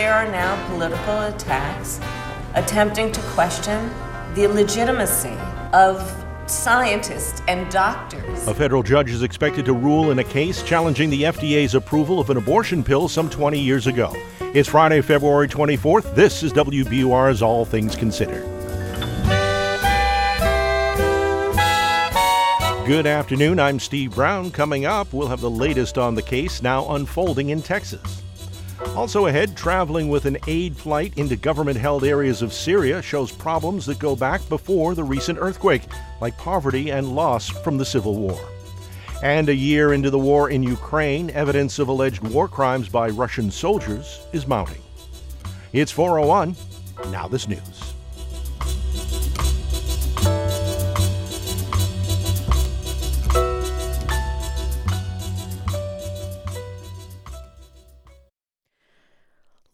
there are now political attacks attempting to question the legitimacy of scientists and doctors. A federal judge is expected to rule in a case challenging the FDA's approval of an abortion pill some 20 years ago. It's Friday, February 24th. This is WBUR's All Things Considered. Good afternoon. I'm Steve Brown. Coming up, we'll have the latest on the case now unfolding in Texas. Also ahead, traveling with an aid flight into government held areas of Syria shows problems that go back before the recent earthquake, like poverty and loss from the civil war. And a year into the war in Ukraine, evidence of alleged war crimes by Russian soldiers is mounting. It's 401. Now, this news.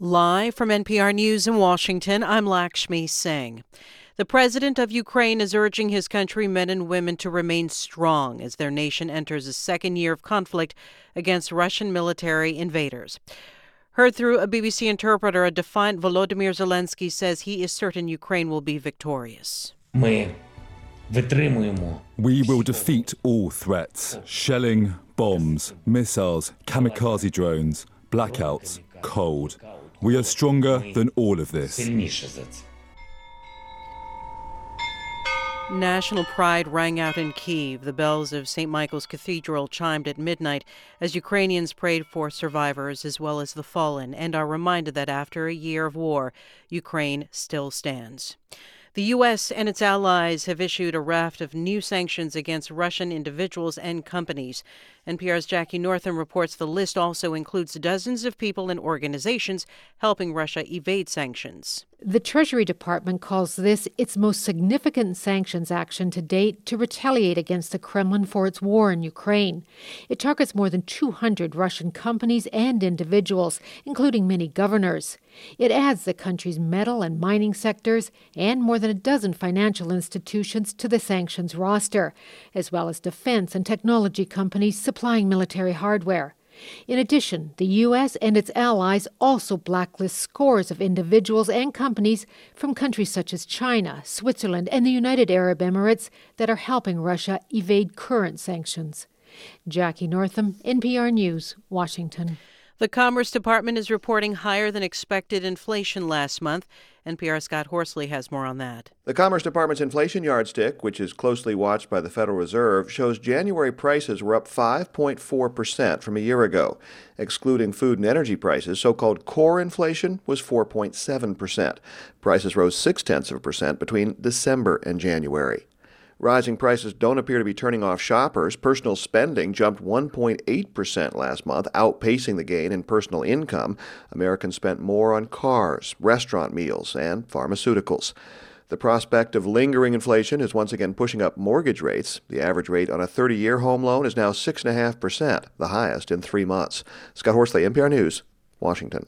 Live from NPR News in Washington, I'm Lakshmi Singh. The president of Ukraine is urging his countrymen and women to remain strong as their nation enters a second year of conflict against Russian military invaders. Heard through a BBC interpreter, a defiant Volodymyr Zelensky says he is certain Ukraine will be victorious. We will defeat all threats shelling, bombs, missiles, kamikaze drones, blackouts, cold. We are stronger than all of this. National pride rang out in Kiev. The bells of St. Michael's Cathedral chimed at midnight as Ukrainians prayed for survivors as well as the fallen and are reminded that after a year of war, Ukraine still stands. The U.S. and its allies have issued a raft of new sanctions against Russian individuals and companies. NPR's Jackie Northam reports the list also includes dozens of people and organizations helping Russia evade sanctions. The Treasury Department calls this its most significant sanctions action to date to retaliate against the Kremlin for its war in Ukraine. It targets more than 200 Russian companies and individuals, including many governors. It adds the country's metal and mining sectors and more than a dozen financial institutions to the sanctions roster, as well as defense and technology companies supplying military hardware. In addition, the U.S. and its allies also blacklist scores of individuals and companies from countries such as China, Switzerland, and the United Arab Emirates that are helping Russia evade current sanctions. Jackie Northam, NPR News, Washington. The Commerce Department is reporting higher than expected inflation last month. NPR Scott Horsley has more on that. The Commerce Department's inflation yardstick, which is closely watched by the Federal Reserve, shows January prices were up 5.4% from a year ago. Excluding food and energy prices, so called core inflation was 4.7%. Prices rose six tenths of a percent between December and January. Rising prices don't appear to be turning off shoppers. Personal spending jumped 1.8% last month, outpacing the gain in personal income. Americans spent more on cars, restaurant meals, and pharmaceuticals. The prospect of lingering inflation is once again pushing up mortgage rates. The average rate on a 30 year home loan is now 6.5%, the highest in three months. Scott Horsley, NPR News, Washington.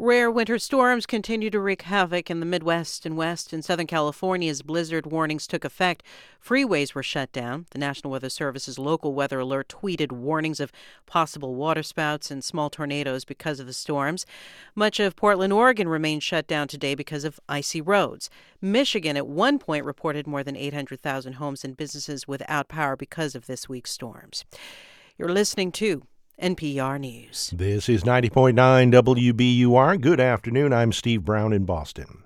Rare winter storms continue to wreak havoc in the Midwest and West and Southern California blizzard warnings took effect. Freeways were shut down. The National Weather Service's local weather alert tweeted warnings of possible waterspouts and small tornadoes because of the storms. Much of Portland, Oregon remained shut down today because of icy roads. Michigan at one point reported more than 800,000 homes and businesses without power because of this week's storms. You're listening to NPR News. This is 90.9 WBUR. Good afternoon. I'm Steve Brown in Boston.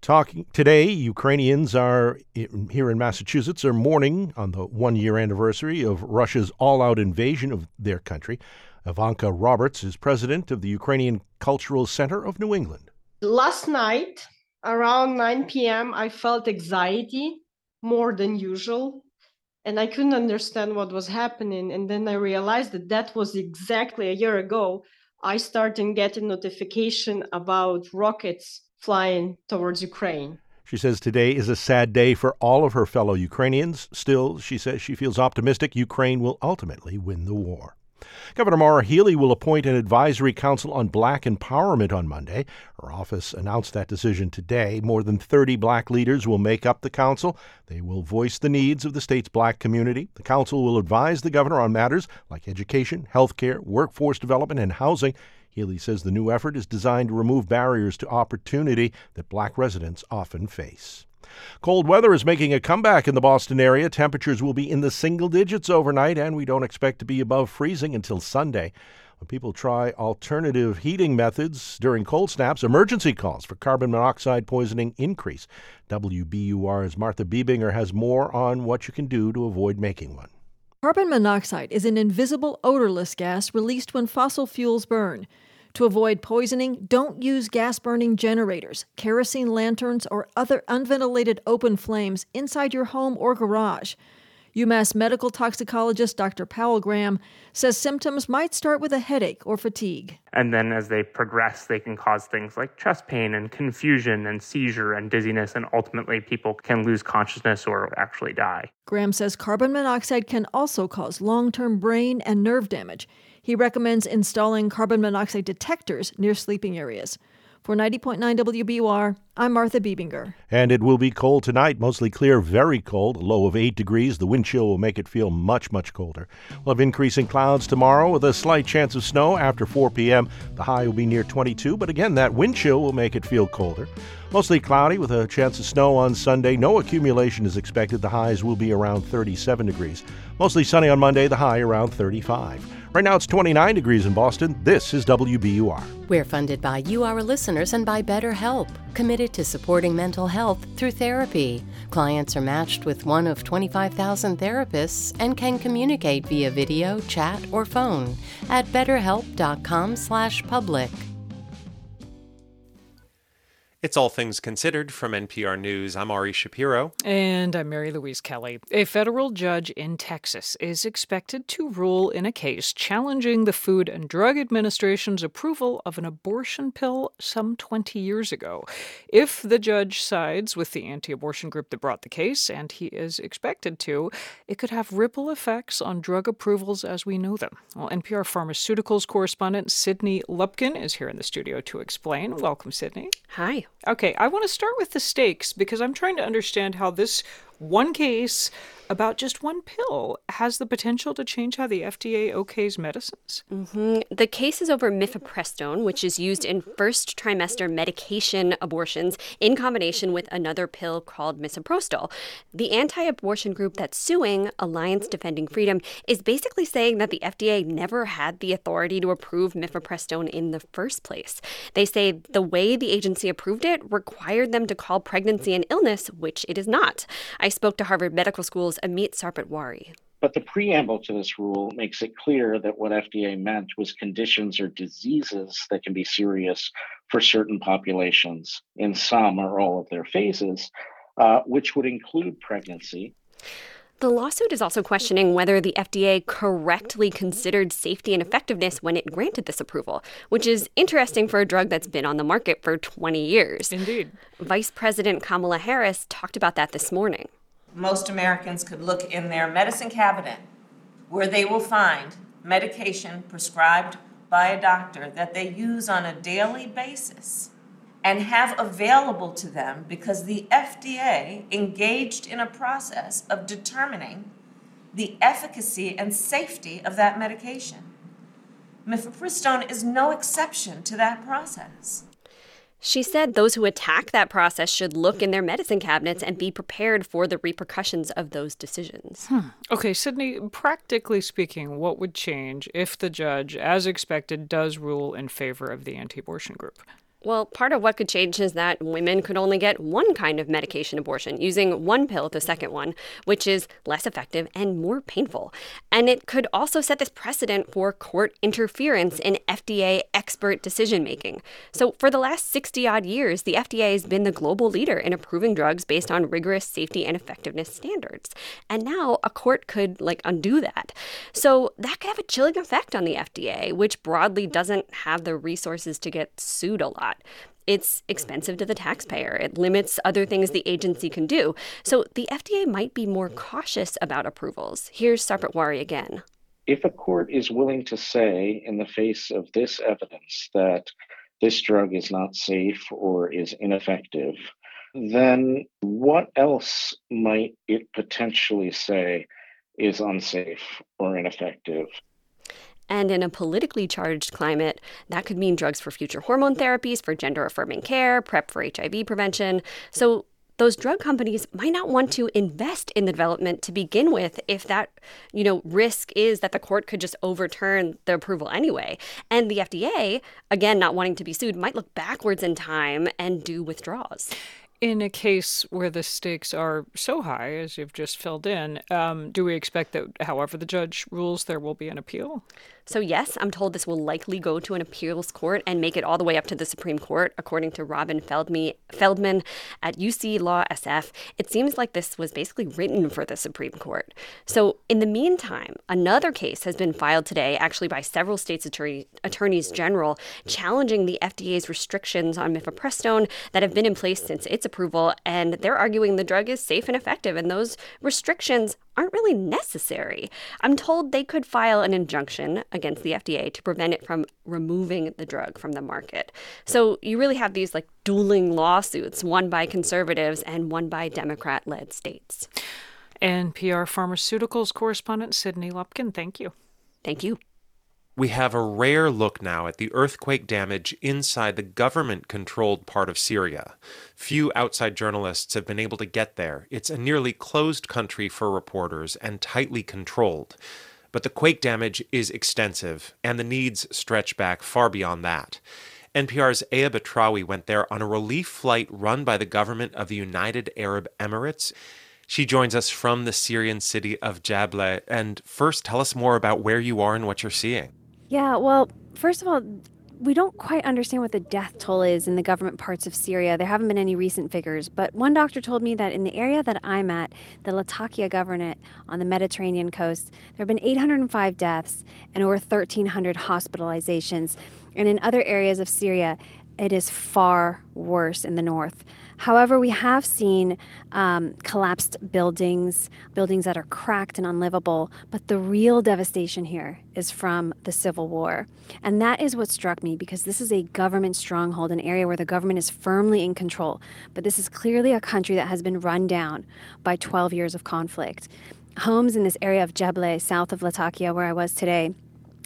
Talking today, Ukrainians are here in Massachusetts are mourning on the one year anniversary of Russia's all out invasion of their country. Ivanka Roberts is president of the Ukrainian Cultural Center of New England. Last night, around 9 p.m., I felt anxiety more than usual and I couldn't understand what was happening. And then I realized that that was exactly a year ago. I started getting notification about rockets flying towards Ukraine. She says today is a sad day for all of her fellow Ukrainians. Still, she says she feels optimistic Ukraine will ultimately win the war. Governor Maura Healey will appoint an advisory council on black empowerment on Monday. Her office announced that decision today. More than 30 black leaders will make up the council. They will voice the needs of the state's black community. The council will advise the governor on matters like education, health care, workforce development, and housing. Healey says the new effort is designed to remove barriers to opportunity that black residents often face. Cold weather is making a comeback in the Boston area. Temperatures will be in the single digits overnight, and we don't expect to be above freezing until Sunday. When people try alternative heating methods during cold snaps, emergency calls for carbon monoxide poisoning increase. WBUR's Martha Bebinger has more on what you can do to avoid making one. Carbon monoxide is an invisible, odorless gas released when fossil fuels burn. To avoid poisoning, don't use gas burning generators, kerosene lanterns, or other unventilated open flames inside your home or garage. UMass medical toxicologist Dr. Powell Graham says symptoms might start with a headache or fatigue. And then as they progress, they can cause things like chest pain and confusion and seizure and dizziness, and ultimately people can lose consciousness or actually die. Graham says carbon monoxide can also cause long term brain and nerve damage. He recommends installing carbon monoxide detectors near sleeping areas. For 90.9 WBUR, I'm Martha Bebinger. And it will be cold tonight, mostly clear, very cold, low of 8 degrees. The wind chill will make it feel much, much colder. We'll have increasing clouds tomorrow with a slight chance of snow after 4 p.m. The high will be near 22, but again, that wind chill will make it feel colder. Mostly cloudy with a chance of snow on Sunday. No accumulation is expected. The highs will be around 37 degrees. Mostly sunny on Monday, the high around 35. Right now it's 29 degrees in Boston. This is WBUR. We're funded by you, our listeners, and by BetterHelp, committed to supporting mental health through therapy. Clients are matched with one of 25,000 therapists and can communicate via video, chat, or phone at betterhelp.com/public. It's All Things Considered from NPR News. I'm Ari Shapiro. And I'm Mary Louise Kelly. A federal judge in Texas is expected to rule in a case challenging the Food and Drug Administration's approval of an abortion pill some 20 years ago. If the judge sides with the anti abortion group that brought the case, and he is expected to, it could have ripple effects on drug approvals as we know them. Well, NPR Pharmaceuticals correspondent Sydney Lupkin is here in the studio to explain. Welcome, Sydney. Hi. Okay, I want to start with the stakes because I'm trying to understand how this one case about just one pill has the potential to change how the FDA okays medicines. Mm-hmm. The case is over mifepristone, which is used in first trimester medication abortions in combination with another pill called misoprostol. The anti abortion group that's suing, Alliance Defending Freedom, is basically saying that the FDA never had the authority to approve mifepristone in the first place. They say the way the agency approved it required them to call pregnancy an illness, which it is not. I spoke to Harvard Medical School's Amit Sarpatwari. But the preamble to this rule makes it clear that what FDA meant was conditions or diseases that can be serious for certain populations in some or all of their phases, uh, which would include pregnancy. The lawsuit is also questioning whether the FDA correctly considered safety and effectiveness when it granted this approval, which is interesting for a drug that's been on the market for 20 years. Indeed. Vice President Kamala Harris talked about that this morning most Americans could look in their medicine cabinet where they will find medication prescribed by a doctor that they use on a daily basis and have available to them because the FDA engaged in a process of determining the efficacy and safety of that medication. Mifepristone is no exception to that process. She said those who attack that process should look in their medicine cabinets and be prepared for the repercussions of those decisions. Hmm. Okay, Sydney, practically speaking, what would change if the judge, as expected, does rule in favor of the anti abortion group? Well, part of what could change is that women could only get one kind of medication abortion, using one pill, the second one, which is less effective and more painful. And it could also set this precedent for court interference in FDA expert decision making. So, for the last 60 odd years, the FDA has been the global leader in approving drugs based on rigorous safety and effectiveness standards. And now a court could, like, undo that. So, that could have a chilling effect on the FDA, which broadly doesn't have the resources to get sued a lot lot. It's expensive to the taxpayer. It limits other things the agency can do. So the FDA might be more cautious about approvals. Here's Sarpatwari again. If a court is willing to say, in the face of this evidence, that this drug is not safe or is ineffective, then what else might it potentially say is unsafe or ineffective? And in a politically charged climate, that could mean drugs for future hormone therapies, for gender affirming care, PrEP for HIV prevention. So those drug companies might not want to invest in the development to begin with if that you know risk is that the court could just overturn the approval anyway and the FDA again not wanting to be sued might look backwards in time and do withdrawals in a case where the stakes are so high, as you've just filled in, um, do we expect that, however the judge rules, there will be an appeal? So, yes, I'm told this will likely go to an appeals court and make it all the way up to the Supreme Court, according to Robin Feldman at UC Law SF. It seems like this was basically written for the Supreme Court. So, in the meantime, another case has been filed today, actually by several states' attorney, attorneys general, challenging the FDA's restrictions on mifepristone that have been in place since its approval. And they're arguing the drug is safe and effective, and those restrictions aren't really necessary. I'm told they could file an injunction against the FDA to prevent it from removing the drug from the market. So you really have these like dueling lawsuits, one by conservatives and one by Democrat led states. NPR Pharmaceuticals correspondent Sydney Lupkin, thank you. Thank you. We have a rare look now at the earthquake damage inside the government controlled part of Syria. Few outside journalists have been able to get there. It's a nearly closed country for reporters and tightly controlled. But the quake damage is extensive, and the needs stretch back far beyond that. NPR's Aya Batrawi went there on a relief flight run by the government of the United Arab Emirates. She joins us from the Syrian city of Jabla. And first, tell us more about where you are and what you're seeing. Yeah, well, first of all, we don't quite understand what the death toll is in the government parts of Syria. There haven't been any recent figures, but one doctor told me that in the area that I'm at, the Latakia governorate on the Mediterranean coast, there have been 805 deaths and over 1,300 hospitalizations. And in other areas of Syria, it is far worse in the north. However, we have seen um, collapsed buildings, buildings that are cracked and unlivable, but the real devastation here is from the civil war. And that is what struck me because this is a government stronghold, an area where the government is firmly in control. But this is clearly a country that has been run down by 12 years of conflict. Homes in this area of Jabla, south of Latakia, where I was today,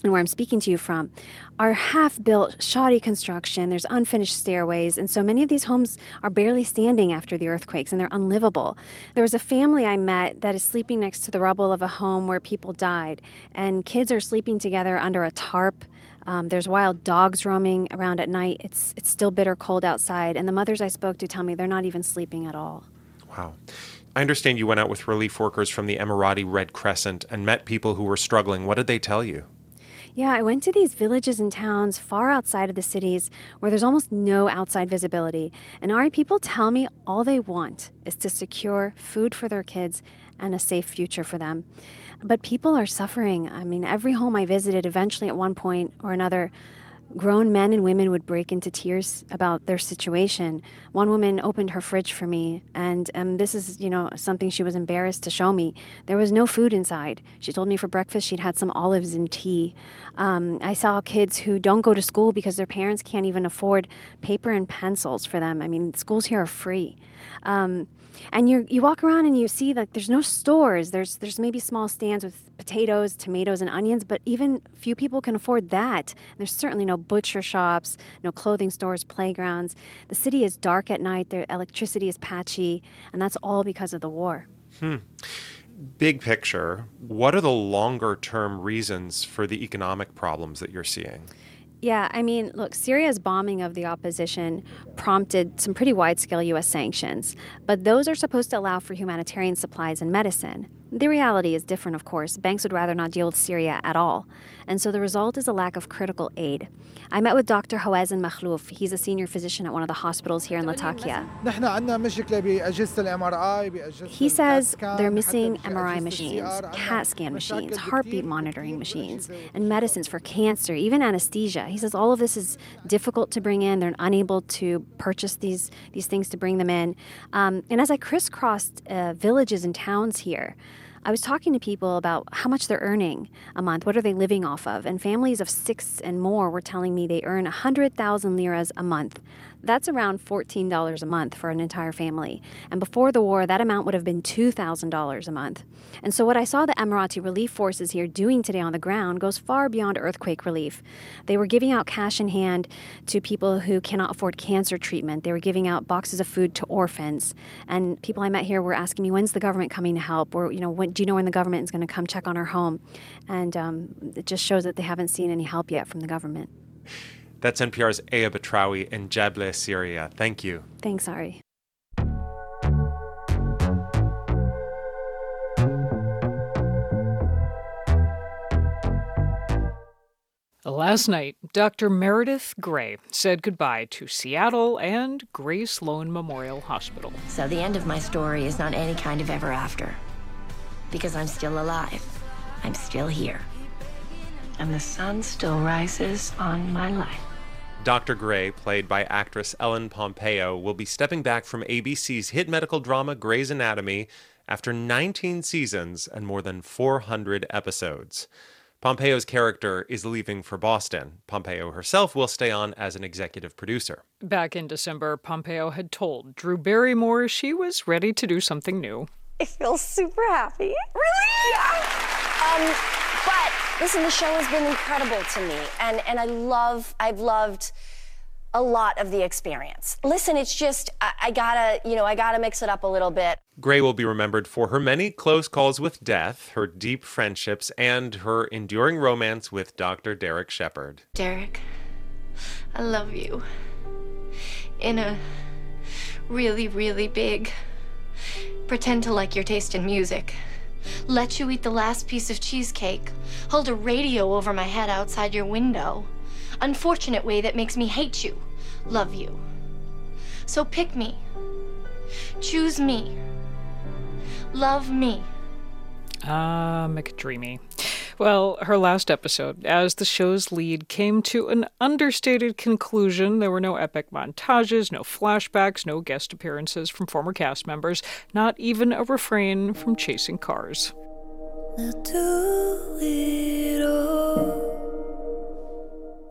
and where I'm speaking to you from, are half built, shoddy construction. There's unfinished stairways. And so many of these homes are barely standing after the earthquakes and they're unlivable. There was a family I met that is sleeping next to the rubble of a home where people died. And kids are sleeping together under a tarp. Um, there's wild dogs roaming around at night. It's, it's still bitter cold outside. And the mothers I spoke to tell me they're not even sleeping at all. Wow. I understand you went out with relief workers from the Emirati Red Crescent and met people who were struggling. What did they tell you? Yeah, I went to these villages and towns far outside of the cities where there's almost no outside visibility. And Ari, people tell me all they want is to secure food for their kids and a safe future for them. But people are suffering. I mean, every home I visited, eventually at one point or another, grown men and women would break into tears about their situation. One woman opened her fridge for me, and um, this is, you know, something she was embarrassed to show me. There was no food inside. She told me for breakfast she'd had some olives and tea. Um, I saw kids who don't go to school because their parents can't even afford paper and pencils for them. I mean, schools here are free. Um, and you you walk around and you see that there's no stores. There's there's maybe small stands with potatoes, tomatoes, and onions, but even few people can afford that. There's certainly no butcher shops, no clothing stores, playgrounds. The city is dark at night. The electricity is patchy, and that's all because of the war. Hmm. Big picture, what are the longer term reasons for the economic problems that you're seeing? Yeah, I mean, look, Syria's bombing of the opposition prompted some pretty wide scale U.S. sanctions, but those are supposed to allow for humanitarian supplies and medicine. The reality is different, of course. Banks would rather not deal with Syria at all. And so the result is a lack of critical aid. I met with Dr. Hawazin Makhlouf. He's a senior physician at one of the hospitals here in Latakia. He says they're missing MRI machines, CAT scan machines, heartbeat monitoring machines, and medicines for cancer, even anesthesia. He says all of this is difficult to bring in. They're unable to purchase these, these things to bring them in. Um, and as I crisscrossed uh, villages and towns here, I was talking to people about how much they're earning a month. What are they living off of? And families of six and more were telling me they earn 100,000 liras a month. That's around $14 a month for an entire family. And before the war, that amount would have been $2,000 a month. And so, what I saw the Emirati relief forces here doing today on the ground goes far beyond earthquake relief. They were giving out cash in hand to people who cannot afford cancer treatment, they were giving out boxes of food to orphans. And people I met here were asking me, when's the government coming to help? Or, you know, when, do you know when the government is going to come check on our home? And um, it just shows that they haven't seen any help yet from the government. That's NPR's Aya Batrawi in Jabla, Syria. Thank you. Thanks, Ari. Last night, Dr. Meredith Grey said goodbye to Seattle and Grey Sloan Memorial Hospital. So the end of my story is not any kind of ever after. Because I'm still alive. I'm still here. And the sun still rises on my life. Dr. Grey, played by actress Ellen Pompeo, will be stepping back from ABC's hit medical drama Grey's Anatomy after 19 seasons and more than 400 episodes. Pompeo's character is leaving for Boston. Pompeo herself will stay on as an executive producer. Back in December, Pompeo had told Drew Barrymore she was ready to do something new. I feel super happy. Really? Yeah. Um, but listen, the show has been incredible to me, and and I love, I've loved a lot of the experience. Listen, it's just I, I gotta, you know, I gotta mix it up a little bit. Grey will be remembered for her many close calls with death, her deep friendships, and her enduring romance with Dr. Derek Shepherd. Derek, I love you. In a really, really big. Pretend to like your taste in music. Let you eat the last piece of cheesecake. Hold a radio over my head outside your window. Unfortunate way that makes me hate you. Love you. So pick me. Choose me. Love me. Ah, McDreamy. Well, her last episode, as the show's lead, came to an understated conclusion. There were no epic montages, no flashbacks, no guest appearances from former cast members, not even a refrain from chasing cars.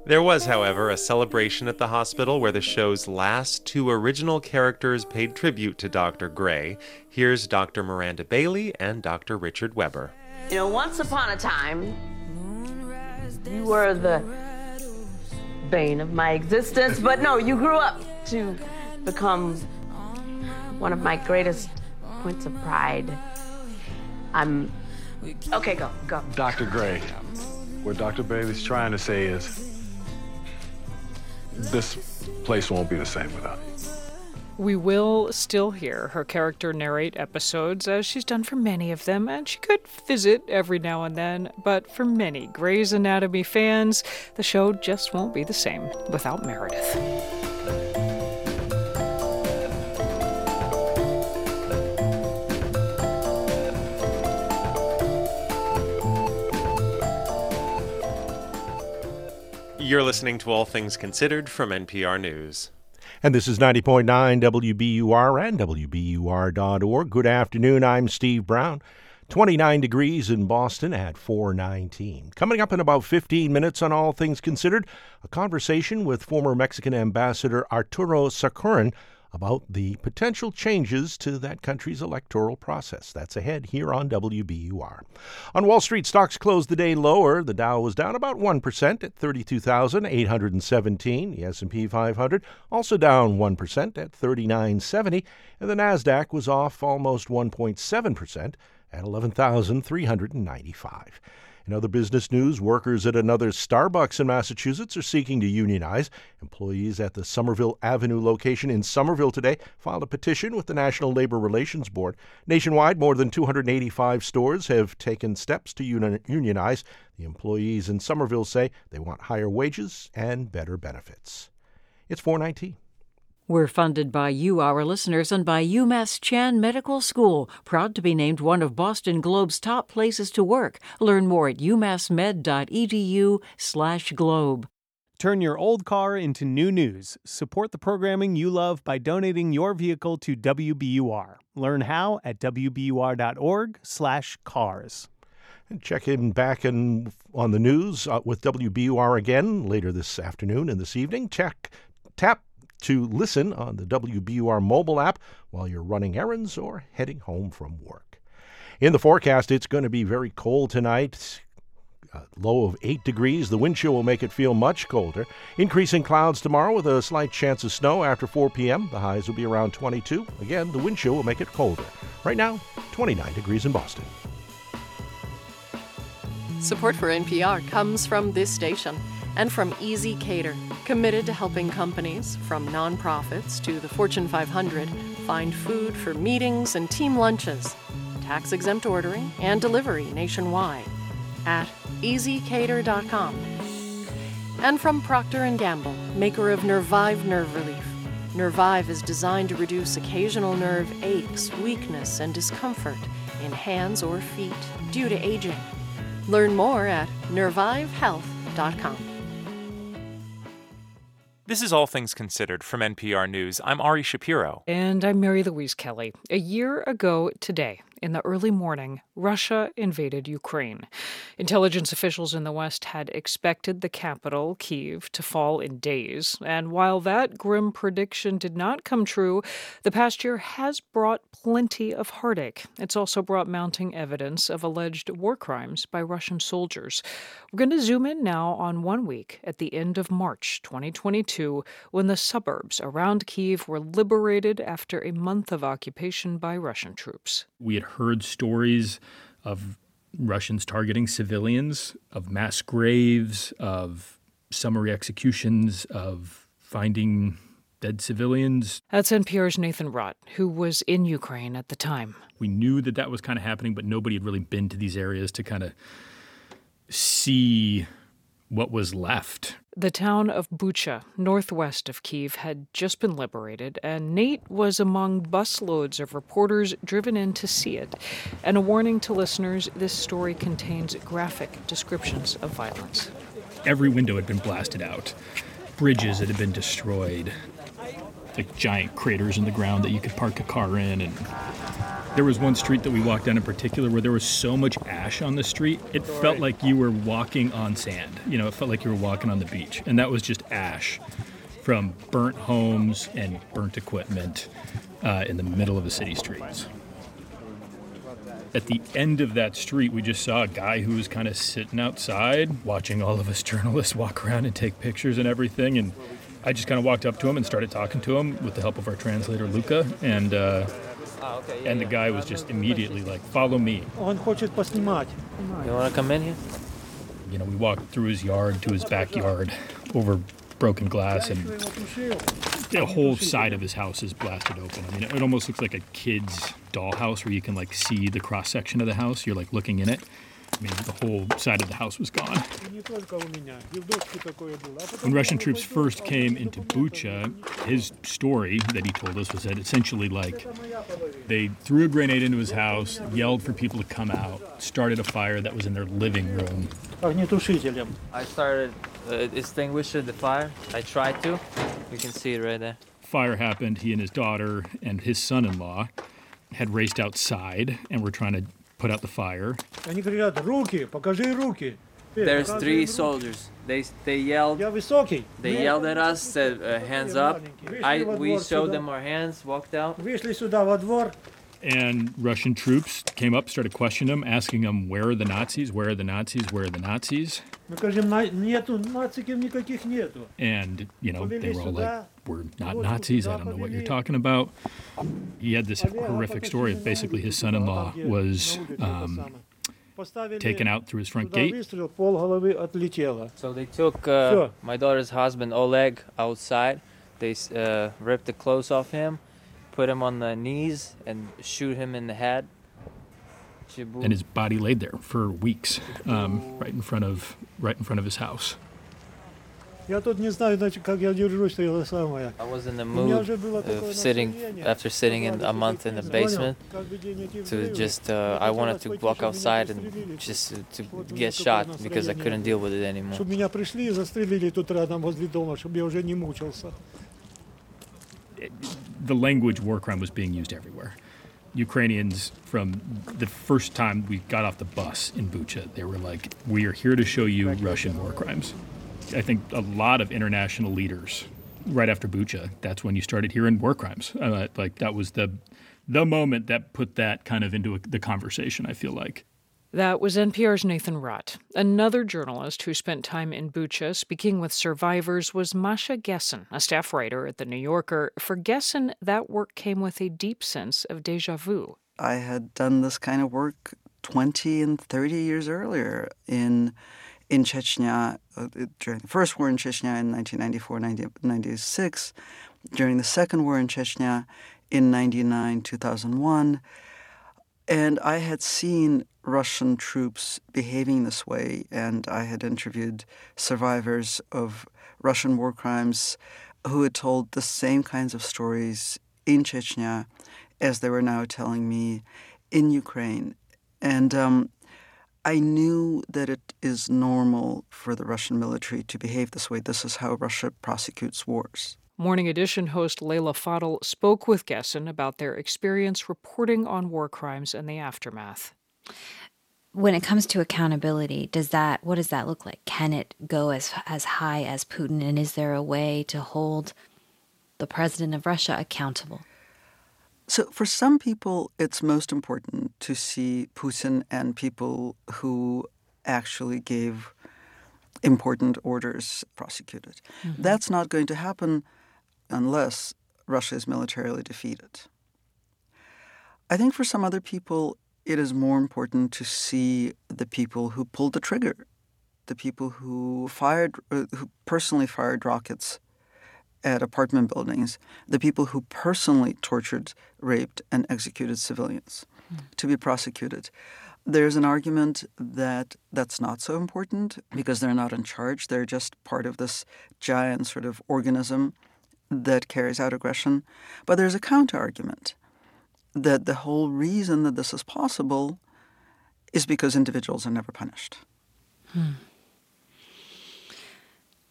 There was, however, a celebration at the hospital where the show's last two original characters paid tribute to Dr. Grey. Here's Dr. Miranda Bailey and Dr. Richard Weber. You know, once upon a time, you were the bane of my existence, but no, you grew up to become one of my greatest points of pride. I'm. Okay, go, go. Dr. Grey, what Dr. Bailey's trying to say is this place won't be the same without you. We will still hear her character narrate episodes, as she's done for many of them, and she could visit every now and then, but for many Grey's Anatomy fans, the show just won't be the same without Meredith. You're listening to All Things Considered from NPR News. And this is 90.9 WBUR and WBUR.org. Good afternoon. I'm Steve Brown. 29 degrees in Boston at 419. Coming up in about 15 minutes on All Things Considered, a conversation with former Mexican Ambassador Arturo Sarukhan about the potential changes to that country's electoral process. That's ahead here on WBUR. On Wall Street, stocks closed the day lower. The Dow was down about 1% at 32,817. The S&P 500 also down 1% at 3970, and the Nasdaq was off almost 1.7% at 11,395. In other business news, workers at another Starbucks in Massachusetts are seeking to unionize. Employees at the Somerville Avenue location in Somerville today filed a petition with the National Labor Relations Board. Nationwide, more than 285 stores have taken steps to unionize. The employees in Somerville say they want higher wages and better benefits. It's 419. We're funded by you, our listeners, and by UMass Chan Medical School, proud to be named one of Boston Globe's top places to work. Learn more at umassmed.edu/globe. Turn your old car into new news. Support the programming you love by donating your vehicle to WBUR. Learn how at wbur.org/cars. Check in back in on the news uh, with WBUR again later this afternoon and this evening. Check tap to listen on the WBUR mobile app while you're running errands or heading home from work. In the forecast, it's going to be very cold tonight. Low of 8 degrees. The wind chill will make it feel much colder. Increasing clouds tomorrow with a slight chance of snow after 4 p.m. The highs will be around 22. Again, the wind chill will make it colder. Right now, 29 degrees in Boston. Support for NPR comes from this station and from ezCater, committed to helping companies, from nonprofits to the Fortune 500, find food for meetings and team lunches, tax exempt ordering and delivery nationwide at ezcater.com. And from Procter & Gamble, maker of Nervive Nerve Relief. Nervive is designed to reduce occasional nerve aches, weakness, and discomfort in hands or feet due to aging. Learn more at nervivehealth.com. This is All Things Considered from NPR News. I'm Ari Shapiro. And I'm Mary Louise Kelly. A year ago today, in the early morning, Russia invaded Ukraine. Intelligence officials in the West had expected the capital, Kiev, to fall in days. And while that grim prediction did not come true, the past year has brought plenty of heartache. It's also brought mounting evidence of alleged war crimes by Russian soldiers. We're going to zoom in now on one week at the end of March 2022 when the suburbs around Kiev were liberated after a month of occupation by Russian troops. We had heard stories of Russians targeting civilians, of mass graves, of summary executions, of finding dead civilians. That's NPR's Nathan Rott, who was in Ukraine at the time. We knew that that was kind of happening, but nobody had really been to these areas to kind of see what was left. The town of Bucha, northwest of Kiev, had just been liberated, and Nate was among busloads of reporters driven in to see it. And a warning to listeners this story contains graphic descriptions of violence. Every window had been blasted out, bridges had been destroyed, like giant craters in the ground that you could park a car in, and there was one street that we walked down in particular where there was so much ash on the street, it felt like you were walking on sand. You know, it felt like you were walking on the beach. And that was just ash from burnt homes and burnt equipment uh, in the middle of the city streets. At the end of that street, we just saw a guy who was kind of sitting outside watching all of us journalists walk around and take pictures and everything. And I just kind of walked up to him and started talking to him with the help of our translator, Luca. And, uh, Ah, okay, yeah, and the yeah. guy was just immediately like, "Follow me." Он хочет поснимать. You want to come in here? You know, we walked through his yard to his backyard, over broken glass, and the whole side of his house is blasted open. I mean, it almost looks like a kid's dollhouse where you can like see the cross section of the house. You're like looking in it. I mean, the whole side of the house was gone. When Russian troops first came into Bucha, his story that he told us was that essentially, like, they threw a grenade into his house, yelled for people to come out, started a fire that was in their living room. I started uh, extinguishing the fire. I tried to. You can see it right there. Fire happened. He and his daughter and his son in law had raced outside and were trying to put out the fire. Они говорят, руки, покажи руки. There's Покажи three руки. soldiers. They they yelled. Я высокий. They yelled at us, said uh, hands up. I we showed them our hands, walked out. Вышли сюда во двор. and Russian troops came up, started questioning them, asking them, "Where are the Nazis? Where are the Nazis? Where are the Nazis?" And you know, they were all like, "We're not Nazis. I don't know what you're talking about." He had this horrific story of basically his son-in-law was. Um, taken out through his front gate. So they took uh, my daughter's husband Oleg outside. They uh, ripped the clothes off him put him on the knees and shoot him in the head. And his body laid there for weeks, um, right in front of right in front of his house. I was in the mood of sitting after sitting in a month in the basement to just uh, I wanted to walk outside and just to get shot because I couldn't deal with it anymore the language war crime was being used everywhere. Ukrainians from the first time we got off the bus in Bucha, they were like, "We are here to show you Russian war crimes." I think a lot of international leaders, right after Bucha, that's when you started hearing war crimes. Uh, like that was the the moment that put that kind of into a, the conversation. I feel like that was NPR's Nathan Rott. Another journalist who spent time in Bucha speaking with survivors was Masha Gessen, a staff writer at The New Yorker. For Gessen, that work came with a deep sense of deja vu. I had done this kind of work 20 and 30 years earlier in in Chechnya uh, during the first war in Chechnya in 1994 1996, during the second war in Chechnya in 99 2001. And I had seen Russian troops behaving this way, and I had interviewed survivors of Russian war crimes who had told the same kinds of stories in Chechnya as they were now telling me in Ukraine. And um, I knew that it is normal for the Russian military to behave this way. This is how Russia prosecutes wars. Morning Edition host Leila Fadel spoke with Gessen about their experience reporting on war crimes and the aftermath. When it comes to accountability, does that what does that look like? Can it go as as high as Putin and is there a way to hold the president of Russia accountable? So, for some people, it's most important to see Putin and people who actually gave important orders prosecuted. Mm-hmm. That's not going to happen unless Russia is militarily defeated. I think for some other people, it is more important to see the people who pulled the trigger, the people who fired, uh, who personally fired rockets at apartment buildings, the people who personally tortured, raped, and executed civilians mm. to be prosecuted. There's an argument that that's not so important because they're not in charge. They're just part of this giant sort of organism that carries out aggression. But there's a counter argument that the whole reason that this is possible is because individuals are never punished. Hmm.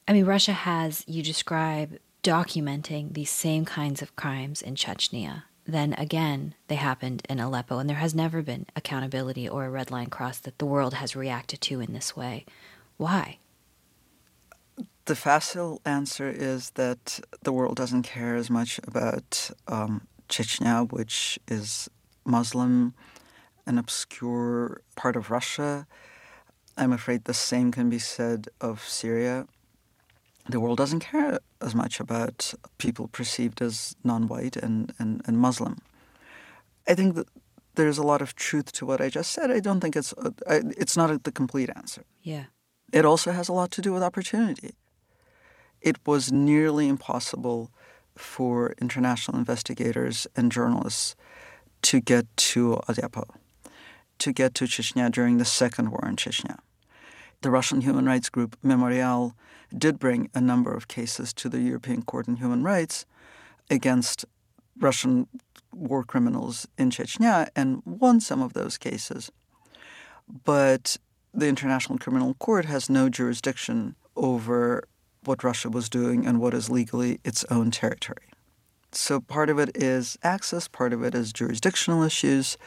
I mean, Russia has, you describe documenting these same kinds of crimes in Chechnya. Then again, they happened in Aleppo, and there has never been accountability or a red line crossed that the world has reacted to in this way. Why? The facile answer is that the world doesn't care as much about um, Chechnya, which is Muslim, an obscure part of Russia. I'm afraid the same can be said of Syria the world doesn't care as much about people perceived as non-white and, and, and Muslim. I think that there's a lot of truth to what I just said. I don't think it's uh, it's not a, the complete answer. Yeah. It also has a lot to do with opportunity. It was nearly impossible for international investigators and journalists to get to Aleppo, to get to Chechnya during the second war in Chechnya. The Russian human rights group Memorial did bring a number of cases to the European Court on Human Rights against Russian war criminals in Chechnya and won some of those cases. But the International Criminal Court has no jurisdiction over what Russia was doing and what is legally its own territory. So part of it is access, part of it is jurisdictional issues.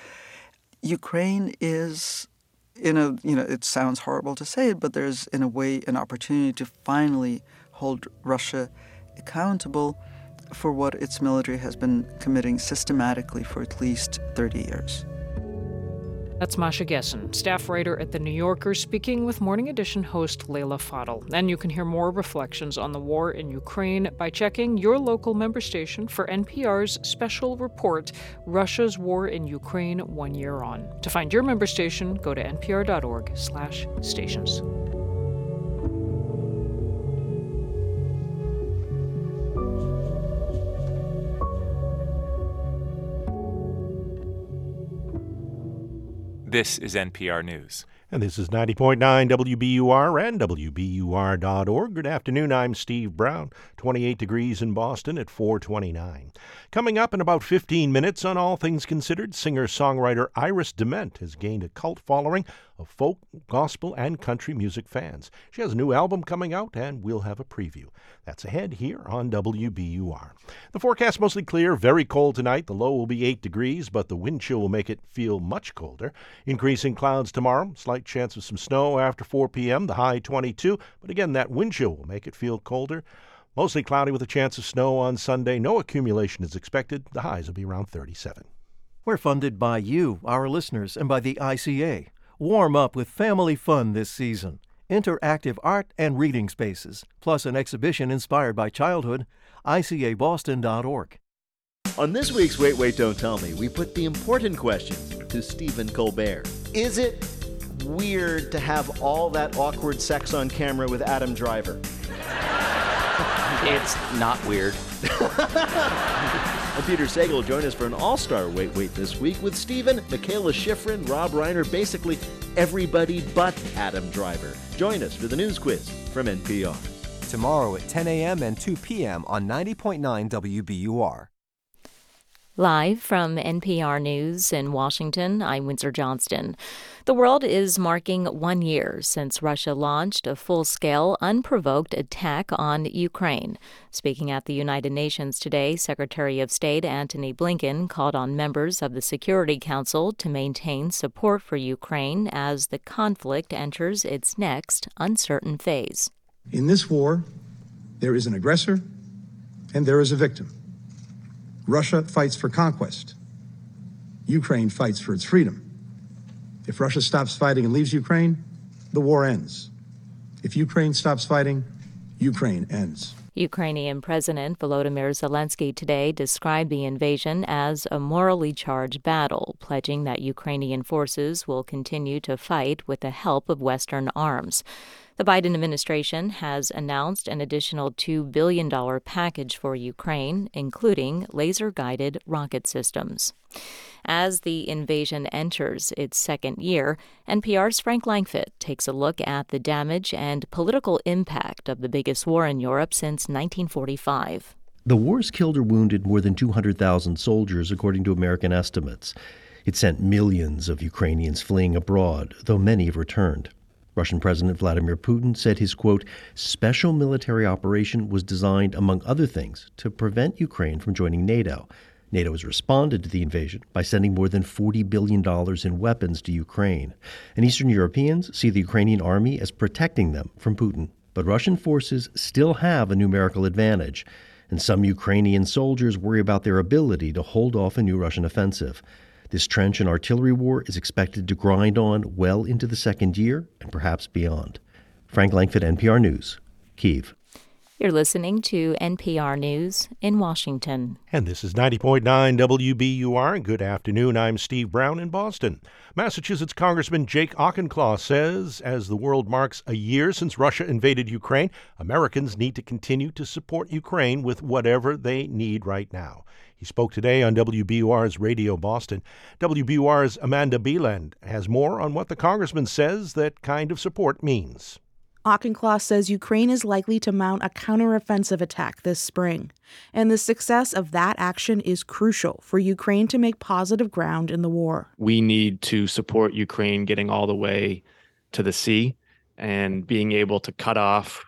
Ukraine is in a you know it sounds horrible to say it, but there's in a way an opportunity to finally hold Russia accountable for what its military has been committing systematically for at least 30 years. That's Masha Gessen, staff writer at The New Yorker, speaking with Morning Edition host Leila Fadel. And you can hear more reflections on the war in Ukraine by checking your local member station for NPR's special report, Russia's War in Ukraine One Year On. To find your member station, go to npr.org slash stations. This is NPR News. And this is 90.9 WBUR and WBUR.org. Good afternoon. I'm Steve Brown. 28 degrees in Boston at 429. Coming up in about 15 minutes on All Things Considered, singer songwriter Iris DeMent has gained a cult following of folk, gospel, and country music fans. She has a new album coming out, and we'll have a preview. That's ahead here on WBUR. The forecast mostly clear, very cold tonight. The low will be 8 degrees, but the wind chill will make it feel much colder. Increasing clouds tomorrow, slight chance of some snow after 4 p.m., the high 22, but again, that wind chill will make it feel colder. Mostly cloudy with a chance of snow on Sunday. No accumulation is expected. The highs will be around 37. We're funded by you, our listeners, and by the ICA. Warm up with family fun this season. Interactive art and reading spaces, plus an exhibition inspired by childhood. ICABoston.org. On this week's Wait, Wait, Don't Tell Me, we put the important question to Stephen Colbert Is it weird to have all that awkward sex on camera with Adam Driver? It's not weird. I'm Peter Sagal. will Join us for an all-star Wait Wait this week with Steven, Mikaela Shiffrin, Rob Reiner, basically everybody but Adam Driver. Join us for the news quiz from NPR. Tomorrow at 10 a.m. and 2 p.m. on 90.9 WBUR. Live from NPR News in Washington, I'm Windsor Johnston. The world is marking one year since Russia launched a full scale, unprovoked attack on Ukraine. Speaking at the United Nations today, Secretary of State Antony Blinken called on members of the Security Council to maintain support for Ukraine as the conflict enters its next uncertain phase. In this war, there is an aggressor and there is a victim. Russia fights for conquest. Ukraine fights for its freedom. If Russia stops fighting and leaves Ukraine, the war ends. If Ukraine stops fighting, Ukraine ends. Ukrainian President Volodymyr Zelensky today described the invasion as a morally charged battle, pledging that Ukrainian forces will continue to fight with the help of Western arms. The Biden administration has announced an additional $2 billion package for Ukraine, including laser guided rocket systems. As the invasion enters its second year, NPR's Frank Langfitt takes a look at the damage and political impact of the biggest war in Europe since 1945. The war's killed or wounded more than 200,000 soldiers, according to American estimates. It sent millions of Ukrainians fleeing abroad, though many have returned. Russian President Vladimir Putin said his quote, special military operation was designed, among other things, to prevent Ukraine from joining NATO. NATO has responded to the invasion by sending more than $40 billion in weapons to Ukraine. And Eastern Europeans see the Ukrainian army as protecting them from Putin. But Russian forces still have a numerical advantage, and some Ukrainian soldiers worry about their ability to hold off a new Russian offensive. This trench and artillery war is expected to grind on well into the second year and perhaps beyond. Frank Langfitt, NPR News, Kiev. You're listening to NPR News in Washington. And this is 90.9 WBUR. Good afternoon. I'm Steve Brown in Boston. Massachusetts Congressman Jake Auchincloss says as the world marks a year since Russia invaded Ukraine, Americans need to continue to support Ukraine with whatever they need right now. He spoke today on WBUR's Radio Boston. WBUR's Amanda Beland has more on what the congressman says that kind of support means. Auchincloss says Ukraine is likely to mount a counteroffensive attack this spring, and the success of that action is crucial for Ukraine to make positive ground in the war. We need to support Ukraine getting all the way to the sea and being able to cut off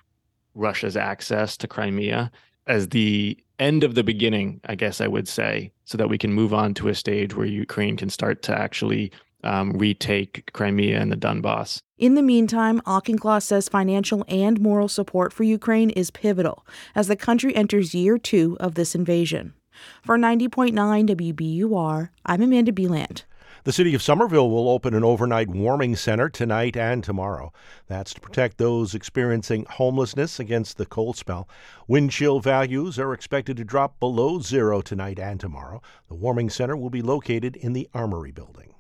Russia's access to Crimea as the end of the beginning, I guess I would say, so that we can move on to a stage where Ukraine can start to actually um, retake Crimea and the Donbass. In the meantime, Auchincloss says financial and moral support for Ukraine is pivotal as the country enters year two of this invasion. For 90.9 WBUR, I'm Amanda Beland. The city of Somerville will open an overnight warming center tonight and tomorrow. That's to protect those experiencing homelessness against the cold spell. Wind chill values are expected to drop below zero tonight and tomorrow. The warming center will be located in the Armory building.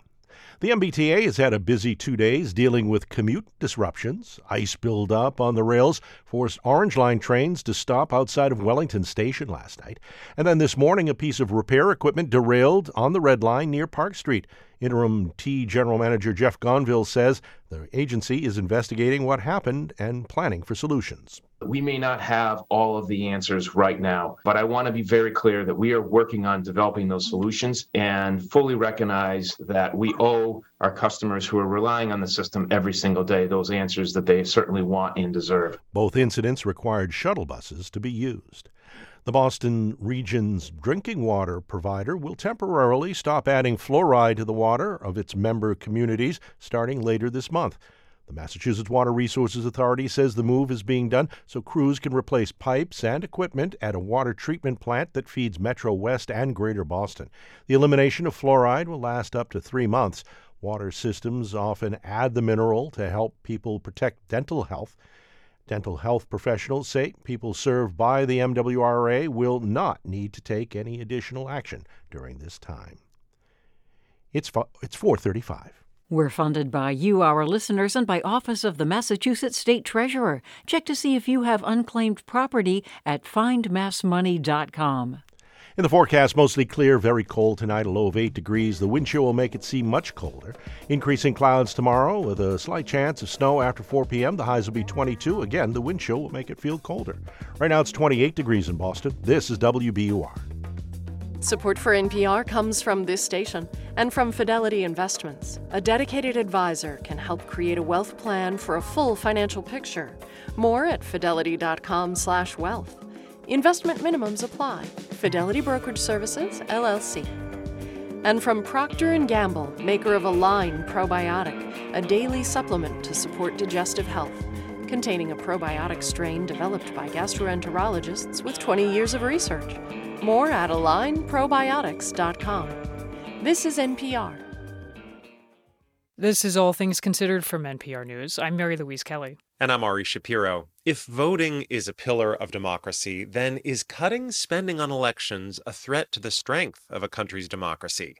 The MBTA has had a busy two days dealing with commute disruptions. Ice buildup on the rails forced Orange Line trains to stop outside of Wellington Station last night. And then this morning, a piece of repair equipment derailed on the Red Line near Park Street. Interim T General Manager Jeff Gonneville says the agency is investigating what happened and planning for solutions. We may not have all of the answers right now, but I want to be very clear that we are working on developing those solutions and fully recognize that we owe our customers who are relying on the system every single day those answers that they certainly want and deserve. Both incidents required shuttle buses to be used. The Boston region's drinking water provider will temporarily stop adding fluoride to the water of its member communities starting later this month. The Massachusetts Water Resources Authority says the move is being done so crews can replace pipes and equipment at a water treatment plant that feeds Metro West and Greater Boston. The elimination of fluoride will last up to three months. Water systems often add the mineral to help people protect dental health. Dental health professionals say people served by the MWRA will not need to take any additional action during this time. It's, it's 435. We're funded by you, our listeners, and by Office of the Massachusetts State Treasurer. Check to see if you have unclaimed property at findmassmoney.com. In the forecast, mostly clear, very cold tonight, a low of 8 degrees. The wind chill will make it seem much colder. Increasing clouds tomorrow with a slight chance of snow after 4 p.m. The highs will be 22. Again, the wind chill will make it feel colder. Right now it's 28 degrees in Boston. This is WBUR. Support for NPR comes from this station and from Fidelity Investments. A dedicated advisor can help create a wealth plan for a full financial picture. More at fidelity.com/wealth. Investment minimums apply. Fidelity Brokerage Services, LLC. And from Procter & Gamble, maker of Align Probiotic, a daily supplement to support digestive health, containing a probiotic strain developed by gastroenterologists with 20 years of research. More at alignprobiotics.com. This is NPR. This is All Things Considered from NPR News. I'm Mary Louise Kelly. And I'm Ari Shapiro. If voting is a pillar of democracy, then is cutting spending on elections a threat to the strength of a country's democracy?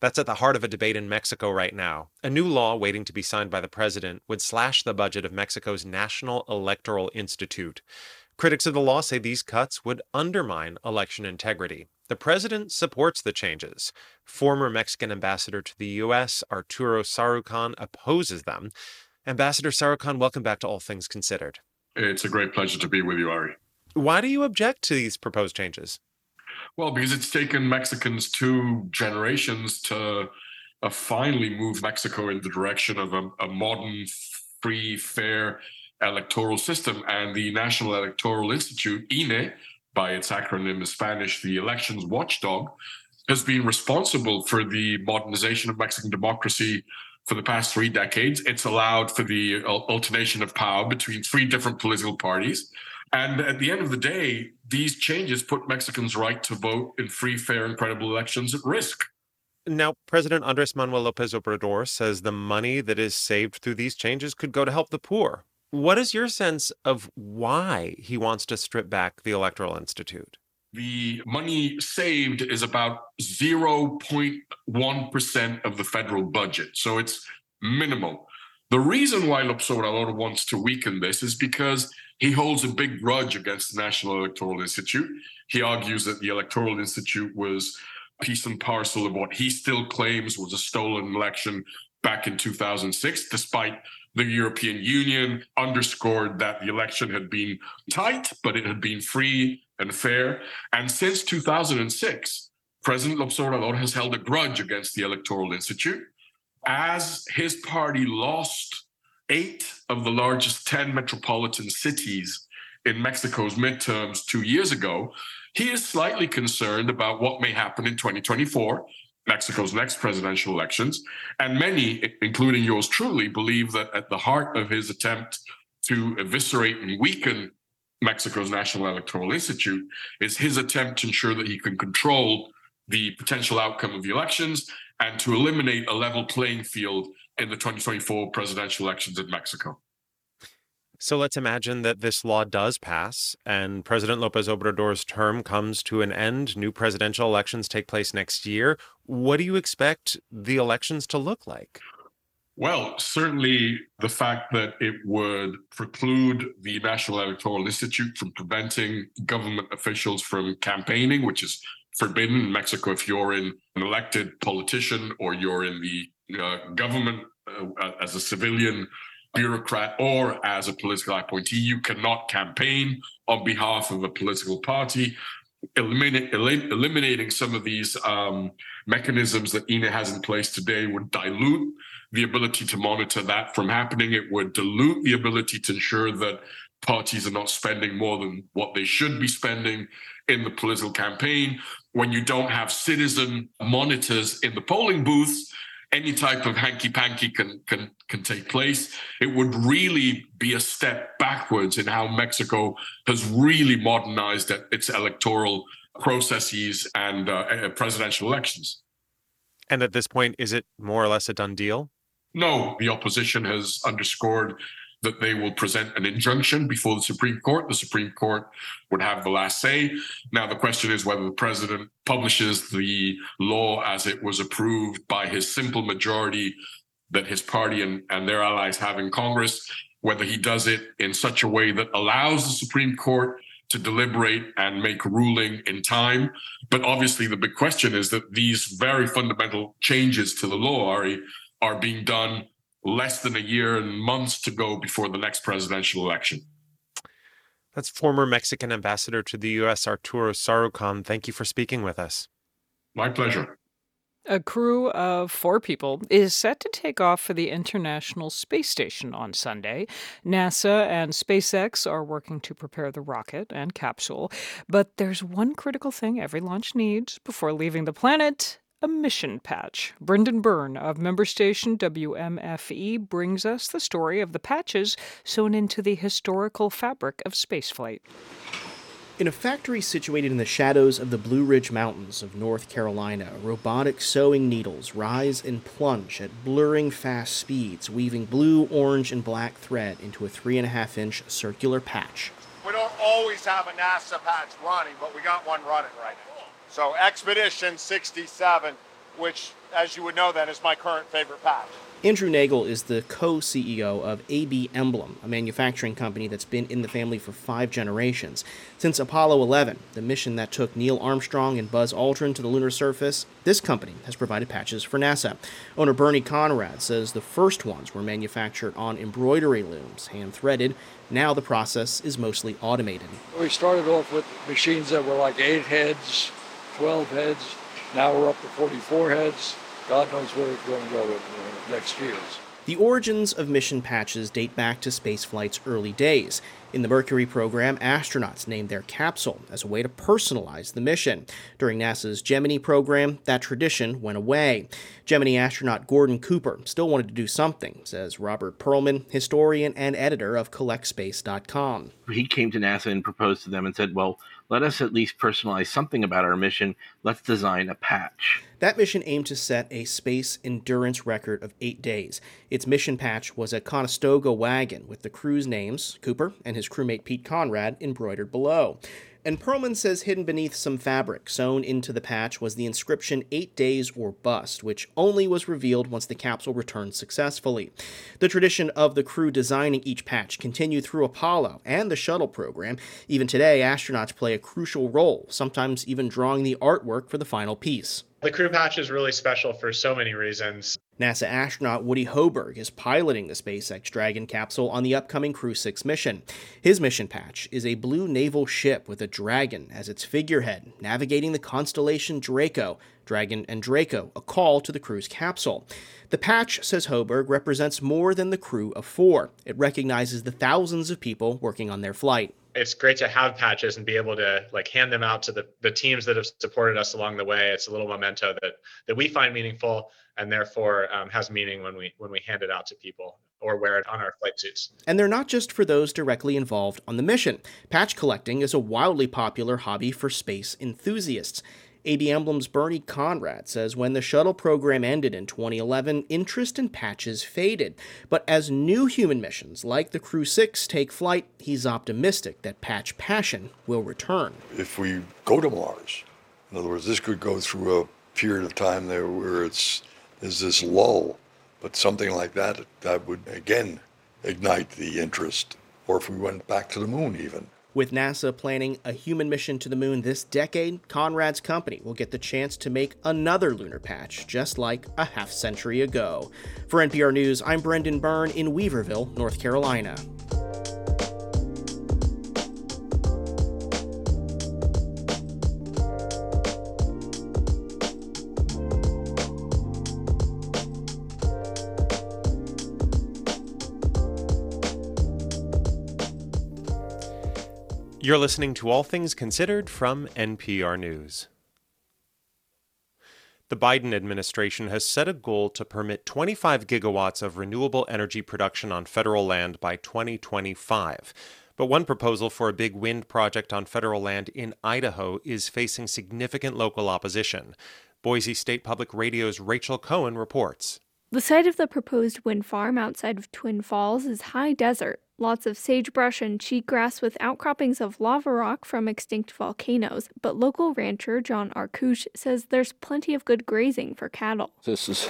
That's at the heart of a debate in Mexico right now. A new law waiting to be signed by the president would slash the budget of Mexico's National Electoral Institute. Critics of the law say these cuts would undermine election integrity. The president supports the changes. Former Mexican ambassador to the U.S., Arturo Sarukhan, opposes them. Ambassador Sarukhan, welcome back to All Things Considered. It's a great pleasure to be with you, Ari. Why do you object to these proposed changes? Well, because it's taken Mexicans two generations to uh, finally move Mexico in the direction of a, a modern, free, fair, electoral system. And the National Electoral Institute, INE, by its acronym in Spanish, the elections watchdog, has been responsible for the modernization of Mexican democracy for the past three decades. It's allowed for the alternation of power between three different political parties. And at the end of the day, these changes put Mexicans' right to vote in free, fair, and credible elections at risk. Now, President Andres Manuel Lopez Obrador says the money that is saved through these changes could go to help the poor. What is your sense of why he wants to strip back the Electoral Institute? The money saved is about 0.1% of the federal budget. So it's minimal. The reason why Lopez Obrador wants to weaken this is because he holds a big grudge against the National Electoral Institute. He argues that the Electoral Institute was piece and parcel of what he still claims was a stolen election back in 2006, despite the European Union underscored that the election had been tight, but it had been free and fair. And since 2006, President Lopez Obrador has held a grudge against the Electoral Institute. As his party lost eight of the largest 10 metropolitan cities in Mexico's midterms two years ago, he is slightly concerned about what may happen in 2024 Mexico's next presidential elections. And many, including yours truly, believe that at the heart of his attempt to eviscerate and weaken Mexico's National Electoral Institute is his attempt to ensure that he can control the potential outcome of the elections and to eliminate a level playing field in the 2024 presidential elections in Mexico. So let's imagine that this law does pass and President Lopez Obrador's term comes to an end. New presidential elections take place next year. What do you expect the elections to look like? Well, certainly the fact that it would preclude the National Electoral Institute from preventing government officials from campaigning, which is forbidden in Mexico if you're in an elected politician or you're in the uh, government uh, as a civilian bureaucrat or as a political appointee. You cannot campaign on behalf of a political party. Eliminate, eliminating some of these um, mechanisms that INE has in place today would dilute the ability to monitor that from happening. It would dilute the ability to ensure that parties are not spending more than what they should be spending in the political campaign. When you don't have citizen monitors in the polling booths, any type of hanky panky can, can can take place. It would really be a step backwards in how Mexico has really modernized its electoral processes and uh, presidential elections. And at this point, is it more or less a done deal? No, the opposition has underscored that they will present an injunction before the Supreme Court. The Supreme Court would have the last say. Now, the question is whether the president publishes the law as it was approved by his simple majority that his party and, and their allies have in Congress, whether he does it in such a way that allows the Supreme Court to deliberate and make a ruling in time. But obviously, the big question is that these very fundamental changes to the law are, are being done less than a year and months to go before the next presidential election. That's former Mexican ambassador to the U.S., Arturo Sarukhan. Thank you for speaking with us. My pleasure. A crew of four people is set to take off for the International Space Station on Sunday. NASA and SpaceX are working to prepare the rocket and capsule. But there's one critical thing every launch needs before leaving the planet a mission patch. Brendan Byrne of member station WMFE brings us the story of the patches sewn into the historical fabric of spaceflight. In a factory situated in the shadows of the Blue Ridge Mountains of North Carolina, robotic sewing needles rise and plunge at blurring fast speeds, weaving blue, orange, and black thread into a three and a half inch circular patch. We don't always have a NASA patch running, but we got one running right now. So Expedition 67, which, as you would know then, is my current favorite patch. Andrew Nagel is the co CEO of AB Emblem, a manufacturing company that's been in the family for five generations. Since Apollo 11, the mission that took Neil Armstrong and Buzz Aldrin to the lunar surface, this company has provided patches for NASA. Owner Bernie Conrad says the first ones were manufactured on embroidery looms, hand threaded. Now the process is mostly automated. We started off with machines that were like eight heads 12 heads. Now we're up to 44 heads. God knows where it's going to go in the next years. The origins of mission patches date back to spaceflight's early days. In the Mercury program, astronauts named their capsule as a way to personalize the mission. During NASA's Gemini program, that tradition went away. Gemini astronaut Gordon Cooper still wanted to do something, says Robert Perlman, historian and editor of CollectSpace.com. He came to NASA and proposed to them and said, well, let us at least personalize something about our mission. Let's design a patch. That mission aimed to set a space endurance record of eight days. Its mission patch was a Conestoga wagon with the crew's names, Cooper and his crewmate Pete Conrad, embroidered below. And Perlman says hidden beneath some fabric sewn into the patch was the inscription Eight Days or Bust, which only was revealed once the capsule returned successfully. The tradition of the crew designing each patch continued through Apollo and the shuttle program. Even today, astronauts play a crucial role, sometimes even drawing the artwork for the final piece. The crew patch is really special for so many reasons. NASA astronaut Woody Hoberg is piloting the SpaceX Dragon capsule on the upcoming Crew 6 mission. His mission patch is a blue naval ship with a dragon as its figurehead, navigating the constellation Draco, Dragon and Draco, a call to the crew's capsule. The patch, says Hoberg, represents more than the crew of four. It recognizes the thousands of people working on their flight it's great to have patches and be able to like hand them out to the, the teams that have supported us along the way. It's a little memento that that we find meaningful and therefore um, has meaning when we when we hand it out to people or wear it on our flight suits. And they're not just for those directly involved on the mission. Patch collecting is a wildly popular hobby for space enthusiasts. AB Emblem's Bernie Conrad says when the shuttle program ended in 2011, interest in patches faded. But as new human missions like the Crew 6 take flight, he's optimistic that patch passion will return. If we go to Mars, in other words, this could go through a period of time there where it's there's this lull, but something like that that would again ignite the interest. Or if we went back to the moon, even. With NASA planning a human mission to the moon this decade, Conrad's company will get the chance to make another lunar patch, just like a half century ago. For NPR News, I'm Brendan Byrne in Weaverville, North Carolina. You're listening to All Things Considered from NPR News. The Biden administration has set a goal to permit 25 gigawatts of renewable energy production on federal land by 2025. But one proposal for a big wind project on federal land in Idaho is facing significant local opposition. Boise State Public Radio's Rachel Cohen reports. The site of the proposed wind farm outside of Twin Falls is high desert, lots of sagebrush and cheatgrass with outcroppings of lava rock from extinct volcanoes. But local rancher John Arkush says there's plenty of good grazing for cattle. This is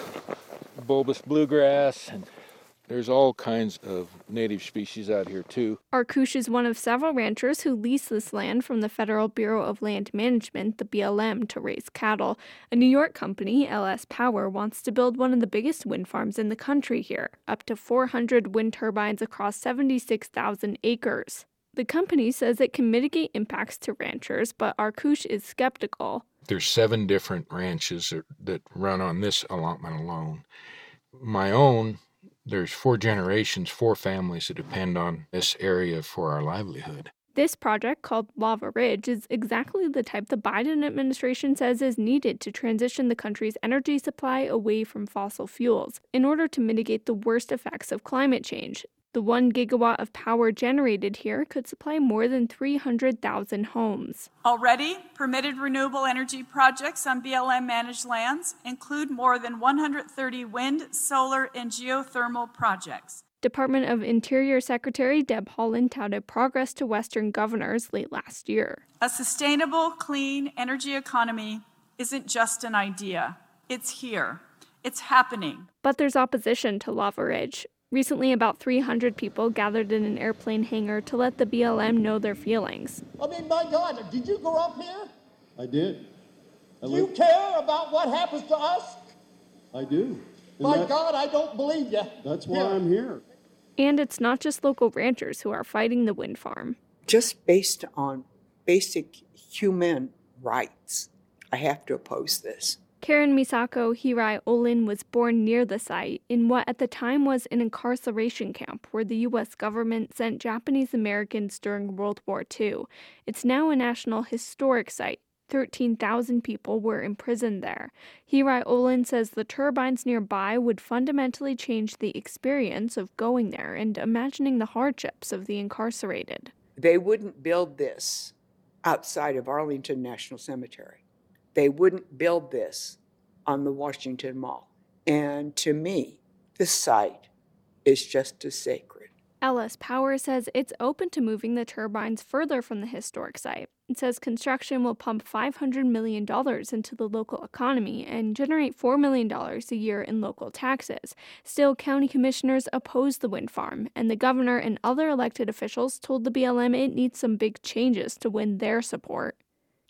bulbous bluegrass and there's all kinds of native species out here too. Arkush is one of several ranchers who lease this land from the Federal Bureau of Land Management, the BLM, to raise cattle. A New York company, LS Power, wants to build one of the biggest wind farms in the country here, up to 400 wind turbines across 76,000 acres. The company says it can mitigate impacts to ranchers, but Arkush is skeptical. There's seven different ranches that, that run on this allotment alone. My own there's four generations, four families that depend on this area for our livelihood. This project, called Lava Ridge, is exactly the type the Biden administration says is needed to transition the country's energy supply away from fossil fuels in order to mitigate the worst effects of climate change. The one gigawatt of power generated here could supply more than 300,000 homes. Already, permitted renewable energy projects on BLM managed lands include more than 130 wind, solar, and geothermal projects. Department of Interior Secretary Deb Haaland touted progress to Western governors late last year. A sustainable, clean energy economy isn't just an idea, it's here. It's happening. But there's opposition to Lava Ridge. Recently, about 300 people gathered in an airplane hangar to let the BLM know their feelings. I mean, my God, did you grow up here? I did. I do you care about what happens to us? I do. And my that, God, I don't believe you. That's why I'm here. And it's not just local ranchers who are fighting the wind farm. Just based on basic human rights, I have to oppose this. Karen Misako Hirai Olin was born near the site in what at the time was an incarceration camp where the U.S. government sent Japanese Americans during World War II. It's now a National Historic Site. 13,000 people were imprisoned there. Hirai Olin says the turbines nearby would fundamentally change the experience of going there and imagining the hardships of the incarcerated. They wouldn't build this outside of Arlington National Cemetery they wouldn't build this on the Washington Mall. And to me, this site is just as sacred. LS Power says it's open to moving the turbines further from the historic site. It says construction will pump $500 million into the local economy and generate $4 million a year in local taxes. Still, county commissioners oppose the wind farm, and the governor and other elected officials told the BLM it needs some big changes to win their support.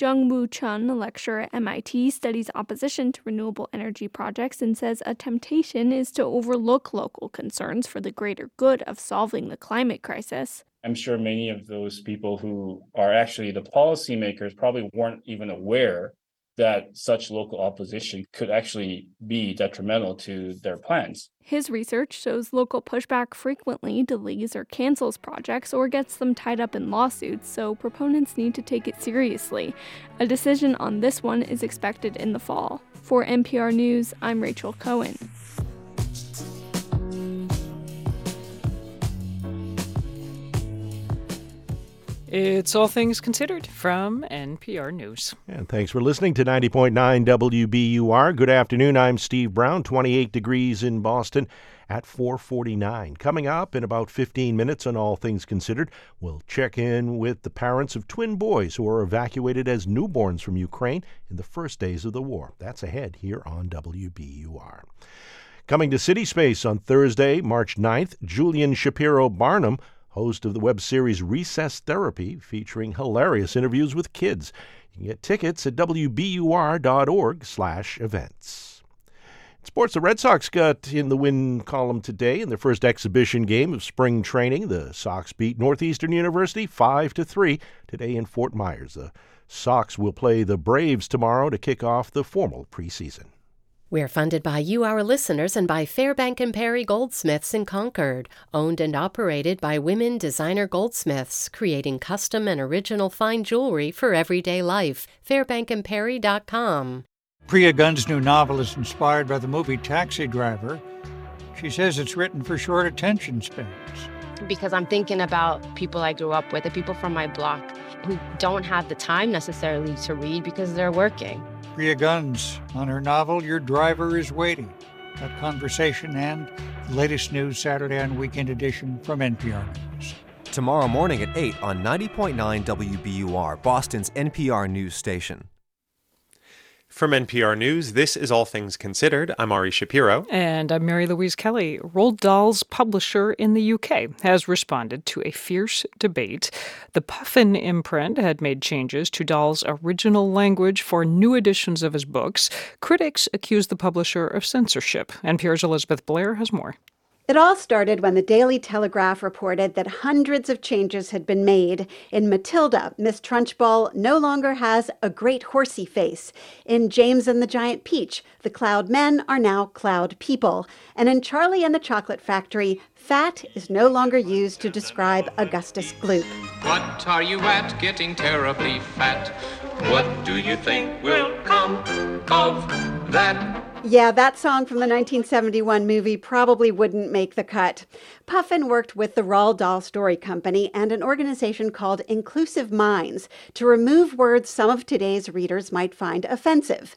Jung-Woo Chun, a lecturer at MIT, studies opposition to renewable energy projects and says a temptation is to overlook local concerns for the greater good of solving the climate crisis. I'm sure many of those people who are actually the policymakers probably weren't even aware that such local opposition could actually be detrimental to their plans. His research shows local pushback frequently delays or cancels projects or gets them tied up in lawsuits, so proponents need to take it seriously. A decision on this one is expected in the fall. For NPR News, I'm Rachel Cohen. It's All Things Considered from NPR News. And thanks for listening to 90.9 WBUR. Good afternoon. I'm Steve Brown, 28 degrees in Boston at 449. Coming up in about 15 minutes on All Things Considered, we'll check in with the parents of twin boys who were evacuated as newborns from Ukraine in the first days of the war. That's ahead here on WBUR. Coming to City Space on Thursday, March 9th, Julian Shapiro Barnum host of the web series Recess Therapy, featuring hilarious interviews with kids. You can get tickets at wbur.org/events. Sports: The Red Sox got in the win column today in their first exhibition game of spring training. The Sox beat Northeastern University five to three today in Fort Myers. The Sox will play the Braves tomorrow to kick off the formal preseason. We're funded by you, our listeners, and by Fairbank and Perry Goldsmiths in Concord, owned and operated by women designer goldsmiths, creating custom and original fine jewelry for everyday life. FairbankandPerry.com. Priya Guns' new novel is inspired by the movie Taxi Driver. She says it's written for short attention spans. Because I'm thinking about people I grew up with, the people from my block who don't have the time necessarily to read because they're working. Priya Guns on her novel Your Driver is Waiting. That conversation and the latest news Saturday and Weekend Edition from NPR News. Tomorrow morning at 8 on 90.9 WBUR, Boston's NPR news station. From NPR News, this is All Things Considered. I'm Ari Shapiro. And I'm Mary Louise Kelly. Roald Dahl's publisher in the UK has responded to a fierce debate. The Puffin imprint had made changes to Dahl's original language for new editions of his books. Critics accuse the publisher of censorship. NPR's Elizabeth Blair has more. It all started when the Daily Telegraph reported that hundreds of changes had been made. In Matilda, Miss Trunchbull no longer has a great horsey face. In James and the Giant Peach, the cloud men are now cloud people. And in Charlie and the Chocolate Factory, fat is no longer used to describe Augustus Gloop. What are you at? Getting terribly fat. What do you think will come of that? Yeah, that song from the 1971 movie probably wouldn't make the cut. Puffin worked with the Roald Dahl Story Company and an organization called Inclusive Minds to remove words some of today's readers might find offensive.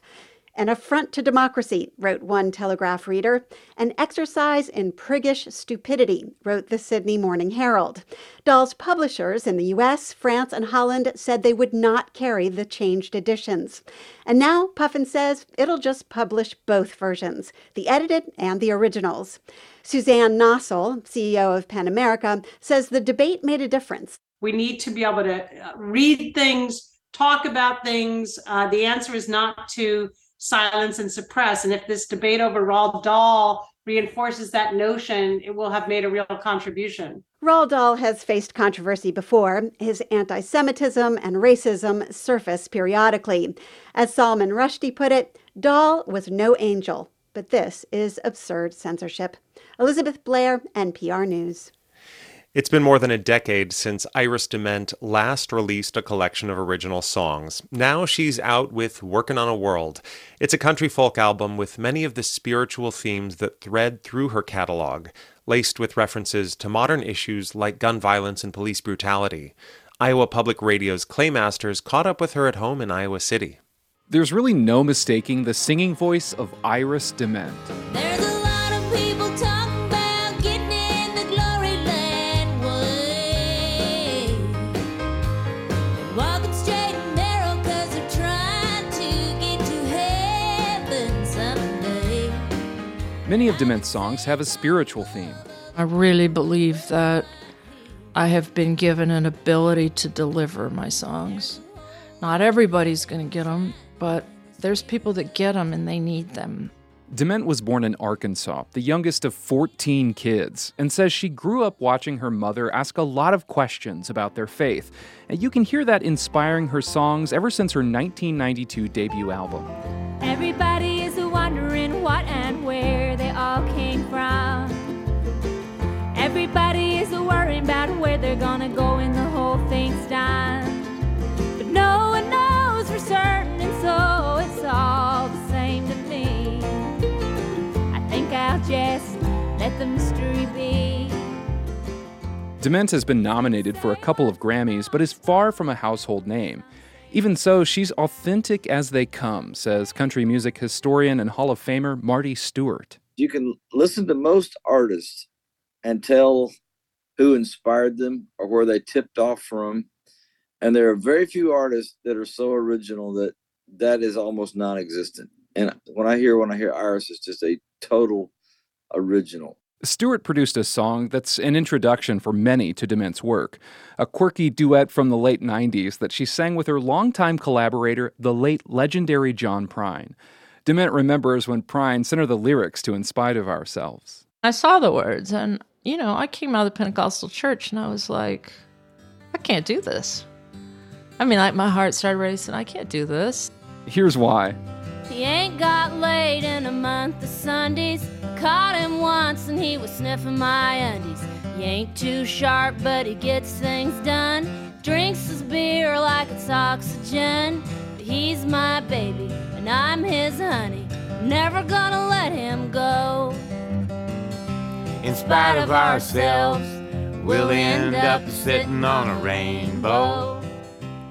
An affront to democracy, wrote one Telegraph reader. An exercise in priggish stupidity, wrote the Sydney Morning Herald. Dahl's publishers in the US, France, and Holland said they would not carry the changed editions. And now Puffin says it'll just publish both versions, the edited and the originals. Suzanne Nossel, CEO of PEN America, says the debate made a difference. We need to be able to read things, talk about things. Uh, the answer is not to silence and suppress. And if this debate over Roald Dahl reinforces that notion, it will have made a real contribution. Roald Dahl has faced controversy before. His anti Semitism and racism surface periodically. As Salman Rushdie put it, Dahl was no angel, but this is absurd censorship. Elizabeth Blair, NPR News. It's been more than a decade since Iris DeMent last released a collection of original songs. Now she's out with Workin' on a World. It's a country folk album with many of the spiritual themes that thread through her catalog, laced with references to modern issues like gun violence and police brutality. Iowa Public Radio's Clay Masters caught up with her at home in Iowa City. There's really no mistaking the singing voice of Iris DeMent. Many of DeMent's songs have a spiritual theme. I really believe that I have been given an ability to deliver my songs. Not everybody's going to get them, but there's people that get them and they need them. DeMent was born in Arkansas, the youngest of 14 kids, and says she grew up watching her mother ask a lot of questions about their faith. And you can hear that inspiring her songs ever since her 1992 debut album. Everybody Everybody is worrying about where they're gonna go when the whole thing's done. But no one knows for certain, and so it's all the same to me. I think I'll just let the mystery be. DeMent has been nominated for a couple of Grammys, but is far from a household name. Even so, she's authentic as they come, says country music historian and Hall of Famer Marty Stuart. You can listen to most artists and tell who inspired them or where they tipped off from. And there are very few artists that are so original that that is almost non existent. And when I hear when I hear Iris, it's just a total original. Stuart produced a song that's an introduction for many to DeMent's work, a quirky duet from the late 90s that she sang with her longtime collaborator, the late legendary John Prine. DeMent remembers when Prine sent her the lyrics to In Spite of Ourselves. I saw the words, and, you know, I came out of the Pentecostal church and I was like, I can't do this. I mean, like, my heart started racing. I can't do this. Here's why. He ain't got laid in a month of Sundays. Caught him once and he was sniffing my undies. He ain't too sharp, but he gets things done. Drinks his beer like it's oxygen. But he's my baby, and I'm his Never gonna let him go. In spite of ourselves, we'll end up sitting on a rainbow.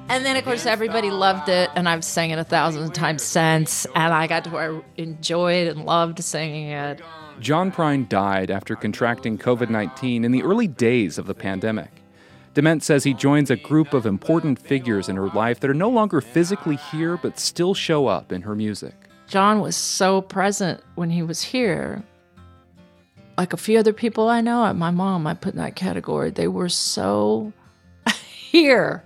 And then, of course, everybody loved it, and I've sang it a thousand times since, and I got to where I enjoyed and loved singing it. John Prine died after contracting COVID 19 in the early days of the pandemic. DeMent says he joins a group of important figures in her life that are no longer physically here but still show up in her music. John was so present when he was here. Like a few other people I know, my mom, I put in that category. They were so here.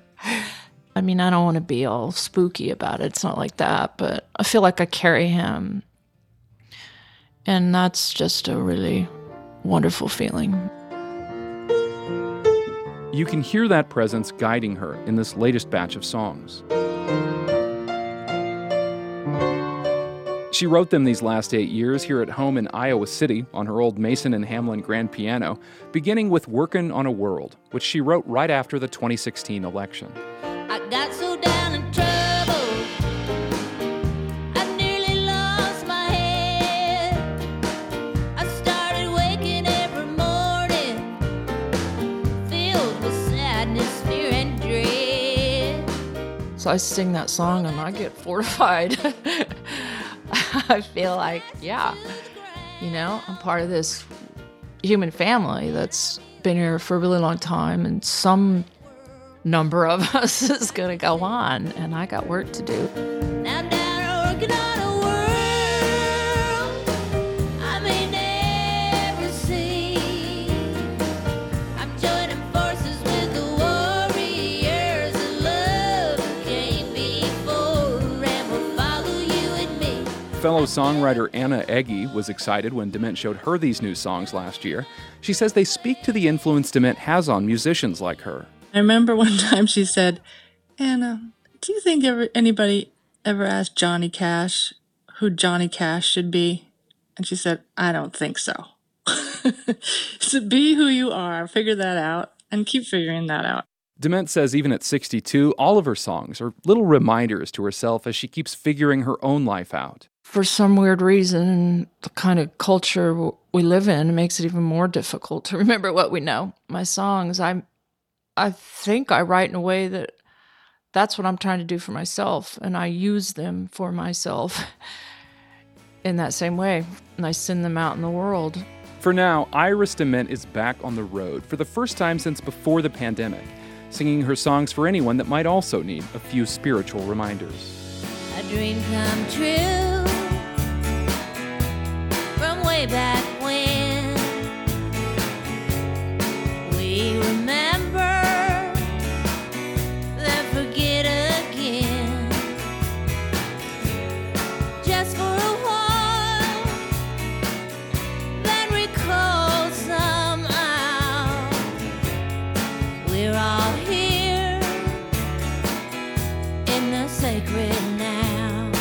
I mean, I don't want to be all spooky about it. It's not like that, but I feel like I carry him. And that's just a really wonderful feeling. You can hear that presence guiding her in this latest batch of songs. She wrote them these last eight years here at home in Iowa City on her old Mason and Hamlin grand piano, beginning with Workin' on a World, which she wrote right after the 2016 election. I got so down in trouble, I nearly lost my head. I started waking every morning, filled with sadness, fear, and dread. So I sing that song and I get fortified. I feel like, yeah, you know, I'm part of this human family that's been here for a really long time, and some number of us is going to go on, and I got work to do. Fellow songwriter Anna Egge was excited when DeMent showed her these new songs last year. She says they speak to the influence DeMent has on musicians like her. I remember one time she said, Anna, do you think ever anybody ever asked Johnny Cash who Johnny Cash should be? And she said, I don't think so. so be who you are, figure that out, and keep figuring that out. DeMent says even at 62, all of her songs are little reminders to herself as she keeps figuring her own life out. For some weird reason, the kind of culture we live in makes it even more difficult to remember what we know. My songs, I, I think I write in a way that that's what I'm trying to do for myself, and I use them for myself in that same way, and I send them out in the world. For now, Iris DeMent is back on the road for the first time since before the pandemic, singing her songs for anyone that might also need a few spiritual reminders. A dream come true from back when we remember then forget again. Just for a while then recall somehow. We're all here in the sacred now.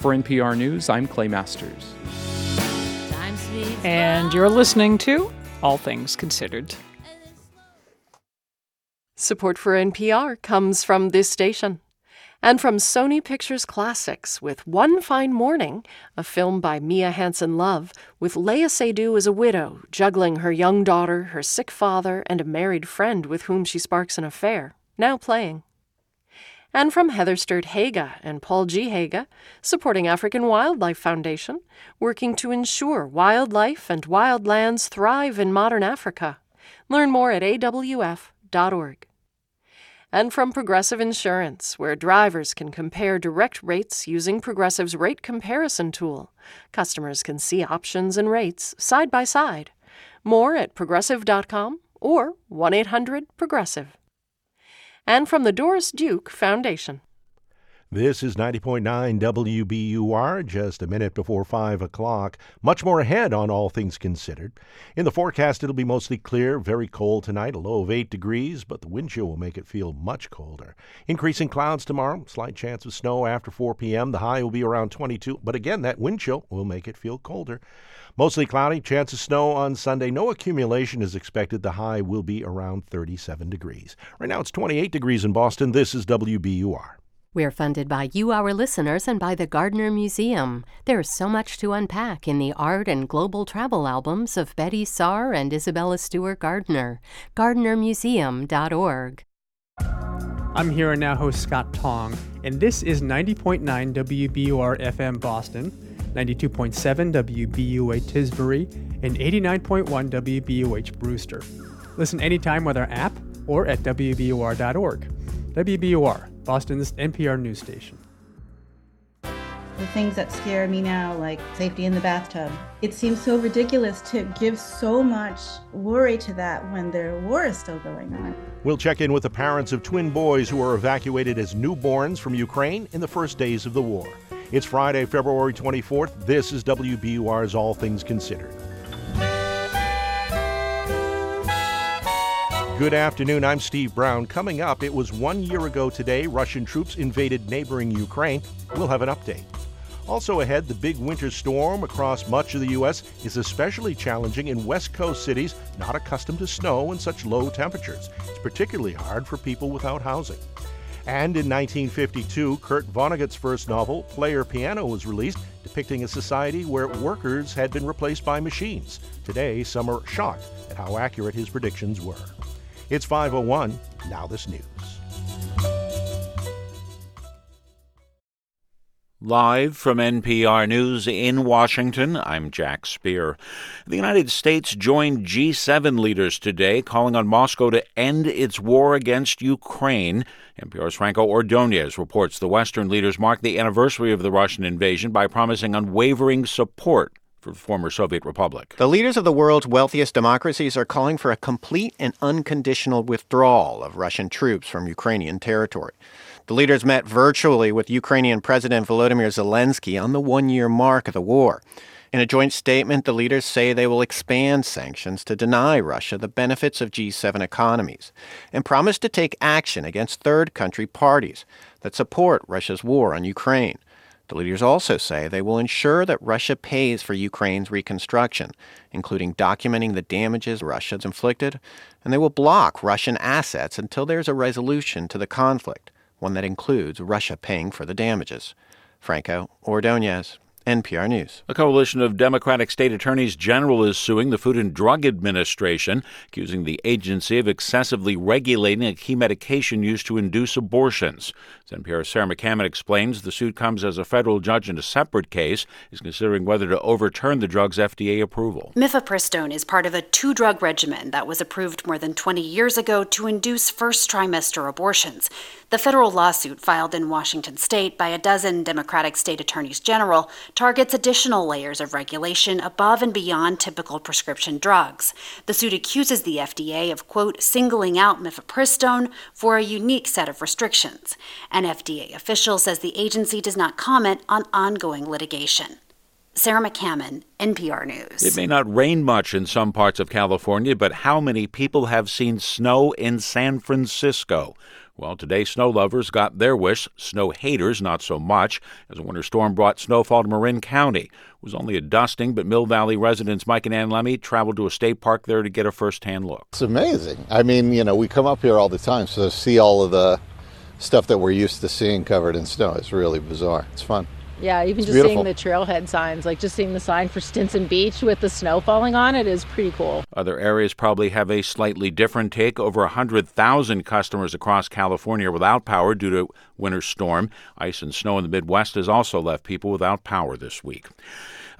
For NPR News, I'm Clay Masters. And you're listening to All Things Considered. Support for NPR comes from this station and from Sony Pictures Classics with One Fine Morning, a film by Mia Hansen Love, with Léa Seydoux as a widow, juggling her young daughter, her sick father, and a married friend with whom she sparks an affair, now playing. And from Heather Sturt Haaga and Paul G. Haaga, supporting African Wildlife Foundation, working to ensure wildlife and wildlands thrive in modern Africa. Learn more at awf.org and from Progressive Insurance, where drivers can compare direct rates using Progressive's rate comparison tool. Customers can see options and rates side by side. More at progressive.com or 1 800 Progressive. And from the Doris Duke Foundation. This is 90.9 WBUR, just a minute before 5 o'clock. Much more ahead on All Things Considered. In the forecast, it'll be mostly clear, very cold tonight, a low of 8 degrees, but the wind chill will make it feel much colder. Increasing clouds tomorrow, slight chance of snow after 4 p.m. The high will be around 22, but again, that wind chill will make it feel colder. Mostly cloudy, chance of snow on Sunday. No accumulation is expected. The high will be around 37 degrees. Right now, it's 28 degrees in Boston. This is WBUR. We're funded by you, our listeners, and by the Gardner Museum. There's so much to unpack in the art and global travel albums of Betty Saar and Isabella Stewart Gardner. GardnerMuseum.org. I'm here and now host Scott Tong, and this is 90.9 WBUR FM Boston, 92.7 WBUA Tisbury, and 89.1 WBUH Brewster. Listen anytime with our app or at WBUR.org. WBUR, Boston's NPR news station. The things that scare me now, like safety in the bathtub. It seems so ridiculous to give so much worry to that when the war is still going on. We'll check in with the parents of twin boys who were evacuated as newborns from Ukraine in the first days of the war. It's Friday, February 24th. This is WBUR's All Things Considered. Good afternoon. I'm Steve Brown. Coming up, it was one year ago today Russian troops invaded neighboring Ukraine. We'll have an update. Also ahead, the big winter storm across much of the U.S. is especially challenging in West Coast cities not accustomed to snow and such low temperatures. It's particularly hard for people without housing. And in 1952, Kurt Vonnegut's first novel, Player Piano, was released, depicting a society where workers had been replaced by machines. Today, some are shocked at how accurate his predictions were. It's 501. Now this news. Live from NPR News in Washington, I'm Jack Speer. The United States joined G7 leaders today calling on Moscow to end its war against Ukraine. NPR's Franco Ordonez reports the Western leaders marked the anniversary of the Russian invasion by promising unwavering support for the former Soviet republic. The leaders of the world's wealthiest democracies are calling for a complete and unconditional withdrawal of Russian troops from Ukrainian territory. The leaders met virtually with Ukrainian President Volodymyr Zelensky on the one year mark of the war. In a joint statement, the leaders say they will expand sanctions to deny Russia the benefits of G7 economies and promise to take action against third country parties that support Russia's war on Ukraine. The leaders also say they will ensure that Russia pays for Ukraine's reconstruction, including documenting the damages Russia has inflicted, and they will block Russian assets until there's a resolution to the conflict, one that includes Russia paying for the damages. Franco Ordonez. NPR News. A coalition of Democratic state attorneys general is suing the Food and Drug Administration, accusing the agency of excessively regulating a key medication used to induce abortions. As NPR's Sarah McCammon explains, the suit comes as a federal judge in a separate case is considering whether to overturn the drug's FDA approval. Mifepristone is part of a two drug regimen that was approved more than 20 years ago to induce first trimester abortions. The federal lawsuit filed in Washington state by a dozen Democratic state attorneys general targets additional layers of regulation above and beyond typical prescription drugs. The suit accuses the FDA of, quote, singling out mifepristone for a unique set of restrictions. An FDA official says the agency does not comment on ongoing litigation. Sarah McCammon, NPR News. It may not rain much in some parts of California, but how many people have seen snow in San Francisco? Well, today snow lovers got their wish, snow haters not so much, as a winter storm brought snowfall to Marin County. It was only a dusting, but Mill Valley residents Mike and Ann Lemmy traveled to a state park there to get a first-hand look. It's amazing. I mean, you know, we come up here all the time, so to see all of the stuff that we're used to seeing covered in snow is really bizarre. It's fun. Yeah, even It's just beautiful. seeing the trailhead signs, like just seeing the sign for Stinson Beach with the snow falling on it is pretty cool. Other areas probably have a slightly different take. Over 100,000 customers across California are without power due to winter storm. Ice and snow in the Midwest has also left people without power this week.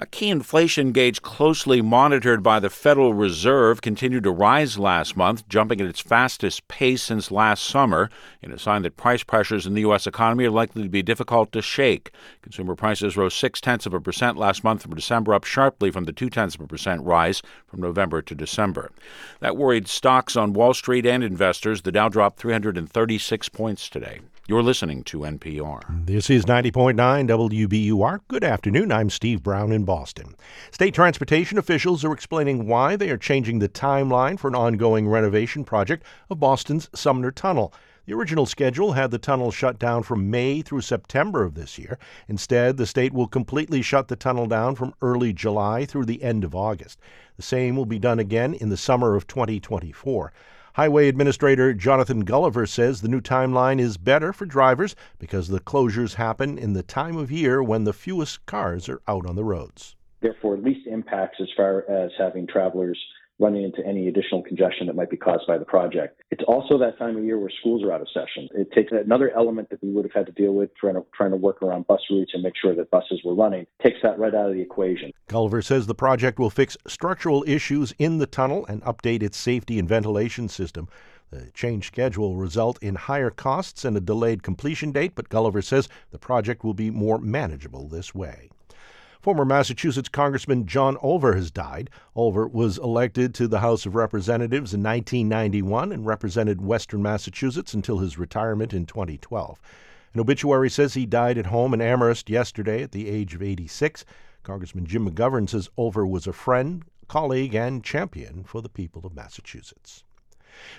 A key inflation gauge closely monitored by the Federal Reserve continued to rise last month, jumping at its fastest pace since last summer, in a sign that price pressures in the U.S. economy are likely to be difficult to shake. Consumer prices rose six tenths of a percent last month from December, up sharply from the two tenths of a percent rise from November to December. That worried stocks on Wall Street and investors. The Dow dropped 336 points today. You're listening to NPR. This is 90.9 WBUR. Good afternoon. I'm Steve Brown in Boston. State transportation officials are explaining why they are changing the timeline for an ongoing renovation project of Boston's Sumner Tunnel. The original schedule had the tunnel shut down from May through September of this year. Instead, the state will completely shut the tunnel down from early July through the end of August. The same will be done again in the summer of 2024. Highway Administrator Jonathan Gulliver says the new timeline is better for drivers because the closures happen in the time of year when the fewest cars are out on the roads. Therefore, least impacts as far as having travelers running into any additional congestion that might be caused by the project. It's also that time of year where schools are out of session. It takes another element that we would have had to deal with trying to trying to work around bus routes and make sure that buses were running. Takes that right out of the equation. Gulliver says the project will fix structural issues in the tunnel and update its safety and ventilation system. The change schedule will result in higher costs and a delayed completion date, but Gulliver says the project will be more manageable this way. Former Massachusetts Congressman John Olver has died. Olver was elected to the House of Representatives in 1991 and represented Western Massachusetts until his retirement in 2012. An obituary says he died at home in Amherst yesterday at the age of 86. Congressman Jim McGovern says Olver was a friend, colleague, and champion for the people of Massachusetts.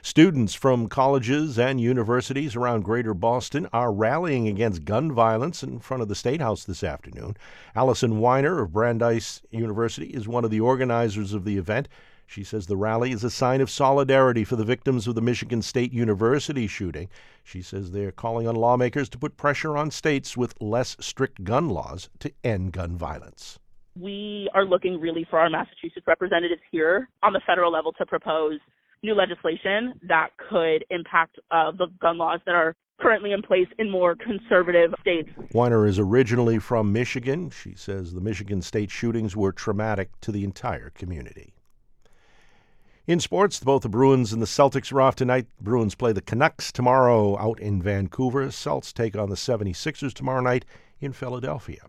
Students from colleges and universities around Greater Boston are rallying against gun violence in front of the State House this afternoon. Allison Weiner of Brandeis University is one of the organizers of the event. She says the rally is a sign of solidarity for the victims of the Michigan State University shooting. She says they're calling on lawmakers to put pressure on states with less strict gun laws to end gun violence. We are looking really for our Massachusetts representatives here on the federal level to propose new legislation that could impact uh, the gun laws that are currently in place in more conservative states. Weiner is originally from Michigan. She says the Michigan state shootings were traumatic to the entire community. In sports, both the Bruins and the Celtics are off tonight. Bruins play the Canucks tomorrow out in Vancouver. Celts take on the 76ers tomorrow night in Philadelphia.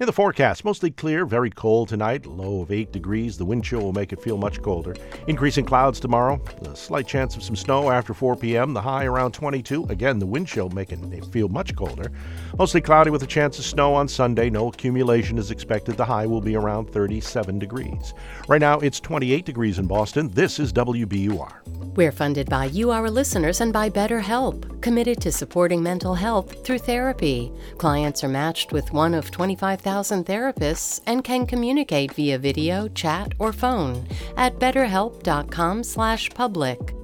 In the forecast, mostly clear, very cold tonight, low of 8 degrees. The wind chill will make it feel much colder. Increasing clouds tomorrow, a slight chance of some snow after 4 p.m., the high around 22. Again, the wind chill making it feel much colder. Mostly cloudy with a chance of snow on Sunday. No accumulation is expected. The high will be around 37 degrees. Right now, it's 28 degrees in Boston. This is WBUR. We're funded by you, our listeners, and by BetterHelp, committed to supporting mental health through therapy. Clients are matched with one of 25,000 therapists and can communicate via video, chat, or phone at betterhelp.com/public.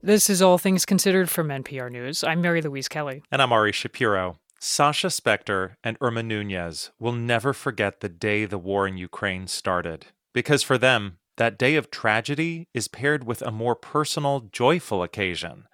This is All Things Considered from NPR News. I'm Mary Louise Kelly. And I'm Ari Shapiro. Sasha Spector and Irma Nunez will never forget the day the war in Ukraine started. Because for them, that day of tragedy is paired with a more personal, joyful occasion.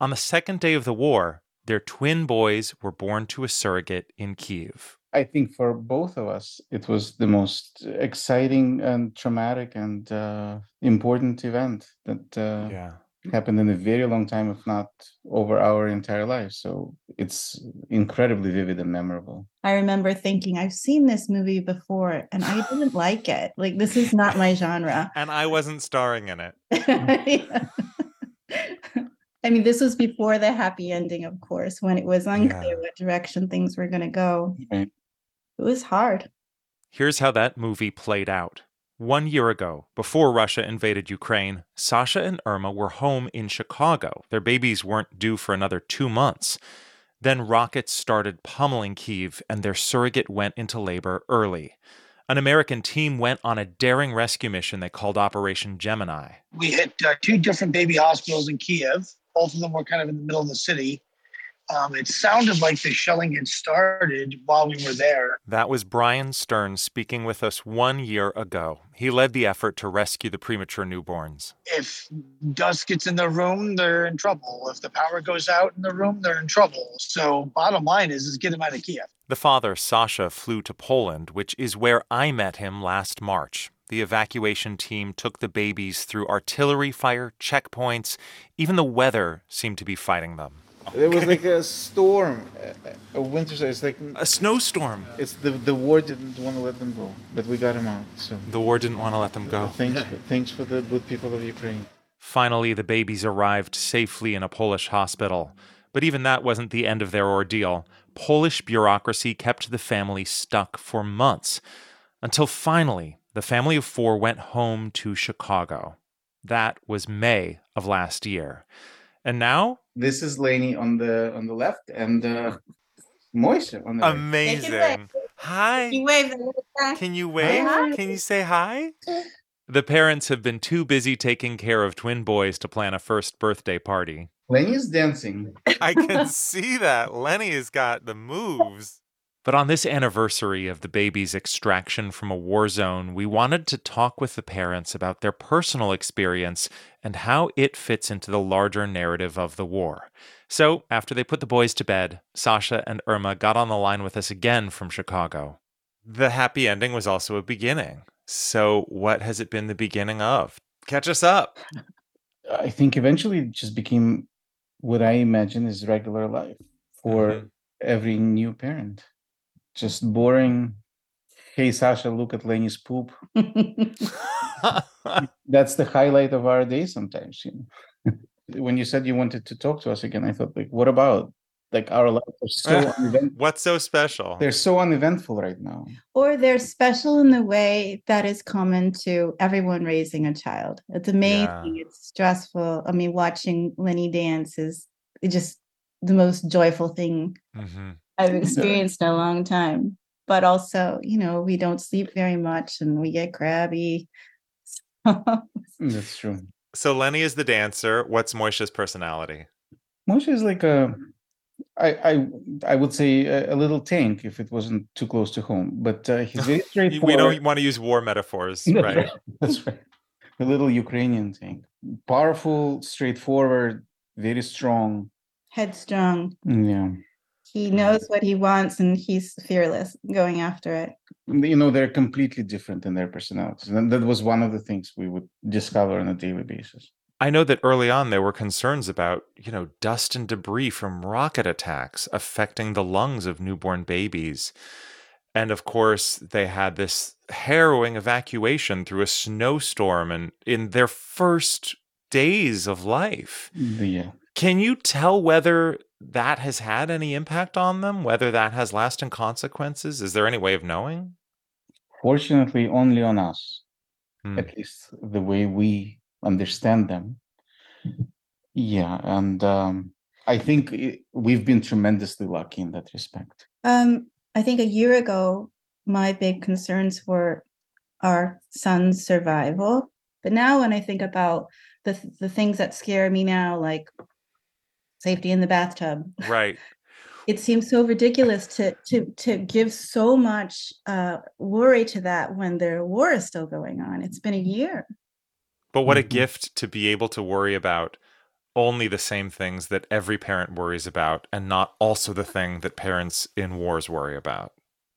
On the second day of the war, their twin boys were born to a surrogate in Kiev. I think for both of us, it was the most exciting and traumatic and uh, important event that uh, yeah. happened in a very long time, if not over our entire lives. So it's incredibly vivid and memorable. I remember thinking, I've seen this movie before and I didn't like it. Like, this is not my genre. And I wasn't starring in it. I mean, this was before the happy ending, of course, when it was unclear what direction things were going to go. Right. It was hard. Here's how that movie played out. One year ago, before Russia invaded Ukraine, Sasha and Irma were home in Chicago. Their babies weren't due for another two months. Then rockets started pummeling Kiev, and their surrogate went into labor early. An American team went on a daring rescue mission they called Operation Gemini. We hit uh, two different baby hospitals in Kiev. Both of them were kind of in the middle of the city. Um, it sounded like the shelling had started while we were there. That was Brian Stern speaking with us one year ago. He led the effort to rescue the premature newborns. If dust gets in the room, they're in trouble. If the power goes out in the room, they're in trouble. So, bottom line is, is get them out of Kiev. The father, Sasha, flew to Poland, which is where I met him last March. The evacuation team took the babies through artillery fire, checkpoints. Even the weather seemed to be fighting them. There was like a storm, a, a winter storm. It's like a snowstorm. It's the the war didn't want to let them go, but we got them out. So the war didn't want to let them go. Thanks, for, thanks for the good people of Ukraine. Finally, the babies arrived safely in a Polish hospital. But even that wasn't the end of their ordeal. Polish bureaucracy kept the family stuck for months until finally the family of four went home to Chicago. That was May of last year. And now? This is Lainey on the on the left and uh, Moise on the Amazing. Hi. Can you wave? Can you wave? Hi. Can you say hi? The parents have been too busy taking care of twin boys to plan a first birthday party. Lenny's dancing. I can see that. Lenny has got the moves. But on this anniversary of the baby's extraction from a war zone, we wanted to talk with the parents about their personal experience and how it fits into the larger narrative of the war. So, after they put the boys to bed, Sasha and Irma got on the line with us again from Chicago. The happy ending was also a beginning. So, what has it been the beginning of? Catch us up. I think eventually it just became what I imagine is regular life for Mhm. every new parent. Just boring. Hey, Sasha, look at Lenny's poop. That's the highlight of our day sometimes. You know? when you said you wanted to talk to us again, I thought, like, what about? Like, our lives are so uneventful. What's so special? They're so uneventful right now. Or they're special in the way that is common to everyone raising a child. It's amazing. It's stressful. I mean, watching Lenny dance is just the most joyful thing Mm-hmm. I've experienced in a long time. But also, you know, we don't sleep very much and we get crabby. That's true. So, Lenny is the dancer. What's Moisha's personality? Moshe is like a, I, I, I would say a, a little tank if it wasn't too close to home. But uh, he's very straightforward. We don't want to use war metaphors, That's right? That's right. A little Ukrainian tank. Powerful, straightforward, very strong. Headstrong. Yeah. He knows what he wants and he's fearless going after it. You know, they're completely different in their personalities. And that was one of the things we would discover on a daily basis. I know that early on there were concerns about, you know, dust and debris from rocket attacks affecting the lungs of newborn babies. And of course, they had this harrowing evacuation through a snowstorm and in their first days of life. Yeah. Can you tell whether that has had any impact on them, whether that has lasting consequences? Is there any way of knowing? Fortunately, only on us, Hmm. at least the way we understand them. Yeah. And um, I think it, we've been tremendously lucky in that respect. Um, I think a year ago, my big concerns were our son's survival. But now when I think about the the things that scare me now, like safety in the bathtub, Right. it seems so ridiculous to to to give so much uh, worry to that when the war is still going on. It's been a year. But what a Mhm. gift to be able to worry about only the same things that every parent worries about and not also the thing that parents in wars worry about.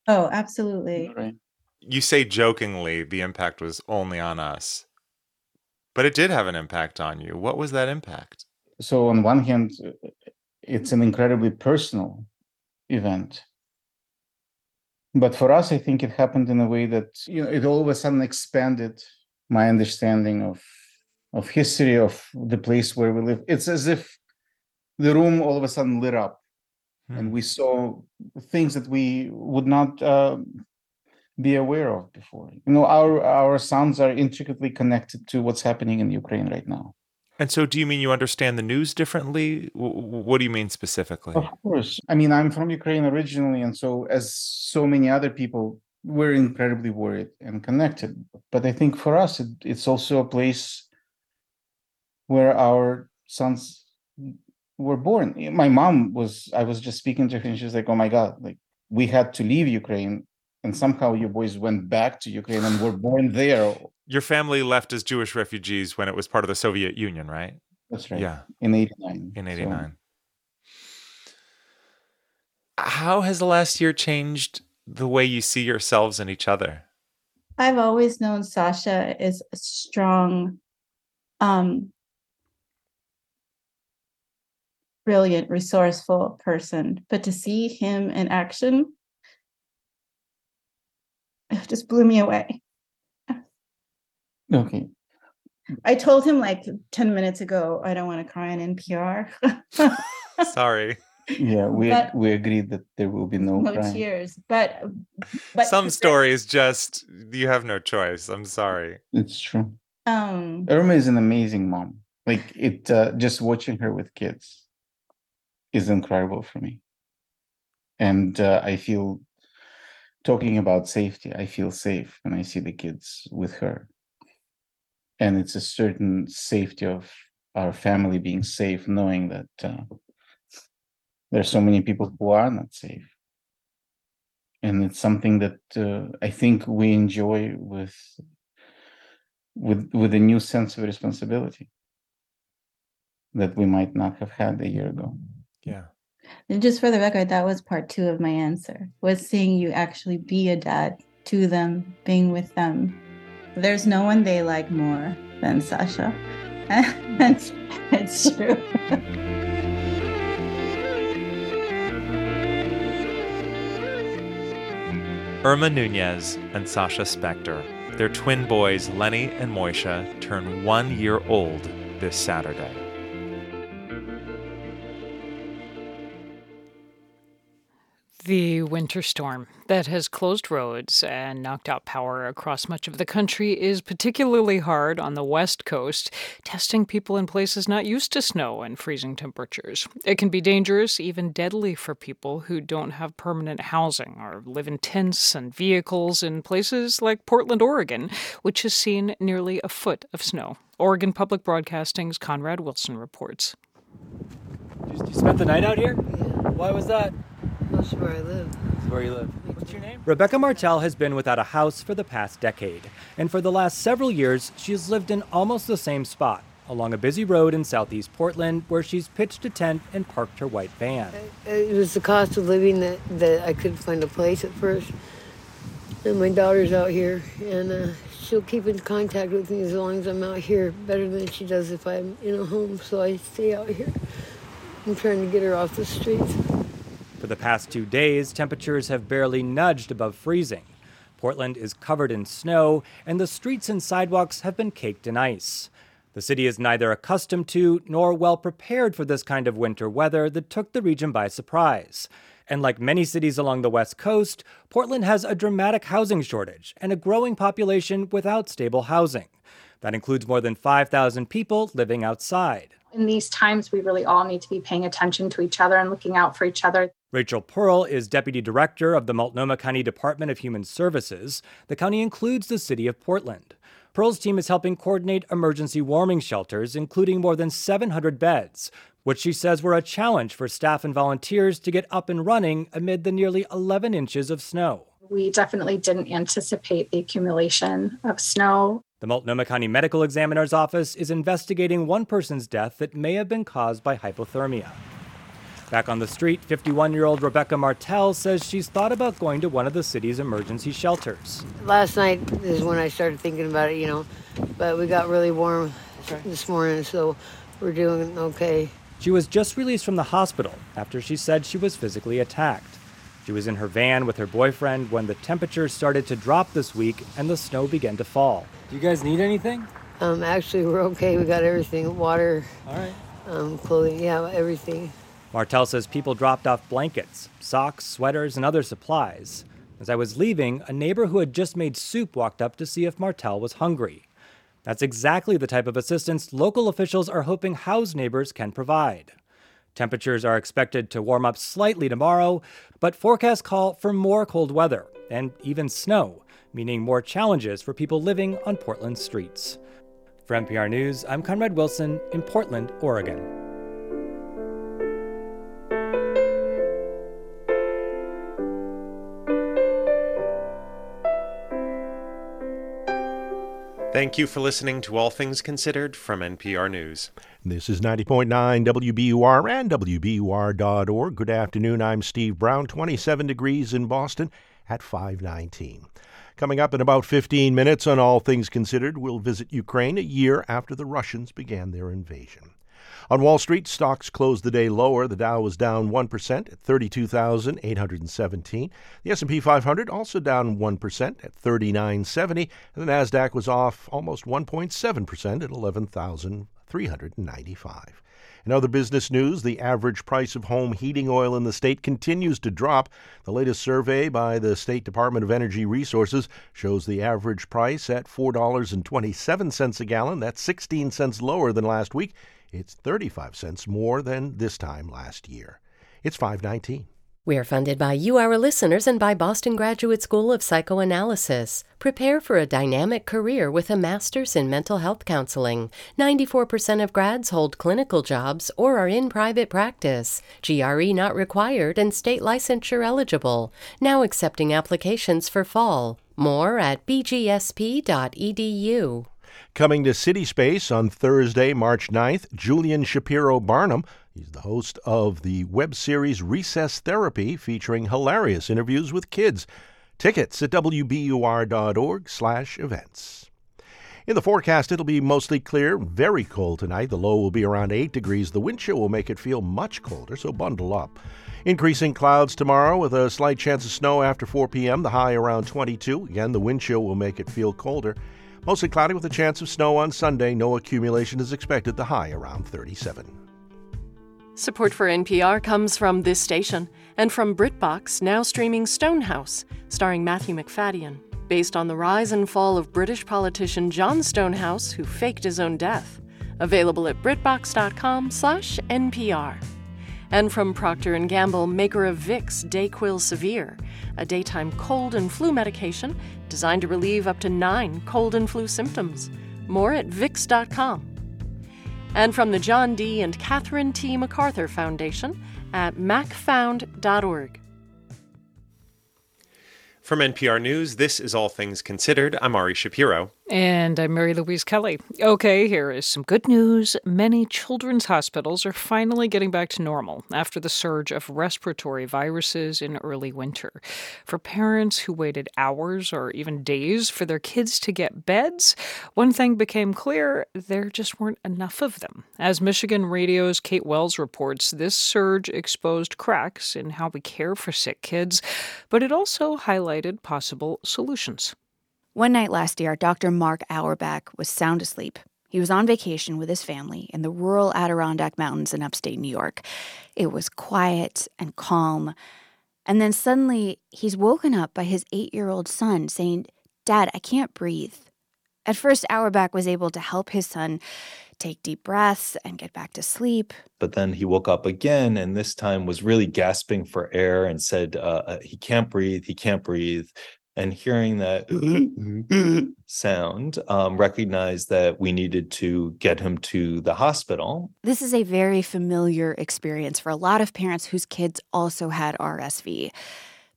Oh, absolutely. Right. You say jokingly the impact was only on us. But it did have an impact on you. What was that impact? So on one hand, it's an incredibly personal event. But for us, I think it happened in a way that you know it all of a sudden expanded my understanding of of history of the place where we live. It's as if the room all of a sudden lit up, and we saw things that we would not uh, be aware of before. You know, our our sounds are intricately connected to what's happening in Ukraine right now. And so, do you mean you understand the news differently? What do you mean specifically? Of course. I mean, I'm from Ukraine originally, and so as so many other people, we're incredibly worried and connected. But I think for us, it, it's also a place where our sons were born. My mom was, I was just speaking to her, and she was like, oh my God, like we had to leave Ukraine, and somehow you boys went back to Ukraine and were born there. Your family left as Jewish refugees when it was part of the Soviet Union, right? That's right. Yeah, In 89. in So- 89. How has the last year changed the way you see yourselves and each other? I've always known Sasha is a strong, um, brilliant, resourceful person. But to see him in action, it just blew me away. Okay. I told him like 10 minutes ago, I don't want to cry on NPR. Sorry. Yeah, we But- we agreed that there will be no, no crying. tears. But, but Some stories just, you have no choice. I'm sorry. It's true. um, Irma is an amazing mom. Like it, uh, just watching her with kids is incredible for me. And uh, I feel, talking about safety, I feel safe when I see the kids with her. And it's a certain safety of our family being safe, knowing that uh, there's so many people who are not safe, and it's something that uh, I think we enjoy with with with a new sense of responsibility that we might not have had a year ago. Yeah. And just for the record, that was part two of my answer, was seeing you actually be a dad to them, being with them. There's no one they like more than Sasha. it's, it's true. Irma Nunez and Sasha Spector. Their twin boys, Lenny and Moisha, turn one year old this Saturday. The winter storm that has closed roads and knocked out power across much of the country is particularly hard on the West Coast, testing people in places not used to snow and freezing temperatures. It can be dangerous, even deadly, for people who don't have permanent housing or live in tents and vehicles in places like Portland, Oregon, which has seen nearly a foot of snow. Oregon Public Broadcasting's Conrad Wilson reports. You spent the night out here? Why was that? That's where I live. That's where you live. What's your name? Rebecca Martel has been without a house for the past decade, and for the last several years, she has lived in almost the same spot along a busy road in southeast Portland where she's pitched a tent and parked her white van. It was the cost of living that, that I couldn't find a place at first. And my daughter's out here, and uh, she'll keep in contact with me as long as I'm out here, better than she does if I'm in a home, so I stay out here. I'm trying to get her off the streets. For the past two days, temperatures have barely nudged above freezing. Portland is covered in snow, and the streets and sidewalks have been caked in ice. The city is neither accustomed to nor well prepared for this kind of winter weather that took the region by surprise. And like many cities along the West Coast, Portland has a dramatic housing shortage and a growing population without stable housing. That includes more than 5,000 people living outside. In these times, we really all need to be paying attention to each other and looking out for each other. Rachel Pearl is deputy director of the Multnomah County Department of Human Services. The county includes the city of Portland. Pearl's team is helping coordinate emergency warming shelters, including more than 700 beds, which she says were a challenge for staff and volunteers to get up and running amid the nearly 11 inches of snow. We definitely didn't anticipate the accumulation of snow. The Multnomah County Medical Examiner's Office is investigating one person's death that may have been caused by hypothermia. Back on the street, 51 year old Rebecca Martel says she's thought about going to one of the city's emergency shelters. Last night is when I started thinking about it, you know, but we got really warm this morning, so we're doing okay. She was just released from the hospital after she said she was physically attacked. She was in her van with her boyfriend when the temperatures started to drop this week and the snow began to fall. Do you guys need anything? Um, actually, we're okay. We got everything water, All right. um, clothing, yeah, everything. Martel says people dropped off blankets, socks, sweaters, and other supplies. As I was leaving, a neighbor who had just made soup walked up to see if Martel was hungry. That's exactly the type of assistance local officials are hoping house neighbors can provide. Temperatures are expected to warm up slightly tomorrow, but forecasts call for more cold weather and even snow, meaning more challenges for people living on Portland streets. For NPR News, I'm Conrad Wilson in Portland, Oregon. Thank you for listening to All Things Considered from NPR News. This is 90.9 WBUR and WBUR.org. Good afternoon. I'm Steve Brown. 27 degrees in Boston at 519. Coming up in about 15 minutes on All Things Considered, we'll visit Ukraine a year after the Russians began their invasion. On Wall Street, stocks closed the day lower. The Dow was down 1% at 32,817. The S&P 500 also down 1% at 3970, and the Nasdaq was off almost 1.7% at 11,395. In other business news, the average price of home heating oil in the state continues to drop. The latest survey by the State Department of Energy Resources shows the average price at $4.27 a gallon. That's 16 cents lower than last week. It's 35 cents more than this time last year. It's 519. We're funded by you, our listeners, and by Boston Graduate School of Psychoanalysis. Prepare for a dynamic career with a master's in mental health counseling. 94% of grads hold clinical jobs or are in private practice. GRE not required and state licensure eligible. Now accepting applications for fall. More at bgsp.edu. Coming to City Space on Thursday, March 9th, Julian Shapiro Barnum. He's the host of the web series Recess Therapy, featuring hilarious interviews with kids. Tickets at wbur.org slash events. In the forecast, it'll be mostly clear, very cold tonight. The low will be around 8 degrees. The wind chill will make it feel much colder, so bundle up. Increasing clouds tomorrow with a slight chance of snow after 4 p.m., the high around 22. Again, the wind chill will make it feel colder. Mostly cloudy with a chance of snow on Sunday. No accumulation is expected, the high around 37. Support for NPR comes from this station and from BritBox, now streaming Stonehouse, starring Matthew Macfadyen, based on the rise and fall of British politician John Stonehouse, who faked his own death. Available at britbox.com/npr. And from Procter & Gamble, maker of Vicks Dayquil Severe, a daytime cold and flu medication designed to relieve up to 9 cold and flu symptoms. More at vicks.com and from the John D. and Catherine T. MacArthur Foundation at macfound.org. From NPR News, this is All Things Considered. I'm Ari Shapiro. And I'm Mary Louise Kelly. Okay, here is some good news. Many children's hospitals are finally getting back to normal after the surge of respiratory viruses in early winter. For parents who waited hours or even days for their kids to get beds, one thing became clear there just weren't enough of them. As Michigan Radio's Kate Wells reports, this surge exposed cracks in how we care for sick kids, but it also highlighted possible solutions. One night last year, Dr. Mark Auerbach was sound asleep. He was on vacation with his family in the rural Adirondack Mountains in upstate New York. It was quiet and calm. And then suddenly, he's woken up by his eight year old son saying, Dad, I can't breathe. At first, Auerbach was able to help his son take deep breaths and get back to sleep. But then he woke up again and this time was really gasping for air and said, uh, uh He can't breathe, he can't breathe and hearing that sound, um, recognized that we needed to get him to the hospital. This is a very familiar experience for a lot of parents whose kids also had RSV.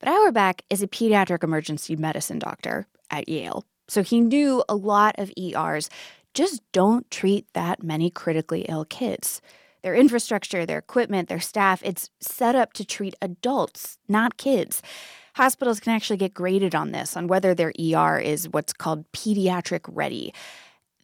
But Auerbach is a pediatric emergency medicine doctor at Yale, so he knew a lot of ERs just don't treat that many critically ill kids. Their infrastructure, their equipment, their staff, it's set up to treat adults, not kids. Hospitals can actually get graded on this, on whether their ER is what's called pediatric ready.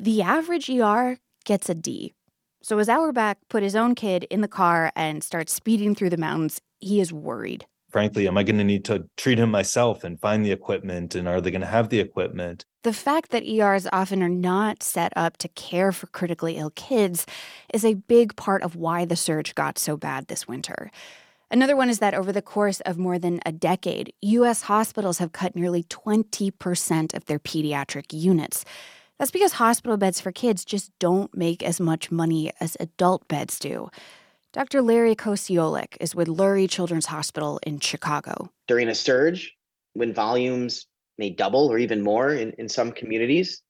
The average ER gets a D. So as Auerbach put his own kid in the car and starts speeding through the mountains, he is worried. Frankly, am I going to need to treat him myself and find the equipment? And are they going to have the equipment? The fact that ERs often are not set up to care for critically ill kids is a big part of why the surge got so bad this winter. Another one is that over the course of more than a decade, U.S. hospitals have cut nearly 20% of their pediatric units. That's because hospital beds for kids just don't make as much money as adult beds do. Dr. Larry Kociolek is with Lurie Children's Hospital in Chicago. During a surge, when volumes may double or even more in, in some communities,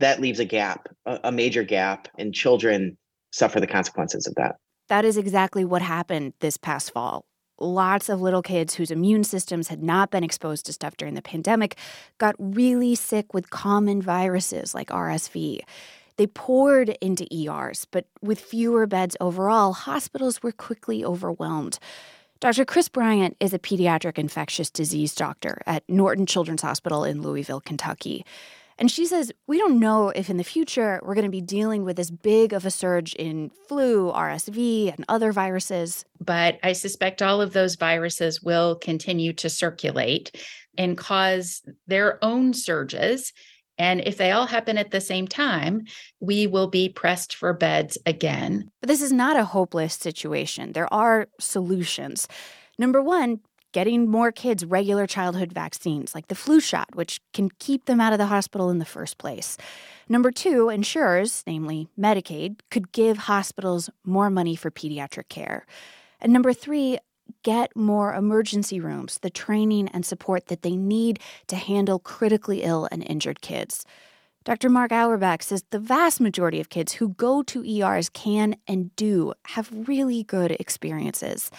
that leaves a gap, a, a major gap, and children suffer the consequences of that. That is exactly what happened this past fall. Lots of little kids whose immune systems had not been exposed to stuff during the pandemic got really sick with common viruses like RSV. They poured into ERs, but with fewer beds overall, hospitals were quickly overwhelmed. Dr. Chris Bryant is a pediatric infectious disease doctor at Norton Children's Hospital in Louisville, Kentucky. And she says, we don't know if in the future we're going to be dealing with as big of a surge in flu, RSV, and other viruses. But I suspect all of those viruses will continue to circulate and cause their own surges. And if they all happen at the same time, we will be pressed for beds again. But this is not a hopeless situation. There are solutions. Number one, getting more kids regular childhood vaccines like the flu shot, which can keep them out of the hospital in the first place. Number two, insurers, namely Medicaid, could give hospitals more money for pediatric care. And number three, get more emergency rooms, the training and support that they need to handle critically ill and injured kids. Dr. Mark Auerbach says the vast majority of kids who go to ERs can and do have really good experiences,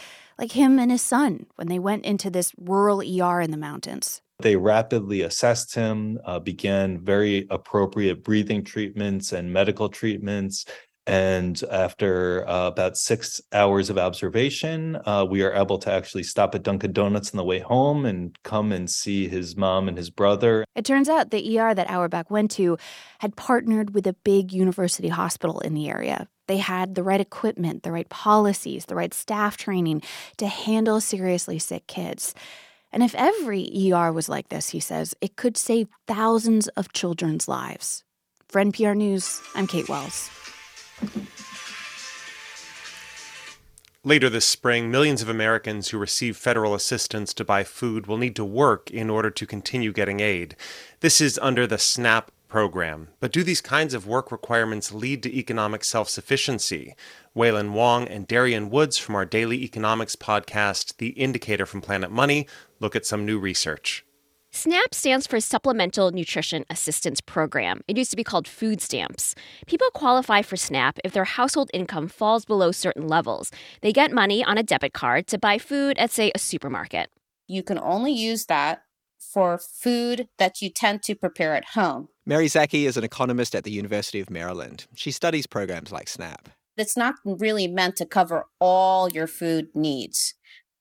like him and his son when they went into this rural ER in the mountains. They rapidly assessed him, uh, began very appropriate breathing treatments and medical treatments, and after uh, about six hours of observation, uh, we are able to actually stop at Dunkin' Donuts on the way home and come and see his mom and his brother. It turns out the ER that Auerbach went to had partnered with a big university hospital in the area. They had the right equipment, the right policies, the right staff training to handle seriously sick kids. And if every ER was like this, he says, it could save thousands of children's lives. For NPR News, I'm Kate Wells. Later this spring, millions of Americans who receive federal assistance to buy food will need to work in order to continue getting aid. This is under the SNAP program. But do these kinds of work requirements lead to economic self sufficiency? Wailin Wong and Darian Woods from our daily economics podcast, The Indicator from Planet Money, look at some new research. SNAP stands for Supplemental Nutrition Assistance Program. It used to be called food stamps. People qualify for SNAP if their household income falls below certain levels. They get money on a debit card to buy food at, say, a supermarket. You can only use that for food that you tend to prepare at home. Mary Zaki is an economist at the University of Maryland. She studies programs like SNAP. It's not really meant to cover all your food needs,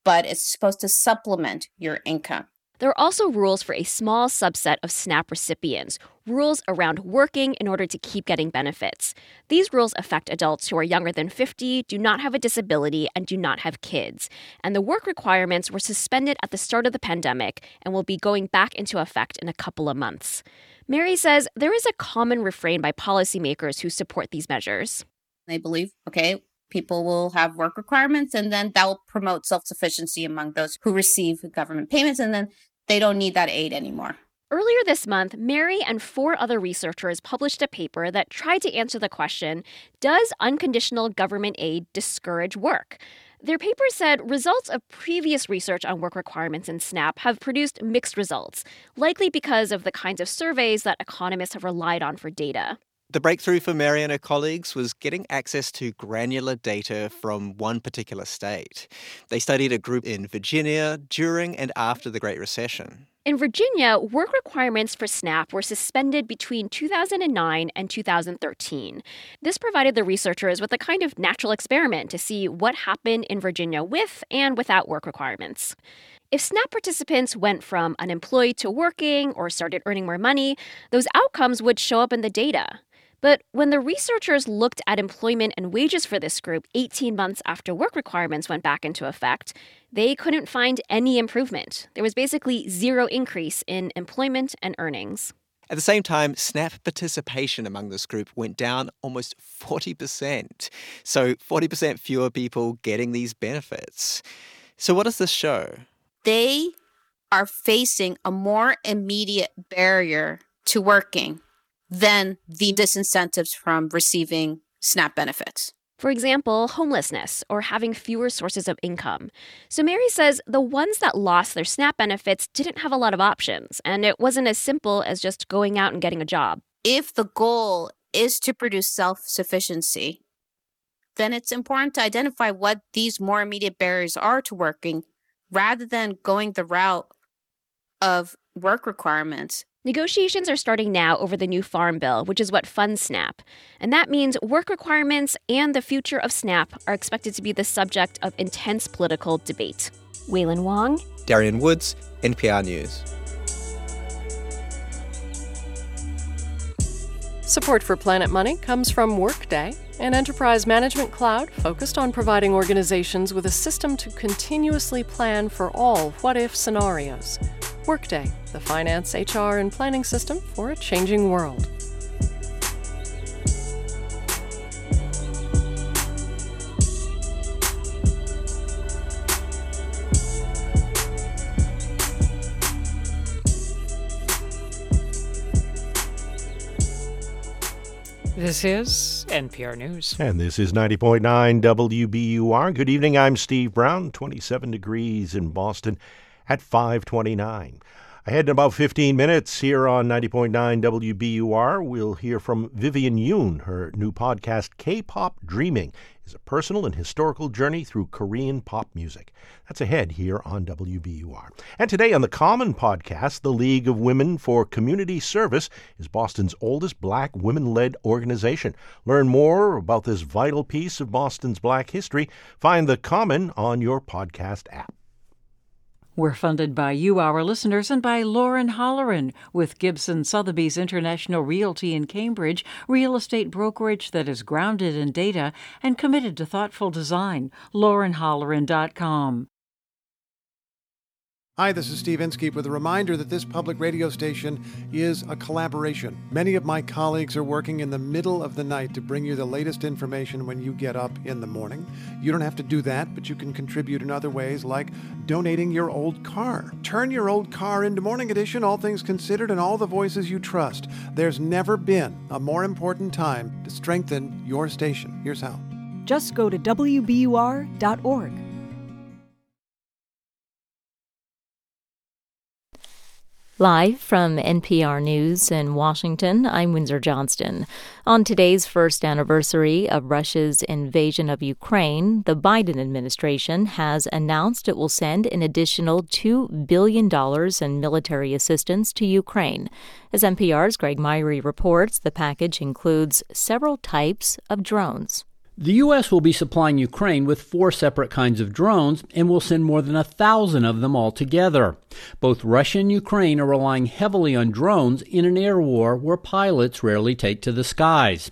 but it's supposed to supplement your income. There are also rules for a small subset of SNAP recipients, rules around working in order to keep getting benefits. These rules affect adults who are younger than 50, do not have a disability, and do not have kids. And the work requirements were suspended at the start of the pandemic and will be going back into effect in a couple of months. Mary says there is a common refrain by policymakers who support these measures. They believe, okay, people will have work requirements and then that will promote self-sufficiency among those who receive government payments and then they don't need that aid anymore. Earlier this month, Mary and four other researchers published a paper that tried to answer the question Does unconditional government aid discourage work? Their paper said results of previous research on work requirements in SNAP have produced mixed results, likely because of the kinds of surveys that economists have relied on for data. The breakthrough for Mary and her colleagues was getting access to granular data from one particular state. They studied a group in Virginia during and after the Great Recession. In Virginia, work requirements for SNAP were suspended between 2009 and 2013. This provided the researchers with a kind of natural experiment to see what happened in Virginia with and without work requirements. If SNAP participants went from unemployed to working or started earning more money, those outcomes would show up in the data. But when the researchers looked at employment and wages for this group 18 months after work requirements went back into effect, they couldn't find any improvement. There was basically zero increase in employment and earnings. At the same time, SNAP participation among this group went down almost 40%. So, 40% fewer people getting these benefits. So, what does this show? They are facing a more immediate barrier to working than the disincentives from receiving SNAP benefits. For example, homelessness or having fewer sources of income. So Mary says the ones that lost their SNAP benefits didn't have a lot of options, and it wasn't as simple as just going out and getting a job. If the goal is to produce self sufficiency, then it's important to identify what these more immediate barriers are to working rather than going the route of work requirements Negotiations are starting now over the new Farm Bill, which is what funds SNAP. And that means work requirements and the future of SNAP are expected to be the subject of intense political debate. Wailin Wong, Darian Woods, NPR News. Support for Planet Money comes from Workday, an enterprise management cloud focused on providing organizations with a system to continuously plan for all what if scenarios. Workday, the finance, HR, and planning system for a changing world. This is NPR News. And this is 90.9 WBUR. Good evening. I'm Steve Brown. 27 degrees in Boston at 529. Ahead in about 15 minutes here on 90.9 WBUR, we'll hear from Vivian Yoon. Her new podcast, K Pop Dreaming, is a personal and historical journey through Korean pop music. That's ahead here on WBUR. And today on the Common podcast, the League of Women for Community Service is Boston's oldest black women led organization. Learn more about this vital piece of Boston's black history. Find the Common on your podcast app. We're funded by you, our listeners, and by Lauren Holleran with Gibson Sotheby's International Realty in Cambridge, real estate brokerage that is grounded in data and committed to thoughtful design. LaurenHolleran.com. Hi, this is Steve Inskeep with a reminder that this public radio station is a collaboration. Many of my colleagues are working in the middle of the night to bring you the latest information when you get up in the morning. You don't have to do that, but you can contribute in other ways like donating your old car. Turn your old car into Morning Edition, all things considered, and all the voices you trust. There's never been a more important time to strengthen your station. Here's how. Just go to WBUR.org. Live from NPR News in Washington, I'm Windsor Johnston. On today's first anniversary of Russia's invasion of Ukraine, the Biden administration has announced it will send an additional $2 billion in military assistance to Ukraine. As NPR's Greg Myre reports, the package includes several types of drones. The U.S. will be supplying Ukraine with four separate kinds of drones and will send more than a thousand of them altogether. Both Russia and Ukraine are relying heavily on drones in an air war where pilots rarely take to the skies.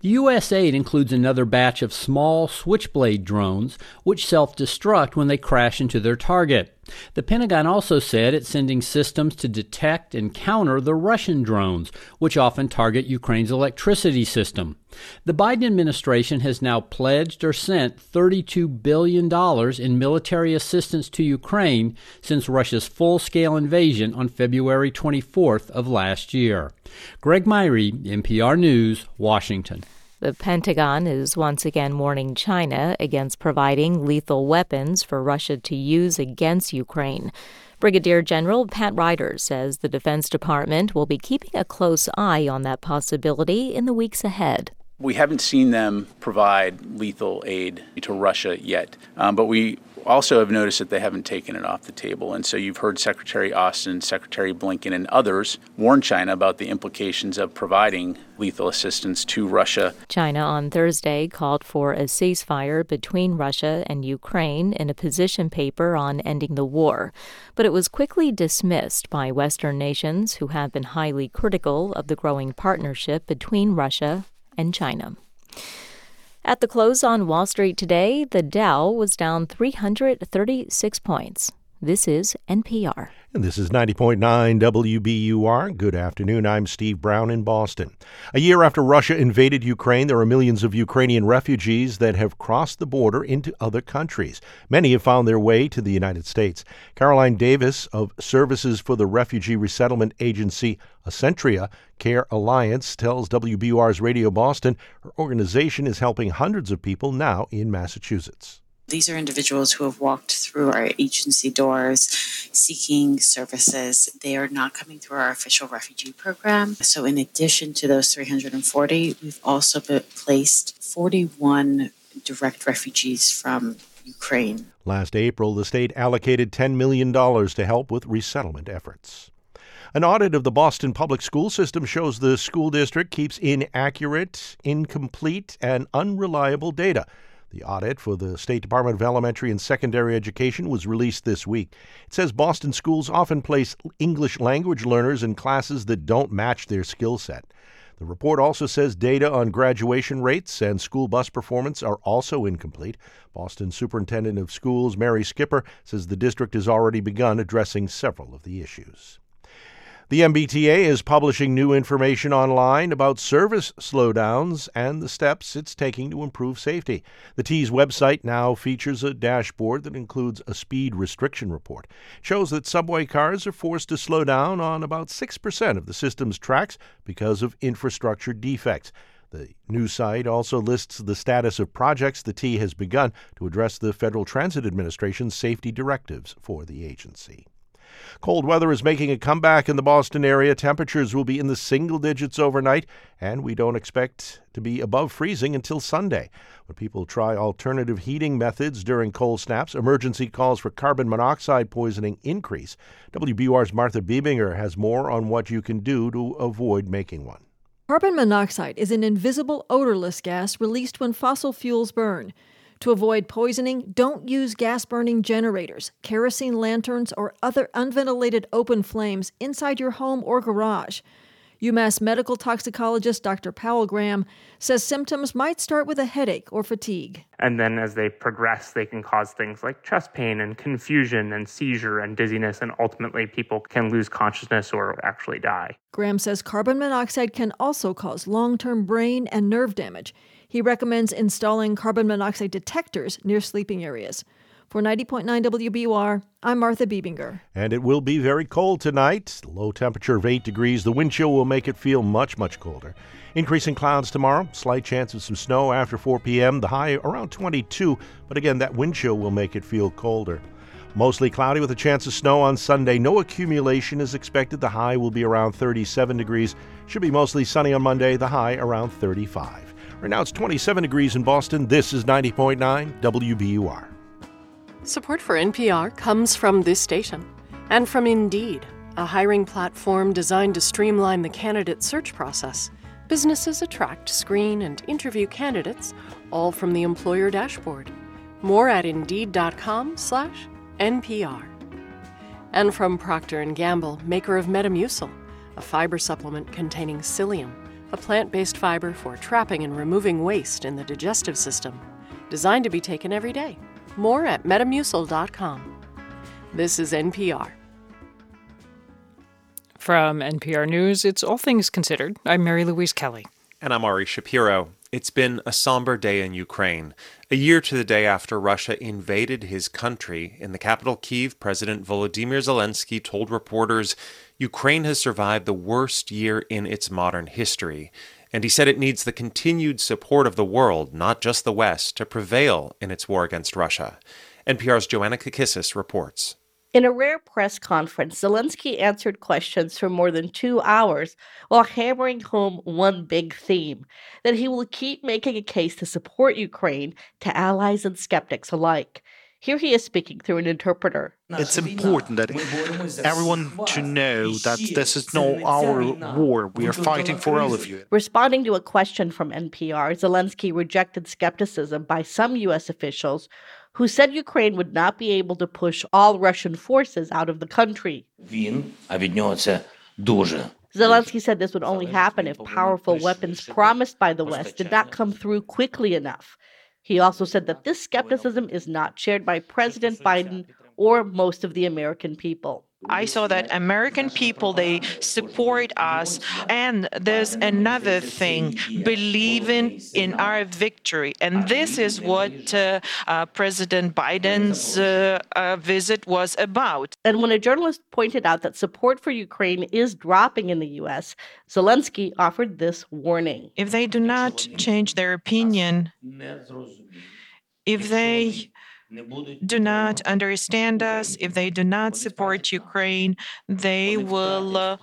The U.S. aid includes another batch of small switchblade drones, which self destruct when they crash into their target. The Pentagon also said it's sending systems to detect and counter the Russian drones, which often target Ukraine's electricity system. The Biden administration has now pledged or sent $32 billion in military assistance to Ukraine since Russia's full scale invasion on February 24th of last year. Greg Myre, NPR News, Washington. The Pentagon is once again warning China against providing lethal weapons for Russia to use against Ukraine. Brigadier General Pat Ryder says the Defense Department will be keeping a close eye on that possibility in the weeks ahead. We haven't seen them provide lethal aid to Russia yet, um, but we also have noticed that they haven't taken it off the table. And so you've heard Secretary Austin, Secretary Blinken, and others warn China about the implications of providing lethal assistance to Russia. China on Thursday called for a ceasefire between Russia and Ukraine in a position paper on ending the war. But it was quickly dismissed by Western nations who have been highly critical of the growing partnership between Russia and China. At the close on Wall Street today, the Dow was down 336 points. This is NPR. And this is 90.9 WBUR. Good afternoon. I'm Steve Brown in Boston. A year after Russia invaded Ukraine, there are millions of Ukrainian refugees that have crossed the border into other countries. Many have found their way to the United States. Caroline Davis of Services for the Refugee Resettlement Agency Ascentria Care Alliance tells WBUR's Radio Boston her organization is helping hundreds of people now in Massachusetts. These are individuals who have walked through our agency doors seeking services. They are not coming through our official refugee program. So, in addition to those 340, we've also placed 41 direct refugees from Ukraine. Last April, the state allocated $10 million to help with resettlement efforts. An audit of the Boston public school system shows the school district keeps inaccurate, incomplete, and unreliable data. The audit for the State Department of Elementary and Secondary Education was released this week. It says Boston schools often place English language learners in classes that don't match their skill set. The report also says data on graduation rates and school bus performance are also incomplete. Boston Superintendent of Schools Mary Skipper says the district has already begun addressing several of the issues. The MBTA is publishing new information online about service slowdowns and the steps it's taking to improve safety. The T's website now features a dashboard that includes a speed restriction report. It shows that subway cars are forced to slow down on about 6% of the system's tracks because of infrastructure defects. The new site also lists the status of projects the T has begun to address the Federal Transit Administration's safety directives for the agency. Cold weather is making a comeback in the Boston area. Temperatures will be in the single digits overnight, and we don't expect to be above freezing until Sunday. When people try alternative heating methods during cold snaps, emergency calls for carbon monoxide poisoning increase. WBUR's Martha Bebinger has more on what you can do to avoid making one. Carbon monoxide is an invisible odorless gas released when fossil fuels burn. To avoid poisoning, don't use gas burning generators, kerosene lanterns, or other unventilated open flames inside your home or garage. UMass medical toxicologist Dr. Powell Graham says symptoms might start with a headache or fatigue. And then as they progress, they can cause things like chest pain and confusion and seizure and dizziness, and ultimately people can lose consciousness or actually die. Graham says carbon monoxide can also cause long term brain and nerve damage. He recommends installing carbon monoxide detectors near sleeping areas. For 90.9 WBUR, I'm Martha Bebinger. And it will be very cold tonight. Low temperature of 8 degrees. The wind chill will make it feel much, much colder. Increasing clouds tomorrow. Slight chance of some snow after 4 p.m. The high around 22. But again, that wind chill will make it feel colder. Mostly cloudy with a chance of snow on Sunday. No accumulation is expected. The high will be around 37 degrees. Should be mostly sunny on Monday. The high around 35. Right now it's 27 degrees in Boston. This is 90.9 WBUR. Support for NPR comes from this station and from Indeed, a hiring platform designed to streamline the candidate search process. Businesses attract, screen, and interview candidates all from the employer dashboard. More at indeed.com/npr. And from Procter & Gamble, maker of Metamucil, a fiber supplement containing psyllium a plant based fiber for trapping and removing waste in the digestive system, designed to be taken every day. More at metamucil.com. This is NPR. From NPR News, it's All Things Considered. I'm Mary Louise Kelly. And I'm Ari Shapiro. It's been a somber day in Ukraine. A year to the day after Russia invaded his country, in the capital Kiev, President Volodymyr Zelensky told reporters Ukraine has survived the worst year in its modern history. And he said it needs the continued support of the world, not just the West, to prevail in its war against Russia. NPR's Joanna Kakissis reports. In a rare press conference, Zelensky answered questions for more than two hours while hammering home one big theme that he will keep making a case to support Ukraine to allies and skeptics alike. Here he is speaking through an interpreter. It's important that everyone to know that this is not our war. We are fighting for all of you. Responding to a question from NPR, Zelensky rejected skepticism by some U.S. officials who said Ukraine would not be able to push all Russian forces out of the country. Zelensky said this would only happen if powerful weapons promised by the West did not come through quickly enough. He also said that this skepticism is not shared by President Biden or most of the American people. I saw that American people they support us and there's another thing believing in our victory and this is what uh, uh, President Biden's uh, uh visit was about. And when a journalist pointed out that support for Ukraine is dropping in the US, Zelensky offered this warning. If they do not change their opinion, if they do not understand us, if they do not support Ukraine, they will uh,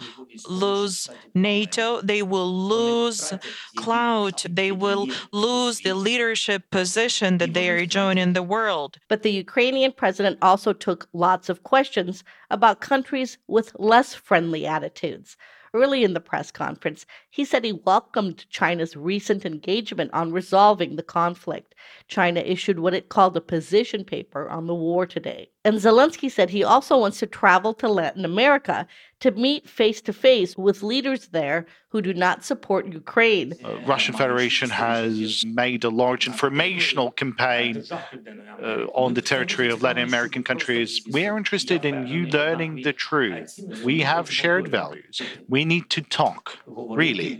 lose NATO, they will lose clout, they will lose the leadership position that they are enjoying in the world. But the Ukrainian president also took lots of questions about countries with less friendly attitudes. Early in the press conference, he said he welcomed China's recent engagement on resolving the conflict. China issued what it called a position paper on the war today. And Zelensky said he also wants to travel to Latin America to meet face to face with leaders there who do not support Ukraine. Uh, Russian Federation has made a large informational campaign uh, on the territory of Latin American countries. We are interested in you learning the truth. We have shared values. We need to talk, really.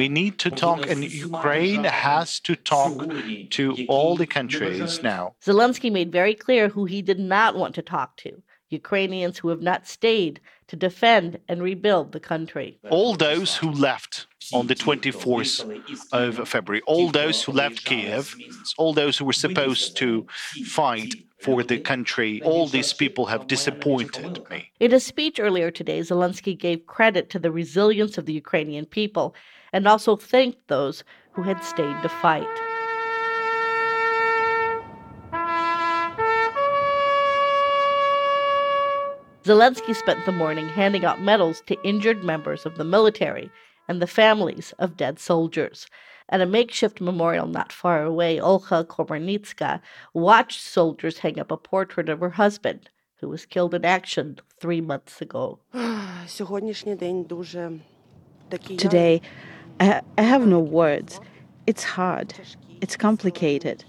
We need to talk, and Ukraine has to talk to all the countries now. Zelensky made very clear who he did not want to talk to Ukrainians who have not stayed to defend and rebuild the country. All those who left on the 24th of February, all those who left Kiev, all those who were supposed to fight for the country, all these people have disappointed me. In a speech earlier today, Zelensky gave credit to the resilience of the Ukrainian people and also thanked those who had stayed to fight. Zelensky spent the morning handing out medals to injured members of the military and the families of dead soldiers. At a makeshift memorial not far away, Olha Komarnitska watched soldiers hang up a portrait of her husband, who was killed in action three months ago. Today, I, I have no words. It's hard. It's complicated.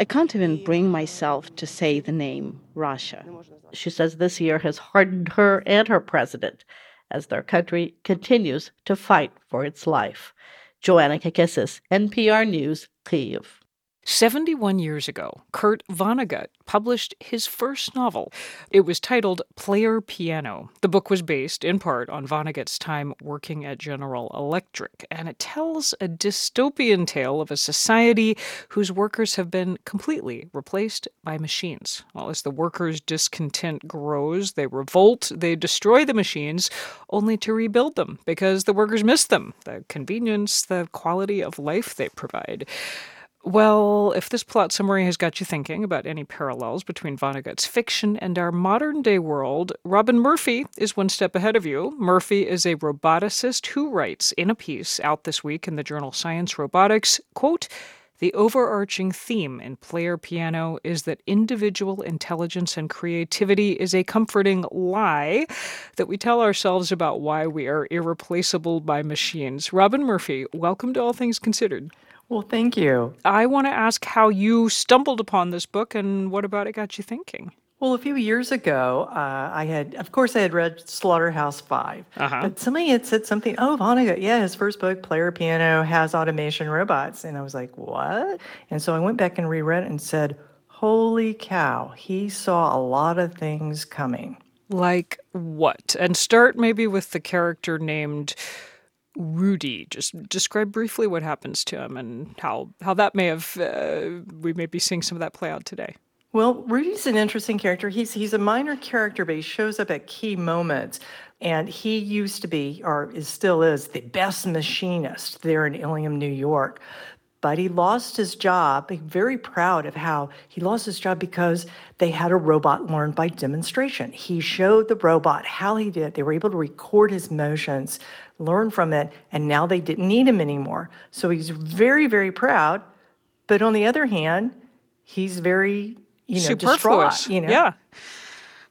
I can't even bring myself to say the name Russia. She says this year has hardened her and her president as their country continues to fight for its life. Joanna Kakissis, NPR News, Kyiv. 71 years ago, Kurt Vonnegut published his first novel. It was titled Player Piano. The book was based, in part, on Vonnegut's time working at General Electric, and it tells a dystopian tale of a society whose workers have been completely replaced by machines. Well, as the workers' discontent grows, they revolt, they destroy the machines, only to rebuild them because the workers miss them, the convenience, the quality of life they provide. Well, if this plot summary has got you thinking about any parallels between Vonnegut's fiction and our modern day world, Robin Murphy is one step ahead of you. Murphy is a roboticist who writes in a piece out this week in the journal Science Robotics, quote, the overarching theme in Player Piano is that individual intelligence and creativity is a comforting lie that we tell ourselves about why we are irreplaceable by machines. Robin Murphy, welcome to All Things Considered. Well, thank you. I want to ask how you stumbled upon this book and what about it got you thinking? Well, a few years ago, uh, I had, of course, I had read Slaughterhouse 5 Uh-huh. but somebody had said something. Oh, Vonnegut, yeah, his first book, Player Piano, has automation robots, and I was like, what? And so I went back and reread it and said, holy cow, he saw a lot of things coming. Like what? And start maybe with the character named Rudy. Just describe briefly what happens to him and how how that may have uh, we may be seeing some of that play out today. Well, Rudy's an interesting character. He's he's a minor character, but he shows up at key moments. And he used to be, or is still is, the best machinist there in Ilium, New York. But he lost his job. He's very proud of how he lost his job because they had a robot learn by demonstration. He showed the robot how he did. They were able to record his motions, learn from it, and now they didn't need him anymore. So he's very, very proud. But on the other hand, he's very, you know, superfluous. distraught. You know, Yeah.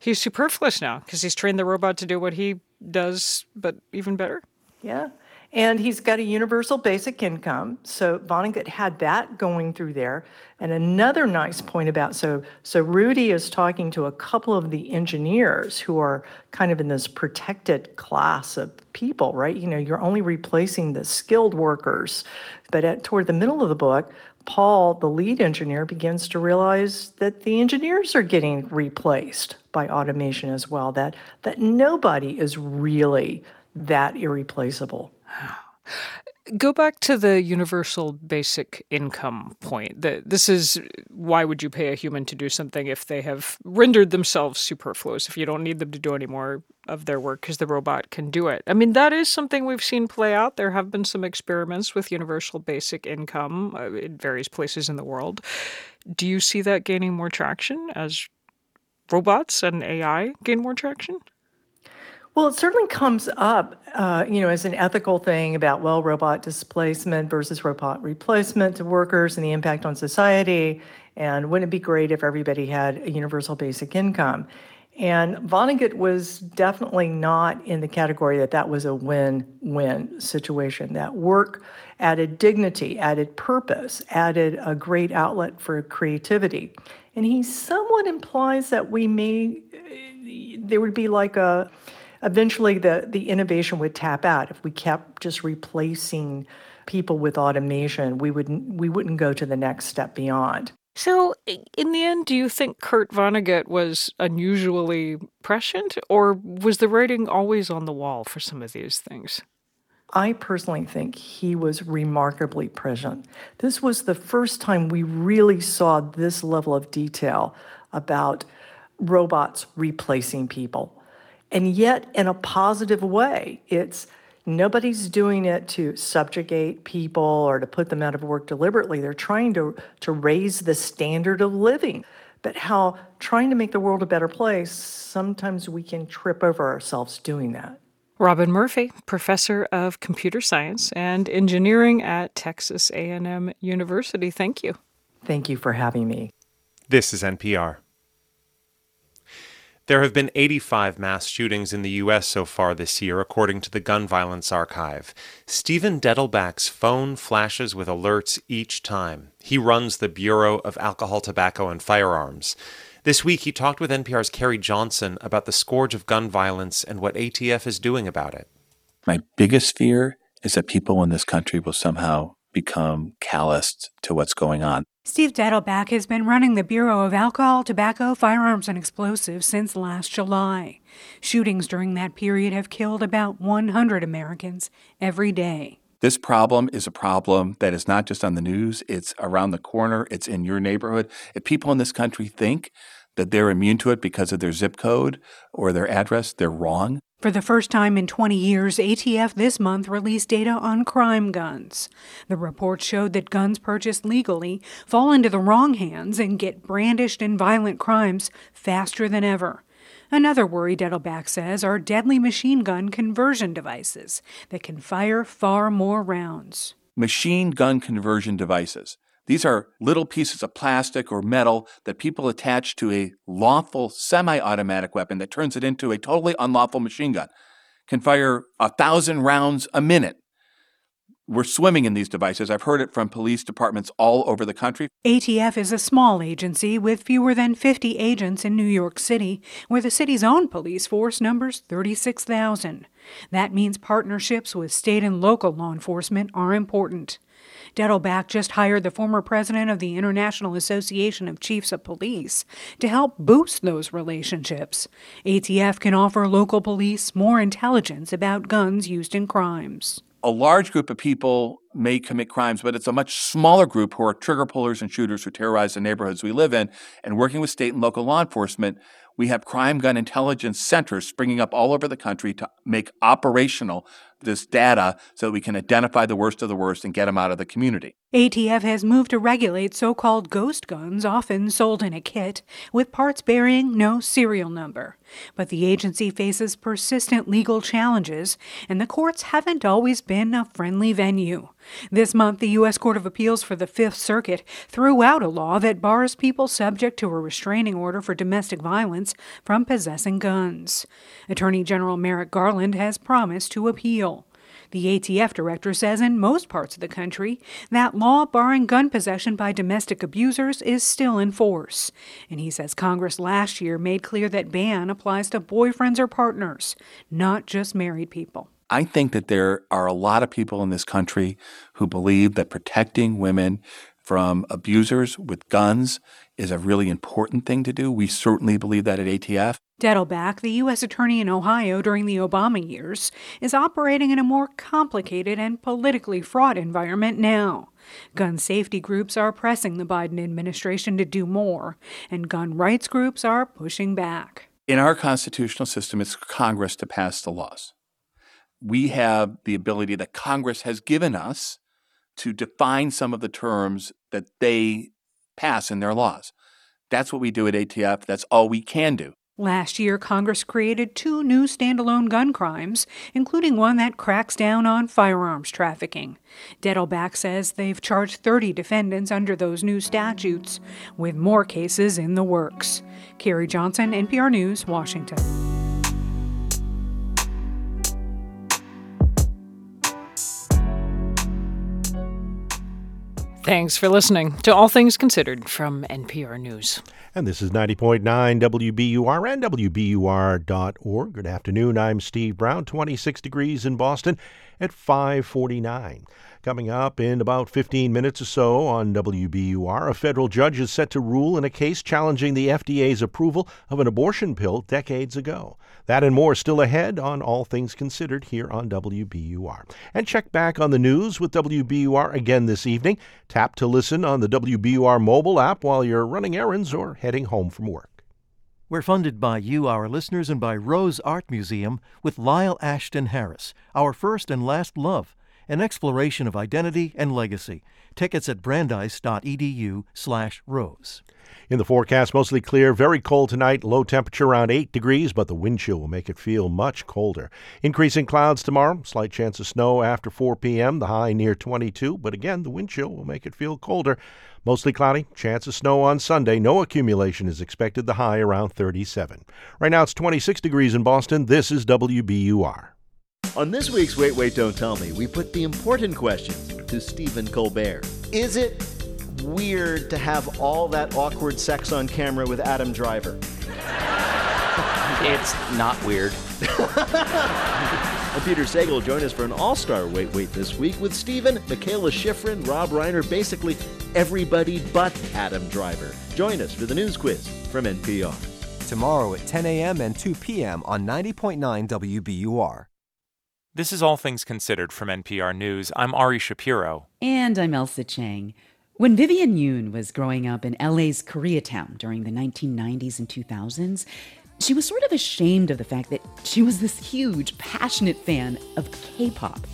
He's superfluous now because he's trained the robot to do what he does, but even better. Yeah. And he's got a universal basic income. So Vonnegut had that going through there. And another nice point about so so Rudy is talking to a couple of the engineers who are kind of in this protected class of people, right? You know, you're only replacing the skilled workers. But at toward the middle of the book, Paul, the lead engineer, begins to realize that the engineers are getting replaced by automation as well. That that nobody is really that irreplaceable. Go back to the universal basic income point. This is why would you pay a human to do something if they have rendered themselves superfluous? If you don't need them to do any more of their work because the robot can do it. I mean, that is something we've seen play out. There have been some experiments with universal basic income uh, in various places in the world. Do you see that gaining more traction as robots and AI gain more traction? Well, it certainly comes up, uh, you know, as an ethical thing about, well, robot displacement versus robot replacement to workers and the impact on society. And wouldn't it be great if everybody had a universal basic income? And Vonnegut was definitely not in the category that that was a win win situation. That work added dignity, added purpose, added a great outlet for creativity. And he somewhat implies that we may, there would be like a, eventually the, the innovation would tap out. If we kept just replacing people with automation, we wouldn't, we wouldn't go to the next step beyond. So, in the end, do you think Kurt Vonnegut was unusually prescient, or was the writing always on the wall for some of these things? I personally think he was remarkably prescient. This was the first time we really saw this level of detail about robots replacing people. And yet, in a positive way, it's nobody's doing it to subjugate people or to put them out of work deliberately. They're trying to, to raise the standard of living. But how trying to make the world a better place, sometimes we can trip over ourselves doing that. Robin Murphy, professor of computer science and engineering at Texas A&M University. Thank you. Thank you for having me. This is NPR. There have been 85 mass shootings in the U.S. so far this year, according to the Gun Violence Archive. Steven Dettelbach's phone flashes with alerts each time. He runs the Bureau of Alcohol, Tobacco, and Firearms. This week, he talked with NPR's Carrie Johnson about the scourge of gun violence and what ATF is doing about it. My biggest fear is that people in this country will somehow become calloused to what's going on. Steve Dettelbach has been running the Bureau of Alcohol, Tobacco, Firearms, and Explosives since last July. Shootings during that period have killed about 100 Americans every day. This problem is a problem that is not just on the news, it's around the corner, it's in your neighborhood. If people in this country think that they're immune to it because of their zip code or their address, they're wrong. For the first time in 20 years, ATF this month released data on crime guns. The report showed that guns purchased legally fall into the wrong hands and get brandished in violent crimes faster than ever. Another worry, Dettelbach says, are deadly machine gun conversion devices that can fire far more rounds. Machine gun conversion devices. These are little pieces of plastic or metal that people attach to a lawful semi automatic weapon that turns it into a totally unlawful machine gun. Can fire a thousand rounds a minute. We're swimming in these devices. I've heard it from police departments all over the country. ATF is a small agency with fewer than 50 agents in New York City, where the city's own police force numbers 36,000. That means partnerships with state and local law enforcement are important. Dettelbach just hired the former president of the International Association of Chiefs of Police to help boost those relationships. ATF can offer local police more intelligence about guns used in crimes a large group of people may commit crimes, but it's a much smaller group who are trigger pullers and shooters who terrorize the neighborhoods we live in. And working with state and local law enforcement, we have crime gun intelligence centers springing up all over the country to make operational this data so that we can identify the worst of the worst and get them out of the community. ATF has moved to regulate so called ghost guns, often sold in a kit, with parts bearing no serial number. But the agency faces persistent legal challenges, and the courts haven't always been a friendly venue. This month, the U.S. Court of Appeals for the Fifth Circuit threw out a law that bars people subject to a restraining order for domestic violence from possessing guns. Attorney General Merrick Garland has promised to appeal. The ATF director says in most parts of the country, that law barring gun possession by domestic abusers is still in force. And he says Congress last year made clear that ban applies to boyfriends or partners, not just married people. I think that there are a lot of people in this country who believe that protecting women from abusers with guns is a really important thing to do. We certainly believe that at ATF. Dettelbach, the U.S. Attorney in Ohio during the Obama years, is operating in a more complicated and politically fraught environment now. Gun safety groups are pressing the Biden administration to do more, and gun rights groups are pushing back. In our constitutional system, it's Congress to pass the laws we have the ability that Congress has given us to define some of the terms that they pass in their laws. That's what we do at ATF. That's all we can do. Last year, Congress created two new standalone gun crimes, including one that cracks down on firearms trafficking. Dettelbach says they've charged 30 defendants under those new statutes, with more cases in the works. Carrie Johnson, NPR News, Washington. Thanks for listening to All Things Considered from NPR News. And this is 90.9 WBUR and WBUR.org. Good afternoon. I'm Steve Brown, 26 degrees in Boston at 549. Coming up in about 15 minutes or so on WBUR, a federal judge is set to rule in a case challenging the FDA's approval of an abortion pill decades ago. That and more still ahead on All Things Considered here on WBUR. And check back on the news with WBUR again this evening. Tap to listen on the WBUR mobile app while you're running errands or heading home from work. We're funded by you, our listeners, and by Rose Art Museum with Lyle Ashton Harris, Our First and Last Love an exploration of identity and legacy. Tickets at brandeis.edu/rose. In the forecast, mostly clear, very cold tonight, low temperature around 8 degrees, but the wind chill will make it feel much colder. Increasing clouds tomorrow, slight chance of snow after 4 p.m., the high near 22, but again, the wind chill will make it feel colder. Mostly cloudy, chance of snow on Sunday. No accumulation is expected, the high around 37. Right now it's 26 degrees in Boston. This is WBUR. On this week's Wait, Wait, Don't Tell Me, we put the important questions to Stephen Colbert. Is it weird to have all that awkward sex on camera with Adam Driver? it's not weird. and Peter Sagal will join us for an all star Wait, Wait this week with Stephen, Mikaela Shiffrin, Rob Reiner, basically everybody but Adam Driver. Join us for the news quiz from NPR. Tomorrow at 10 a.m. and 2 p.m. on 90.9 WBUR. This is All Things Considered from NPR News. I'm Ari Shapiro. And I'm Ailsa Chang. When Vivian Yoon was growing up in LA's Koreatown during the 1990s and 2000s, she was sort of ashamed of the fact that she was this huge, passionate fan of K pop.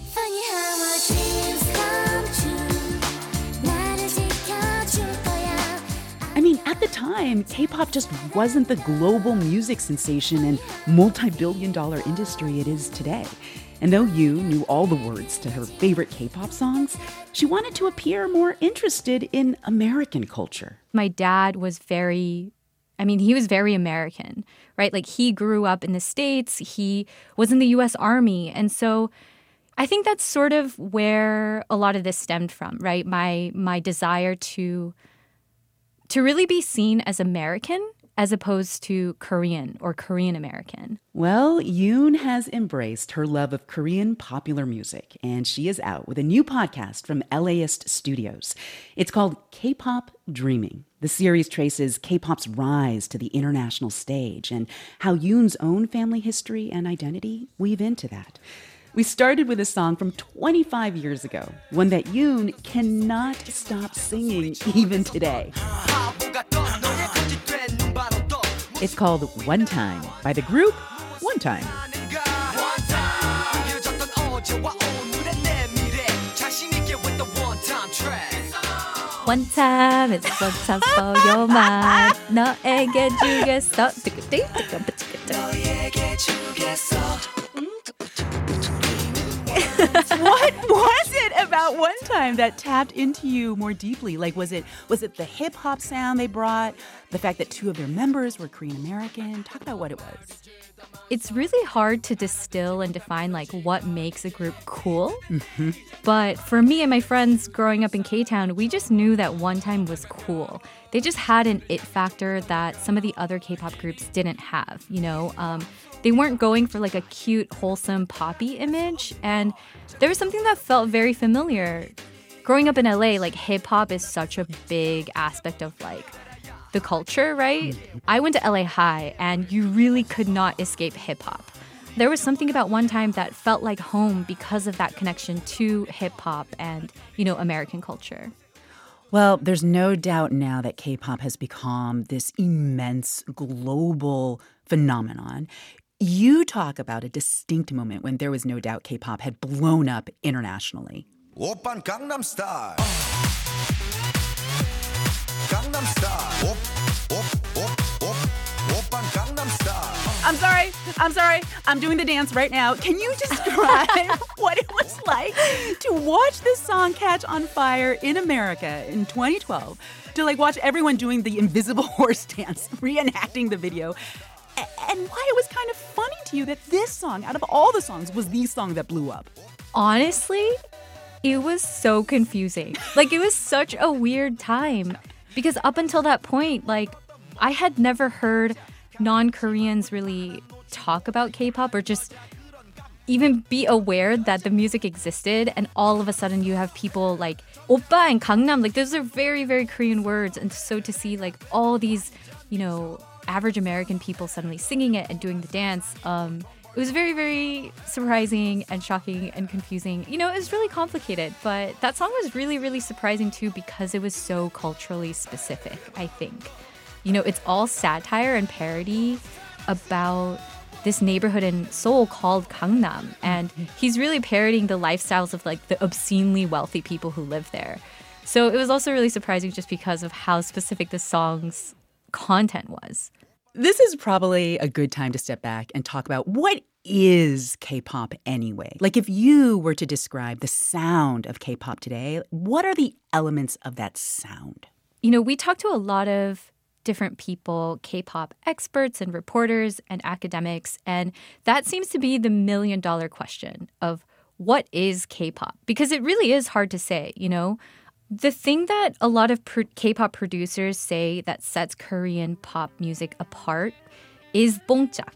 I mean, at the time, K pop just wasn't the global music sensation and multi billion dollar industry it is today. And though Yoon knew all the words to her favorite K pop songs, she wanted to appear more interested in American culture. My dad was very, I mean, he was very American, right? Like he grew up in the States, he was in the US Army. And so I think that's sort of where a lot of this stemmed from, right? My my desire to to really be seen as American as opposed to Korean or Korean American? Well, Yoon has embraced her love of Korean popular music, and she is out with a new podcast from LAist Studios. It's called K pop Dreaming. The series traces K pop's rise to the international stage and how Yoon's own family history and identity weave into that. We started with a song from 25 years ago, one that Yoon cannot stop singing even today. It's called 1TYM by the group 1TYM. One time it's one time for your mind. 너에게 주겠어. 너에게 주겠어. what was it about 1TYM that tapped into you more deeply? Like was it was it the hip hop sound they brought, the fact that two of their members were Korean American? Talk about what it was. It's really hard to distill and define like what makes a group cool. Mm-hmm. But for me and my friends growing up in K-Town, we just knew that 1TYM was cool. They just had an it factor that some of the other K-pop groups didn't have, you know? Um, they weren't going for like a cute, wholesome, poppy image. And there was something that felt very familiar. Growing up in LA, like hip hop is such a big aspect of like the culture, right? Mm-hmm. I went to LA High and you really could not escape hip hop. There was something about 1TYM that felt like home because of that connection to hip hop and, you know, American culture. Well, there's no doubt now that K pop has become this immense global phenomenon. You talk about a distinct moment when there was no doubt K pop had blown up internationally. I'm sorry. I'm sorry. I'm doing the dance right now. Can you describe what it was like to watch this song catch on fire in America in 2012? To like watch everyone doing the invisible horse dance, reenacting the video and why it was kind of funny to you that this song, out of all the songs, was the song that blew up. Honestly, it was so confusing. Like, it was such a weird time because up until that point, like, I had never heard non Koreans really talk about K pop or just even be aware that the music existed and all of a sudden you have people like oppa and gangnam like those are very very korean words and so to see like all these you know average american people suddenly singing it and doing the dance um it was very very surprising and shocking and confusing you know it was really complicated but that song was really really surprising too because it was so culturally specific i think you know it's all satire and parody about this neighborhood in Seoul called Gangnam. And he's really parodying the lifestyles of like the obscenely wealthy people who live there. So it was also really surprising just because of how specific the song's content was. This is probably a good time to step back and talk about what is K-pop anyway? Like if you were to describe the sound of K-pop today, what are the elements of that sound? You know, we talked to a lot of different people, K pop experts and reporters and academics. And that seems to be the million dollar question of what is K pop? Because it really is hard to say, you know? The thing that a lot of K pop producers say that sets Korean pop music apart is bongjak.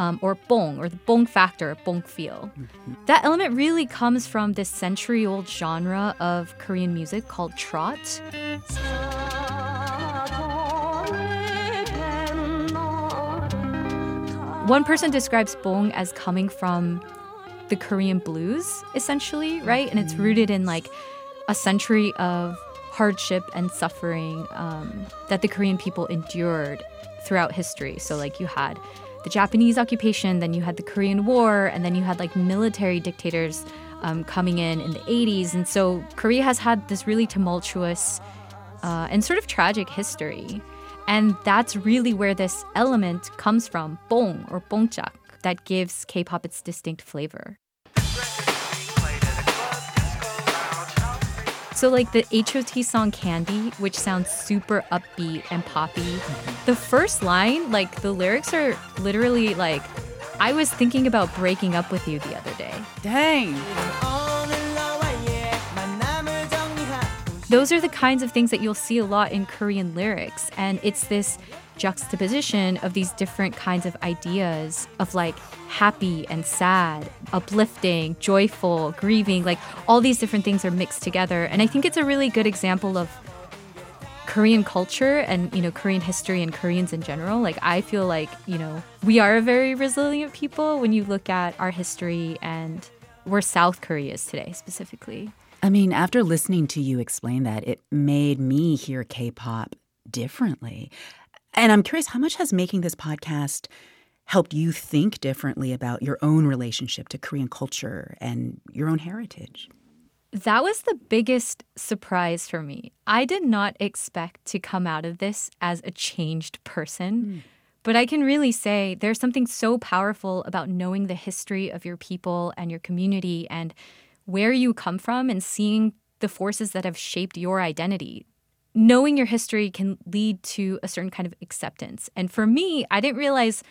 Um, or bong, or the bong factor, bong feel. Mm-hmm. That element really comes from this century old genre of Korean music called trot. One person describes bong as coming from the Korean blues, essentially, right? And it's mm. rooted in like a century of hardship and suffering um, that the Korean people endured throughout history. So, like, you had the Japanese occupation, then you had the Korean War, and then you had like military dictators um, coming in in the 80s. And so, Korea has had this really tumultuous uh, and sort of tragic history. And that's really where this element comes from, bong or bongjak, that gives K-pop its distinct flavor. So, like the HOT song Candy, which sounds super upbeat and poppy, mm-hmm. the first line, like the lyrics are literally like, I was thinking about breaking up with you the other day. Dang. Those are the kinds of things that you'll see a lot in Korean lyrics. And it's this juxtaposition of these different kinds of ideas of like happy and sad, uplifting, joyful, grieving, like all these different things are mixed together. And I think it's a really good example of Korean culture and you know Korean history and Koreans in general. Like I feel like, you know, we are a very resilient people when you look at our history and where South Korea is today specifically. I mean, after listening to you explain that, it made me hear K pop differently. And I'm curious, how much has making this podcast helped you think differently about your own relationship to Korean culture and your own heritage? That was the biggest surprise for me. I did not expect to come out of this as a changed person. Mm. But I can really say there's something so powerful about knowing the history of your people and your community and where you come from and seeing the forces that have shaped your identity. Knowing your history can lead to a certain kind of acceptance. And for me, I didn't realize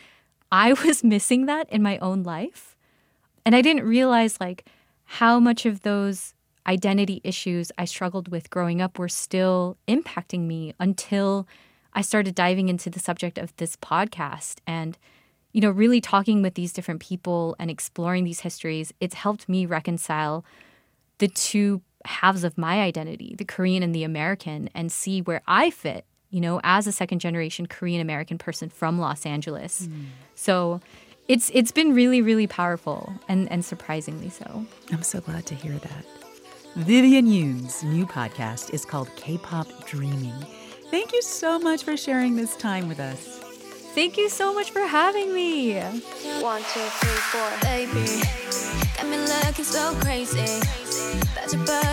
I was missing that in my own life. And I didn't realize like how much of those identity issues I struggled with growing up were still impacting me until I started diving into the subject of this podcast and you know, really talking with these different people and exploring these histories, it's helped me reconcile the two halves of my identity, the Korean and the American, and see where I fit, you know, as a second generation Korean American person from Los Angeles. Mm. So it's it's been really, really powerful and, and surprisingly so. I'm so glad to hear that. Vivian Yoon's new podcast is called K-pop Dreaming. Thank you so much for sharing this time with us. Thank you so much for having me. One, two, three, four. Baby, got me looking so crazy.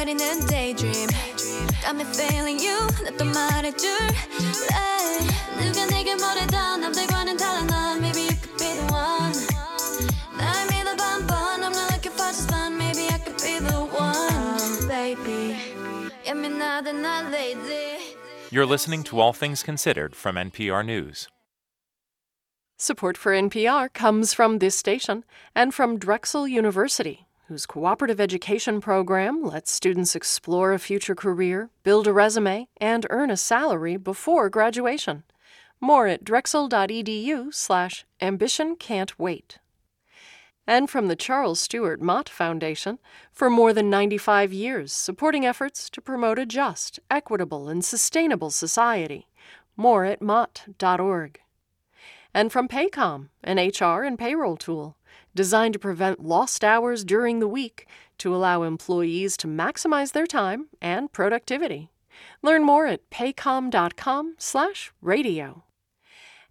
in a daydream. Got me feeling you, 나또 말해줄래. 누가 내게 말해도 남들과는 다른 넌. Maybe you could be the one. 날 믿어 I'm not looking for just fun. Maybe I could be the one. Baby, 예민하다 나 lazy. You're listening to All Things Considered from NPR News. Support for NPR comes from this station and from Drexel University, whose cooperative education program lets students explore a future career, build a resume, and earn a salary before graduation. More at drexel.edu slash ambition can't wait. and from the Charles Stewart Mott Foundation for more than 95 years, supporting efforts to promote a just, equitable, and sustainable society. More at mott.org. And from Paycom, an HR and payroll tool designed to prevent lost hours during the week to allow employees to maximize their time and productivity. Learn more at paycom.com/radio.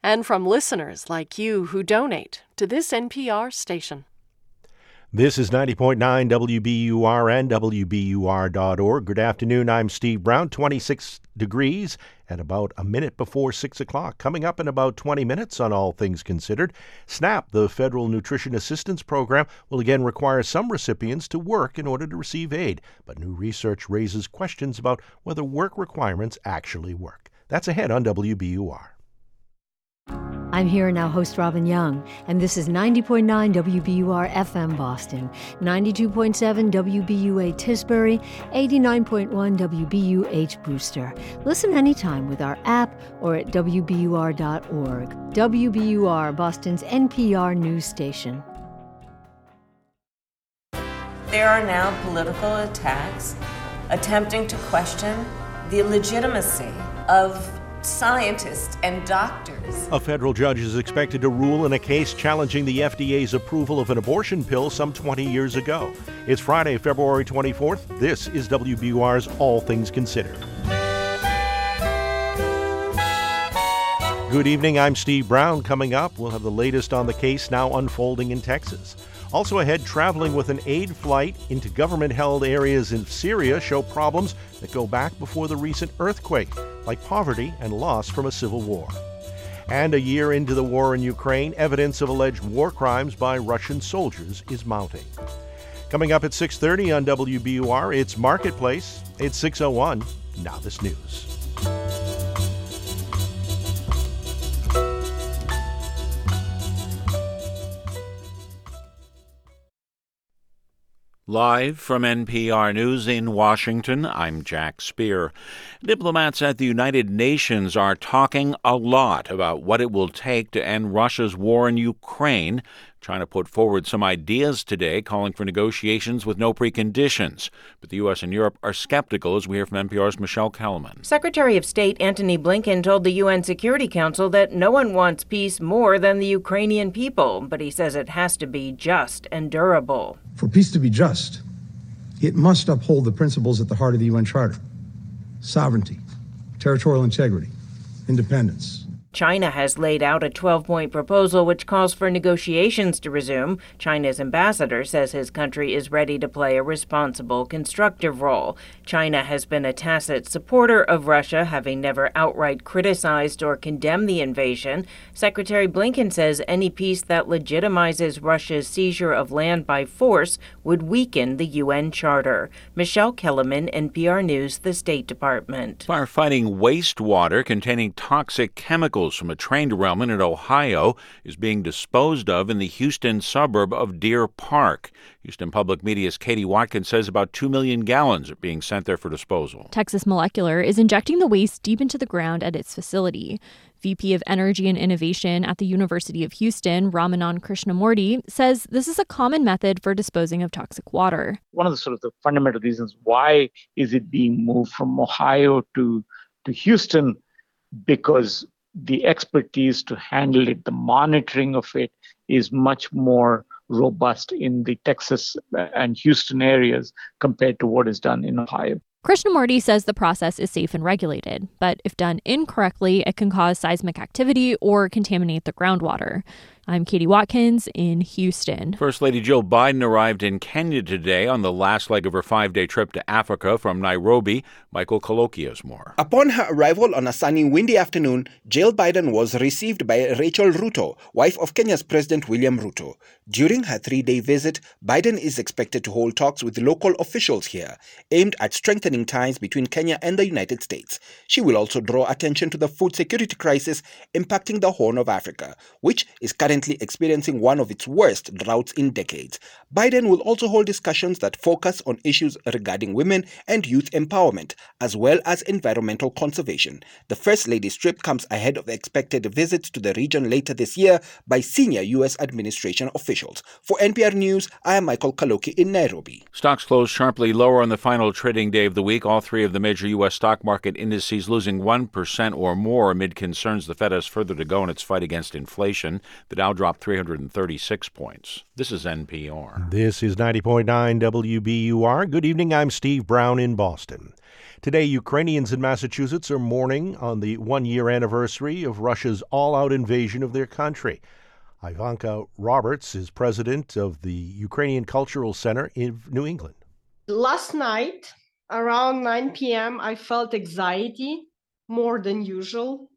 And from listeners like you who donate to this NPR station. This is 90.9 WBUR and WBUR.org. Good afternoon. I'm Steve Brown. 26 degrees at about a minute before 6 o'clock. Coming up in about 20 minutes on All Things Considered, SNAP, the Federal Nutrition Assistance Program, will again require some recipients to work in order to receive aid. But new research raises questions about whether work requirements actually work. That's ahead on WBUR. I'm here now, host Robin Young, and this is 90.9 WBUR FM Boston, 92.7 WBUA Tisbury, 89.1 WBUH Brewster. Listen anytime with our app or at WBUR.org. WBUR, Boston's NPR news station. There are now political attacks attempting to question the legitimacy of scientists and doctors. A federal judge is expected to rule in a case challenging the FDA's approval of an abortion pill some 20 years ago. It's Friday, February 24th. This is WBUR's All Things Considered. Good evening. I'm Steve Brown. Coming up, we'll have the latest on the case now unfolding in Texas. Also ahead, traveling with an aid flight into government held areas in Syria show problems that go back before the recent earthquake, like poverty and loss from a civil war. And a year into the war in Ukraine, evidence of alleged war crimes by Russian soldiers is mounting. Coming up at 6:30 on WBUR, it's Marketplace. It's 6:01. Now this news. Live from NPR News in Washington, I'm Jack Speer. Diplomats at the United Nations are talking a lot about what it will take to end Russia's war in Ukraine. China put forward some ideas today calling for negotiations with no preconditions. But the U.S. and Europe are skeptical, as we hear from NPR's Michelle Kelemen. Secretary of State Antony Blinken told the UN Security Council that no one wants peace more than the Ukrainian people, but he says it has to be just and durable. For peace to be just, it must uphold the principles at the heart of the UN Charter. Sovereignty, territorial integrity, independence China has laid out a 12 point proposal which calls for negotiations to resume. China's ambassador says his country is ready to play a responsible, constructive role. China has been a tacit supporter of Russia, having never outright criticized or condemned the invasion. Secretary Blinken says any peace that legitimizes Russia's seizure of land by force would weaken the UN Charter. Michelle Kelemen, NPR News, the State Department. Firefighting wastewater containing toxic chemicals from a train derailment in Ohio is being disposed of in the Houston suburb of Deer Park. Houston Public Media's Katie Watkins says about 2 million gallons are being sent there for disposal. Texas Molecular is injecting the waste deep into the ground at its facility. VP of Energy and Innovation at the University of Houston, Ramanan Krishnamurti, says this is a common method for disposing of toxic water. One of the sort of the fundamental reasons why is it being moved from Ohio to to Houston because the expertise to handle it, the monitoring of it is much more robust in the Texas and Houston areas compared to what is done in Ohio. Krishnamurti says the process is safe and regulated, but if done incorrectly, it can cause seismic activity or contaminate the groundwater. I'm Katie Watkins in Houston. First Lady Jill Biden arrived in Kenya today on the last leg of her five day trip to Africa from Nairobi. Michael Kaloki has more. Upon her arrival on a sunny, windy afternoon, Jill Biden was received by Rachel Ruto, wife of Kenya's President William Ruto. During her three day visit, Biden is expected to hold talks with local officials here, aimed at strengthening ties between Kenya and the United States. She will also draw attention to the food security crisis impacting the Horn of Africa, which is currently currently experiencing one of its worst droughts in decades. Biden will also hold discussions that focus on issues regarding women and youth empowerment, as well as environmental conservation. The First Lady's trip comes ahead of expected visits to the region later this year by senior U.S. administration officials. For NPR News, I am Michael Kaloki in Nairobi. Stocks closed sharply lower on the final trading day of the week. All three of the major U.S. stock market indices losing 1% or more amid concerns the Fed has further to go in its fight against inflation. The Dow dropped 336 points. This is NPR. This is 90.9 WBUR. Good evening. I'm Steve Brown in Boston. Today, Ukrainians in Massachusetts are mourning on the one year anniversary of Russia's all out invasion of their country. Ivanka Roberts is president of the Ukrainian Cultural Center in New England. Last night, around 9 p.m., I felt anxiety more than usual,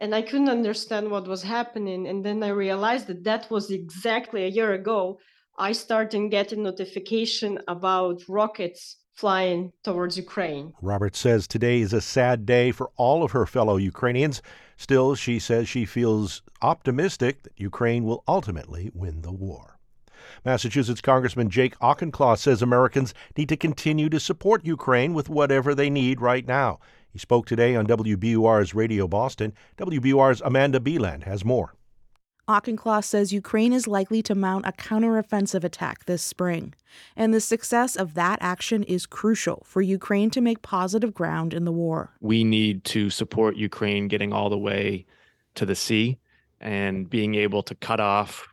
and I couldn't understand what was happening. And then I realized that that was exactly a year ago. I started getting notification about rockets flying towards Ukraine. Robert says today is a sad day for all of her fellow Ukrainians. Still, she says she feels optimistic that Ukraine will ultimately win the war. Massachusetts Congressman Jake Auchincloss says Americans need to continue to support Ukraine with whatever they need right now. He spoke today on WBUR's Radio Boston. WBUR's Amanda Beland has more. Auchincloss says Ukraine is likely to mount a counteroffensive attack this spring, and the success of that action is crucial for Ukraine to make positive ground in the war. We need to support Ukraine getting all the way to the sea and being able to cut off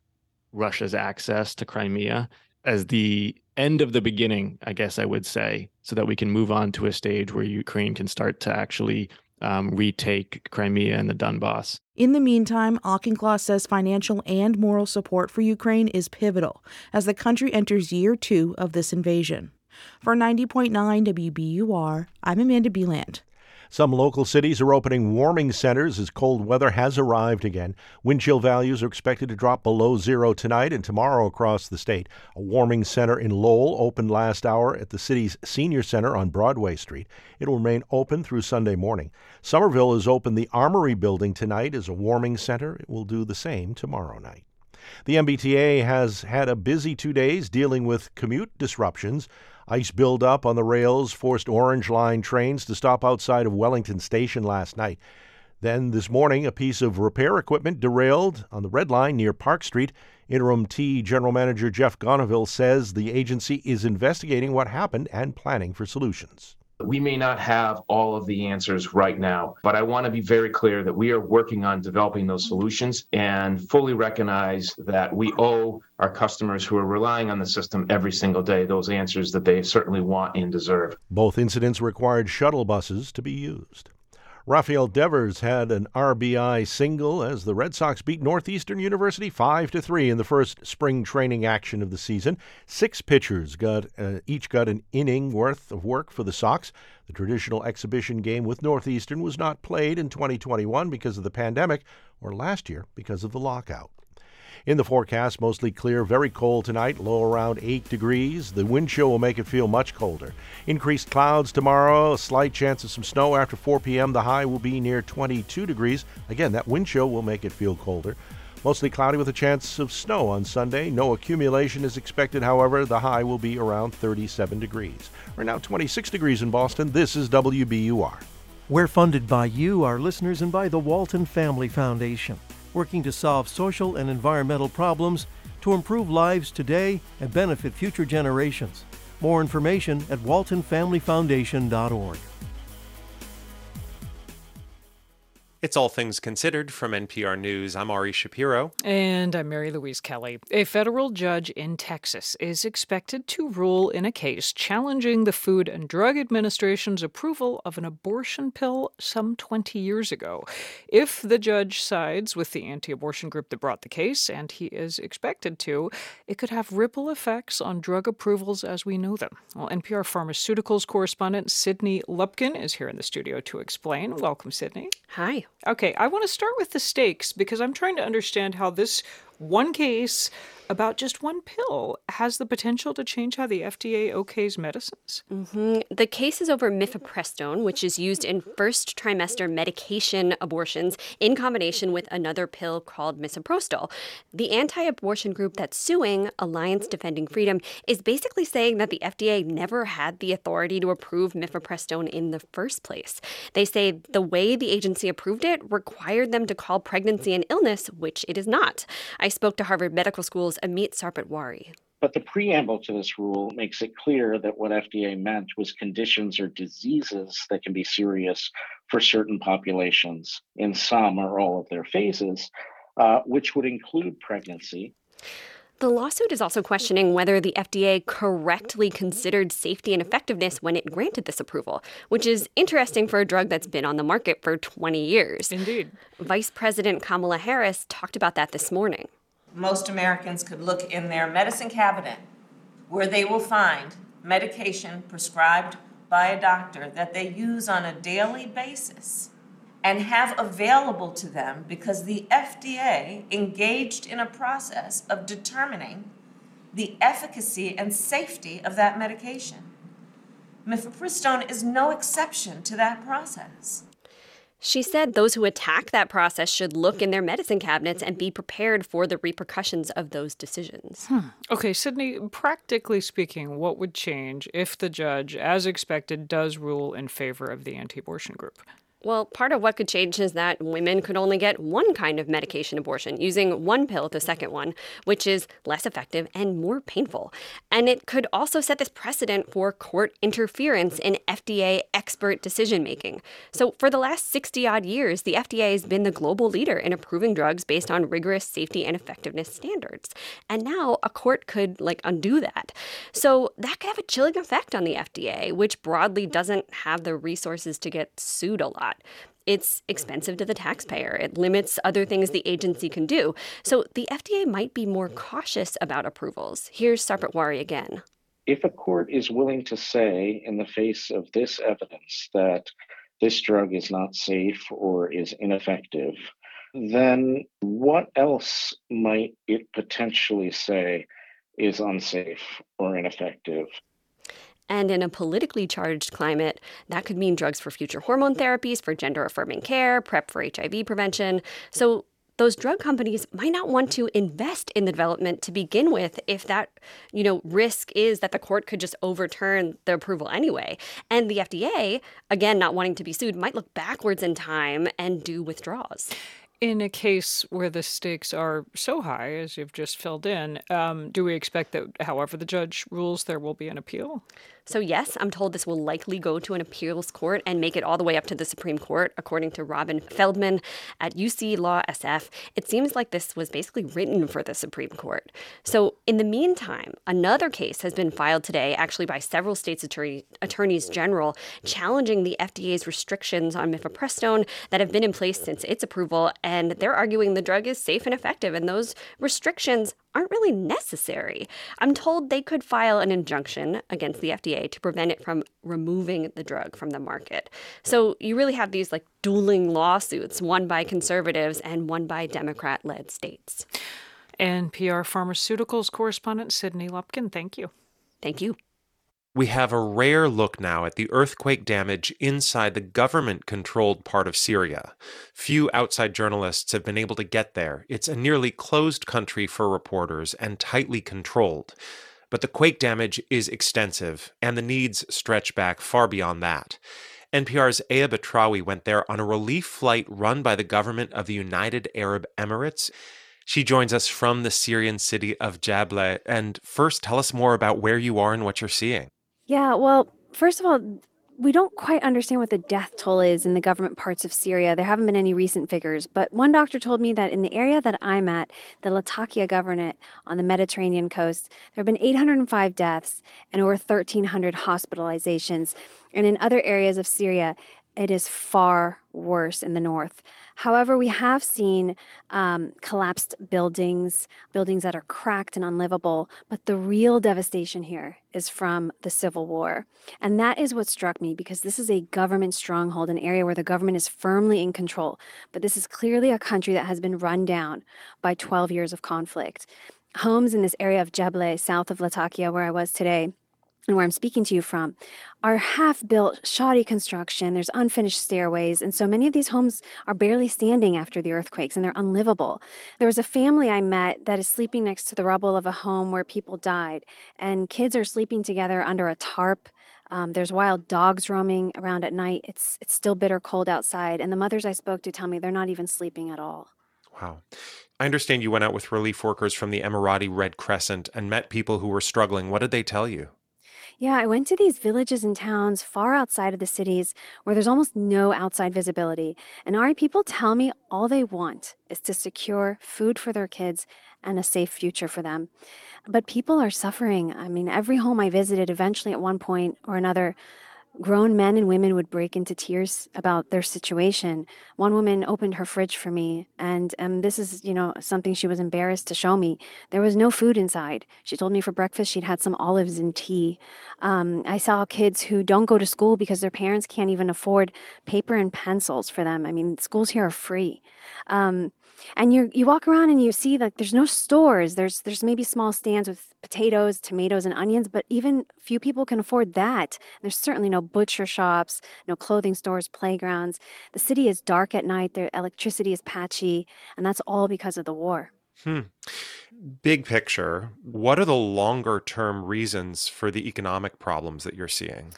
Russia's access to Crimea as the end of the beginning, I guess I would say, so that we can move on to a stage where Ukraine can start to actually um, retake Crimea and the Donbass. In the meantime, Auchincloss says financial and moral support for Ukraine is pivotal as the country enters year two of this invasion. For 90.9 WBUR, I'm Amanda Beland. Some local cities are opening warming centers as cold weather has arrived again. Wind chill values are expected to drop below zero tonight and tomorrow across the state. A warming center in Lowell opened last hour at the city's senior center on Broadway Street. It will remain open through Sunday morning. Somerville has opened the Armory building tonight as a warming center. It will do the same tomorrow night. The MBTA has had a busy two days dealing with commute disruptions. Ice buildup on the rails forced Orange Line trains to stop outside of Wellington Station last night. Then this morning, a piece of repair equipment derailed on the Red Line near Park Street. Interim T General Manager Jeff Gonneville says the agency is investigating what happened and planning for solutions. We may not have all of the answers right now, but I want to be very clear that we are working on developing those solutions and fully recognize that we owe our customers who are relying on the system every single day those answers that they certainly want and deserve. Both incidents required shuttle buses to be used. Rafael Devers had an RBI single as the Red Sox beat Northeastern University 5 to 3 in the first spring training action of the season. Six pitchers got uh, each got an inning worth of work for the Sox. The traditional exhibition game with Northeastern was not played in 2021 because of the pandemic or last year because of the lockout. In the forecast, mostly clear, very cold tonight, low around 8 degrees. The wind chill will make it feel much colder. Increased clouds tomorrow, a slight chance of some snow after 4 p.m. The high will be near 22 degrees. Again, that wind chill will make it feel colder. Mostly cloudy with a chance of snow on Sunday. No accumulation is expected, however. The high will be around 37 degrees. We're now 26 degrees in Boston. This is WBUR. We're funded by you, our listeners, and by the Walton Family Foundation working to solve social and environmental problems to improve lives today and benefit future generations. More information at waltonfamilyfoundation.org. It's All Things Considered from NPR News. I'm Ari Shapiro. And I'm Mary Louise Kelly. A federal judge in Texas is expected to rule in a case challenging the Food and Drug Administration's approval of an abortion pill some 20 years ago. If the judge sides with the anti abortion group that brought the case, and he is expected to, it could have ripple effects on drug approvals as we know them. Well, NPR Pharmaceuticals correspondent Sydney Lupkin is here in the studio to explain. Welcome, Sydney. Hi. Okay, I want to start with the stakes because I'm trying to understand how this one case about just one pill has the potential to change how the FDA okays medicines. hmm The case is over mifepristone, which is used in first trimester medication abortions in combination with another pill called misoprostol. The anti abortion group that's suing, Alliance Defending Freedom, is basically saying that the FDA never had the authority to approve mifepristone in the first place. They say the way the agency approved it required them to call pregnancy an illness, which it is not. I spoke to Harvard Medical School's Amit Sarpatwari. But the preamble to this rule makes it clear that what FDA meant was conditions or diseases that can be serious for certain populations in some or all of their phases, uh, which would include pregnancy. The lawsuit is also questioning whether the FDA correctly considered safety and effectiveness when it granted this approval, which is interesting for a drug that's been on the market for 20 years. Indeed. Vice President Kamala Harris talked about that this morning. Most Americans could look in their medicine cabinet where they will find medication prescribed by a doctor that they use on a daily basis and have available to them because the FDA engaged in a process of determining the efficacy and safety of that medication. Mifepristone is no exception to that process. She said those who attack that process should look in their medicine cabinets and be prepared for the repercussions of those decisions. Okay, Sydney, practically speaking, what would change if the judge, as expected, does rule in favor of the anti abortion group? Well, part of what could change is that women could only get one kind of medication abortion, using one pill, the second one, which is less effective and more painful. And it could also set this precedent for court interference in FDA expert decision making. So, for the last 60 odd years, the FDA has been the global leader in approving drugs based on rigorous safety and effectiveness standards. And now a court could, like, undo that. So, that could have a chilling effect on the FDA, which broadly doesn't have the resources to get sued a lot. It's expensive to the taxpayer. It limits other things the agency can do. So the FDA might be more cautious about approvals. Here's Sarpatwari again. If a court is willing to say, in the face of this evidence, that this drug is not safe or is ineffective, then what else might it potentially say is unsafe or ineffective? And in a politically charged climate, that could mean drugs for future hormone therapies, for gender affirming care, PrEP for HIV prevention. So those drug companies might not want to invest in the development to begin with if that you know risk is that the court could just overturn the approval anyway and the FDA again not wanting to be sued might look backwards in time and do withdrawals In a case where the stakes are so high, as you've just filled in, um, do we expect that, however the judge rules, there will be an appeal? So, yes, I'm told this will likely go to an appeals court and make it all the way up to the Supreme Court, according to Robin Feldman at UC Law SF. It seems like this was basically written for the Supreme Court. So, in the meantime, another case has been filed today, actually by several states' attorney, attorneys general, challenging the FDA's restrictions on mifepristone that have been in place since its approval. And they're arguing the drug is safe and effective, and those restrictions aren't really necessary. I'm told they could file an injunction against the FDA to prevent it from removing the drug from the market. So you really have these like dueling lawsuits, one by conservatives and one by Democrat led states. NPR Pharmaceuticals correspondent Sydney Lupkin, thank you. Thank you. We have a rare look now at the earthquake damage inside the government controlled part of Syria. Few outside journalists have been able to get there. It's a nearly closed country for reporters and tightly controlled. But the quake damage is extensive, and the needs stretch back far beyond that. NPR's Aya Batrawi went there on a relief flight run by the government of the United Arab Emirates. She joins us from the Syrian city of Jabla. And first, tell us more about where you are and what you're seeing. Yeah, well, first of all, we don't quite understand what the death toll is in the government parts of Syria. There haven't been any recent figures, but one doctor told me that in the area that I'm at, the Latakia governorate on the Mediterranean coast, there have been 805 deaths and over 1,300 hospitalizations. And in other areas of Syria, it is far worse in the north. However, we have seen um, collapsed buildings, buildings that are cracked and unlivable. But the real devastation here is from the Civil War. And that is what struck me because this is a government stronghold, an area where the government is firmly in control. But this is clearly a country that has been run down by 12 years of conflict. Homes in this area of Jabla, south of Latakia, where I was today, and where I'm speaking to you from, are half built, shoddy construction. There's unfinished stairways. And so many of these homes are barely standing after the earthquakes and they're unlivable. There was a family I met that is sleeping next to the rubble of a home where people died, and kids are sleeping together under a tarp. Um, there's wild dogs roaming around at night. It's it's still bitter cold outside, and the mothers I spoke to tell me they're not even sleeping at all. Wow. I understand you went out with relief workers from the Emirati Red Crescent and met people who were struggling. What did they tell you? Yeah, I went to these villages and towns far outside of the cities where there's almost no outside visibility. And Ari, people tell me all they want is to secure food for their kids and a safe future for them. But people are suffering. I mean, every home I visited, eventually at one point or another, grown men and women would break into tears about their situation. One woman opened her fridge for me, and um, this is, you know, something she was embarrassed to show me. There was no food inside. She told me for breakfast she'd had some olives and tea. Um, I saw kids who don't go to school because their parents can't even afford paper and pencils for them. I mean, schools here are free. Um, and you you walk around and you see like there's no stores. There's there's maybe small stands with potatoes tomatoes and onions but even few people can afford that. There's certainly no butcher shops no clothing stores playgrounds. The city is dark at night. The electricity is patchy and that's all because of the war. Hmm. Big picture, what are the longer term reasons for the economic problems that you're seeing?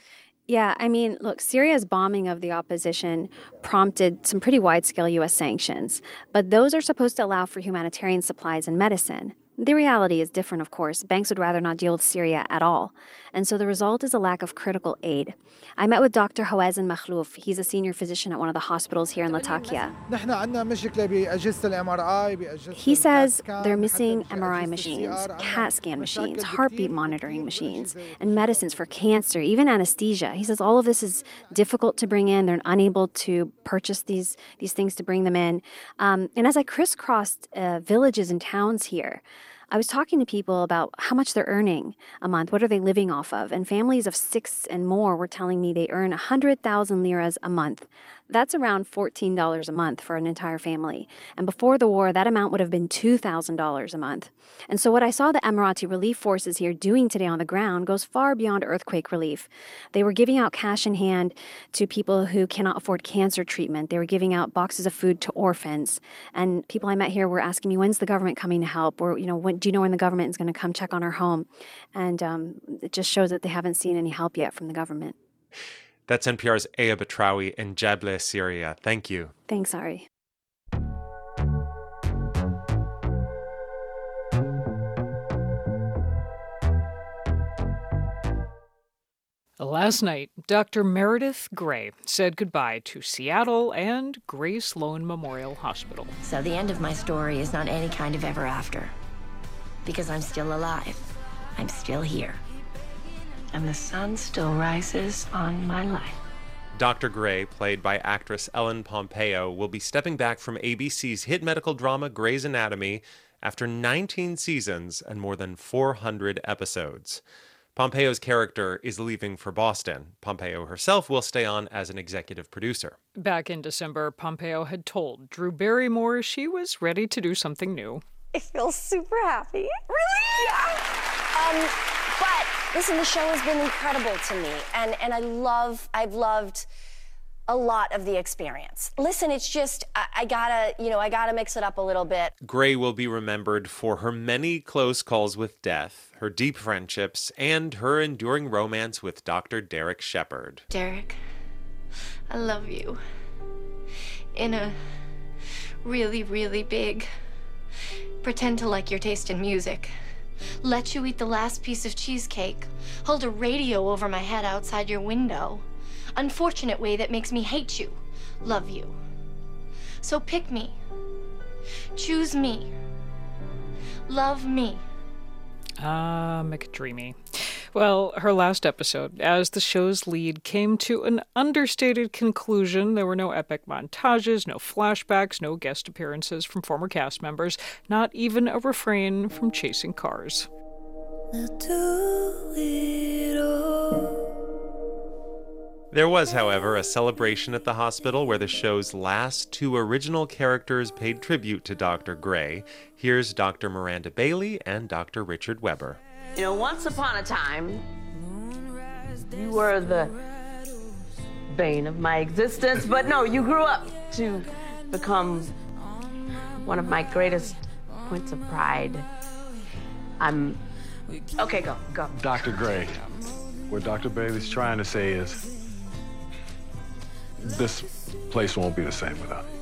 Yeah, I mean, look, Syria's bombing of the opposition prompted some pretty wide scale U.S. sanctions, but those are supposed to allow for humanitarian supplies and medicine. The reality is different, of course. Banks would rather not deal with Syria at all. And so the result is a lack of critical aid. I met with Dr. Hawazin Makhlouf. He's a senior physician at one of the hospitals here in Latakia. He says they're missing MRI machines, CAT scan machines, heartbeat monitoring machines, and medicines for cancer, even anesthesia. He says all of this is difficult to bring in. They're unable to purchase these, these things to bring them in. Um, and as I crisscrossed uh, villages and towns here, I was talking to people about how much they're earning a month. What are they living off of? And families of six and more were telling me they earn 100,000 liras a month. That's around $14 a month for an entire family. And before the war, that amount would have been $2,000 a month. And so, what I saw the Emirati relief forces here doing today on the ground goes far beyond earthquake relief. They were giving out cash in hand to people who cannot afford cancer treatment, they were giving out boxes of food to orphans. And people I met here were asking me, when's the government coming to help? Or, you know, when, do you know when the government is going to come check on our home? And um, it just shows that they haven't seen any help yet from the government. That's NPR's Aya Batrawi in Jableh, Syria. Thank you. Thanks, Ari. Last night, Dr. Meredith Grey said goodbye to Seattle and Grey Sloan Memorial Hospital. So the end of my story is not any kind of ever after. Because I'm still alive. I'm still here. And the sun still rises on my life. Dr. Grey, played by actress Ellen Pompeo, will be stepping back from ABC's hit medical drama Grey's Anatomy after 19 seasons and more than 400 episodes. Pompeo's character is leaving for Boston. Pompeo herself will stay on as an executive producer. Back in December, Pompeo had told Drew Barrymore she was ready to do something new. I feel super happy. Really? Yeah. Um, but listen, the show has been incredible to me, and and I love, I've loved a lot of the experience. Listen, it's just I, I, gotta, you know, I gotta mix it up a little bit. Grey will be remembered for her many close calls with death, her deep friendships, and her enduring romance with Dr. Derek Shepherd. Derek, I love you. In a really, really big. Pretend to like your taste in music. Let you eat the last piece of cheesecake. Hold a radio over my head outside your window unfortunate way that makes me hate you, love you. So pick me. Choose me. Love me. Ah, uh, McDreamy. Well, her last episode, as the show's lead, came to an understated conclusion. There were no epic montages, no flashbacks, no guest appearances from former cast members, not even a refrain from chasing cars. There was, however, a celebration at the hospital where the show's last two original characters paid tribute to Dr. Grey. Here's Dr. Miranda Bailey and Dr. Richard Weber. You know, once upon a time, you were the bane of my existence, but no, you grew up to become one of my greatest points of pride. I'm. Okay, go, go. Dr. Grey, what Dr. Bailey's trying to say is this place won't be the same without you.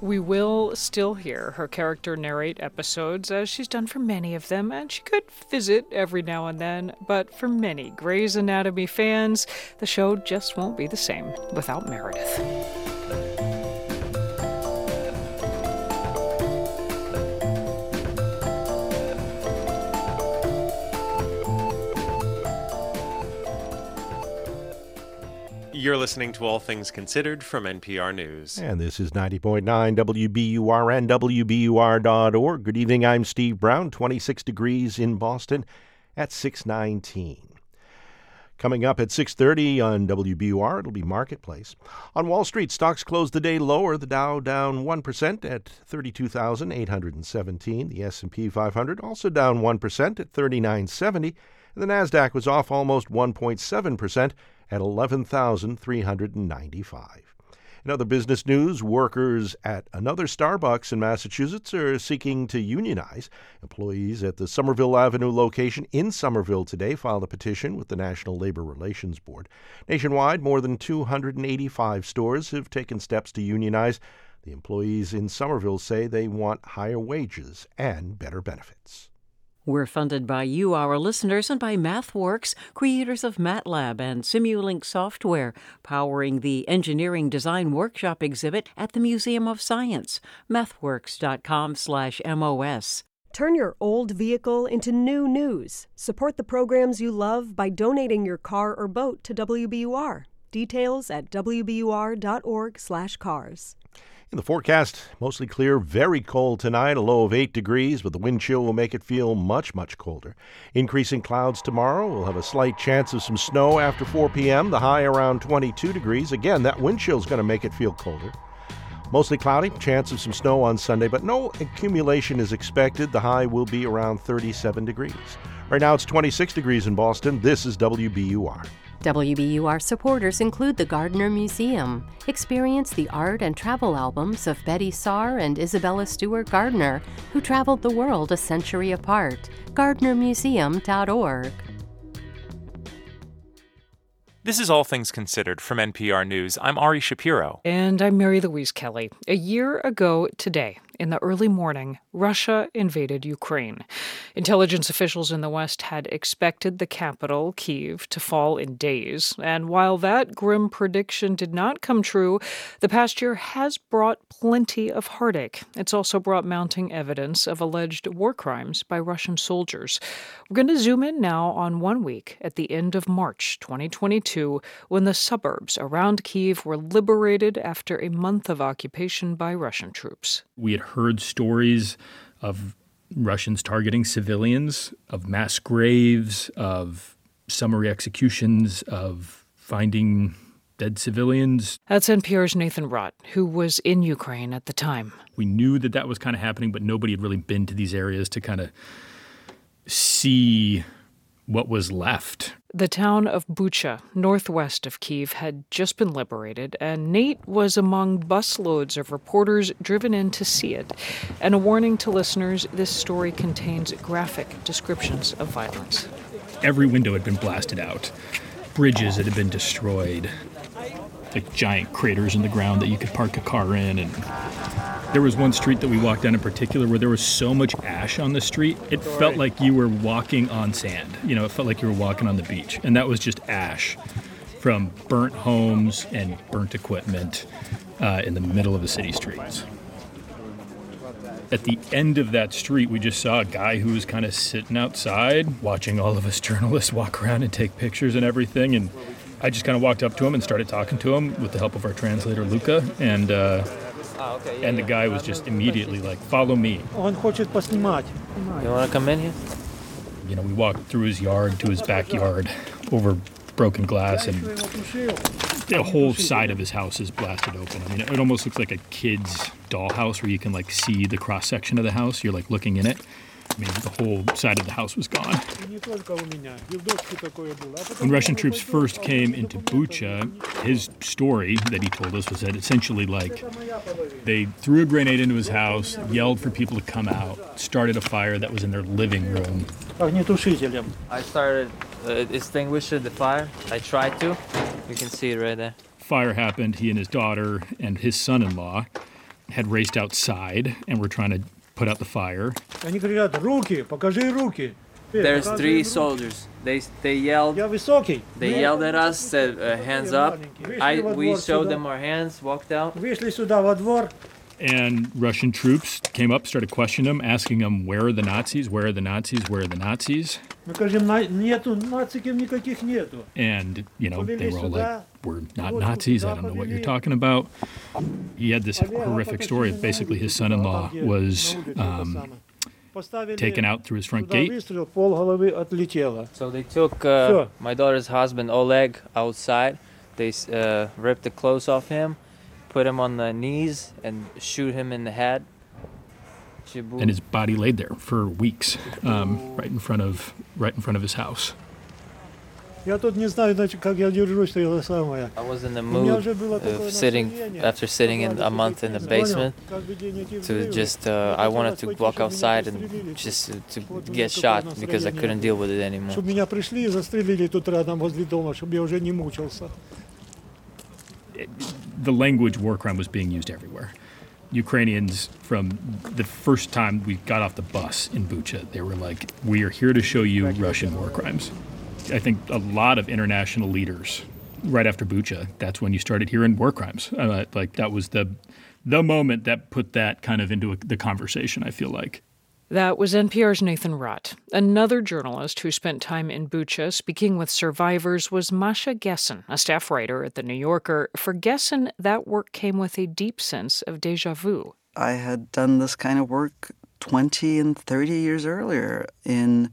We will still hear her character narrate episodes, as she's done for many of them, and she could visit every now and then, but for many Grey's Anatomy fans, the show just won't be the same without Meredith. You're listening to All Things Considered from NPR News. And this is 90.9 WBUR and WBUR.org. Good evening. I'm Steve Brown. 26 degrees in Boston at 619. Coming up at 6:30 on WBUR, it'll be Marketplace. On Wall Street, stocks closed the day lower. The Dow down 1% at 32,817. The S&P 500 also down 1% at 3970. And the Nasdaq was off almost 1.7% at 11,395. In other business news, workers at another Starbucks in Massachusetts are seeking to unionize. Employees at the Somerville Avenue location in Somerville today filed a petition with the National Labor Relations Board. Nationwide, more than 285 stores have taken steps to unionize. The employees in Somerville say they want higher wages and better benefits. We're funded by you, our listeners, and by MathWorks, creators of MATLAB and Simulink software, powering the Engineering Design Workshop exhibit at the Museum of Science. MathWorks.com/mos. Turn your old vehicle into new news. Support the programs you love by donating your car or boat to WBUR. Details at wbur.org/cars. In the forecast, mostly clear, very cold tonight, a low of 8 degrees, but the wind chill will make it feel much, much colder. Increasing clouds tomorrow. We'll have a slight chance of some snow after 4 p.m., the high around 22 degrees. Again, that wind chill is going to make it feel colder. Mostly cloudy, chance of some snow on Sunday, but no accumulation is expected. The high will be around 37 degrees. Right now it's 26 degrees in Boston. This is WBUR. WBUR supporters include the Gardner Museum. Experience the art and travel albums of Betty Saar and Isabella Stewart Gardner, who traveled the world a century apart. GardnerMuseum.org. This is All Things Considered from NPR News. I'm Ari Shapiro. And I'm Mary Louise Kelly. A year ago today, in the early morning, Russia invaded Ukraine. Intelligence officials in the West had expected the capital, Kiev, to fall in days. And while that grim prediction did not come true, the past year has brought plenty of heartache. It's also brought mounting evidence of alleged war crimes by Russian soldiers. We're going to zoom in now on one week at the end of March 2022 when the suburbs around Kiev were liberated after a month of occupation by Russian troops. We had heard stories of Russians targeting civilians, of mass graves, of summary executions, of finding dead civilians. That's NPR's Nathan Rott, who was in Ukraine at the time. We knew that that was kind of happening, but nobody had really been to these areas to kind of see what was left. The town of Bucha, northwest of Kiev, had just been liberated, and Nate was among busloads of reporters driven in to see it. And a warning to listeners this story contains graphic descriptions of violence. Every window had been blasted out, bridges had been destroyed, like giant craters in the ground that you could park a car in, and there was one street that we walked down in particular where there was so much ash on the street, it felt like you were walking on sand. You know, it felt like you were walking on the beach. And that was just ash from burnt homes and burnt equipment uh, in the middle of the city streets. at the end of that street, we just saw a guy who was kind of sitting outside watching all of us journalists walk around and take pictures and everything. And I just kind of walked up to him and started talking to him with the help of our translator, Luca. And, uh, and the guy was just immediately like, follow me. Он хочет поснимать. You want to come in here? You know, we walked through his yard to his backyard over broken glass and the whole side of his house is blasted open. I mean, it almost looks like a kid's dollhouse where you can like see the cross section of the house. You're like looking in it. I mean, the whole side of the house was gone. When Russian troops first came into Bucha, his story that he told us was that essentially, like, they threw a grenade into his house, yelled for people to come out, started a fire that was in their living room. I started uh, extinguishing the fire. I tried to. You can see it right there. Fire happened. He and his daughter and his son in law had raced outside and were trying to put out the fire. Они говорят, руки, покажи руки. There's three soldiers. They they yelled. They yelled at us, said uh, hands up. I we showed them our hands, walked out. Вышли сюда во двор. and Russian troops came up, started questioning them, asking them, "Where are the Nazis? Where are the Nazis? Where are the Nazis?" And you know, they were all like, "We're not Nazis. I don't know what you're talking about." He had this horrific story. Basically, his son-in-law was. Um, taken out through his front gate. So they took uh, my daughter's husband Oleg outside. They uh, ripped the clothes off him put him on the knees, and shoot him in the head. And his body laid there for weeks, um, right in front of right in front of his house. I was in the mood of sitting after sitting in a month in the basement to just uh, I wanted to walk outside and just to get shot because I couldn't deal with it anymore it, the language war crime was being used everywhere. Ukrainians from the first time we got off the bus in Bucha, they were like, "We are here to show you Russian war crimes." I think a lot of international leaders, right after Bucha, that's when you started hearing war crimes. Uh, like that was the the moment that put that kind of into a, the conversation. I feel like that was NPR's Nathan Rott. Another journalist who spent time in Bucha speaking with survivors was Masha Gessen, a staff writer at The New Yorker. For Gessen, that work came with a deep sense of deja vu. I had done this kind of work 20 and 30 years earlier in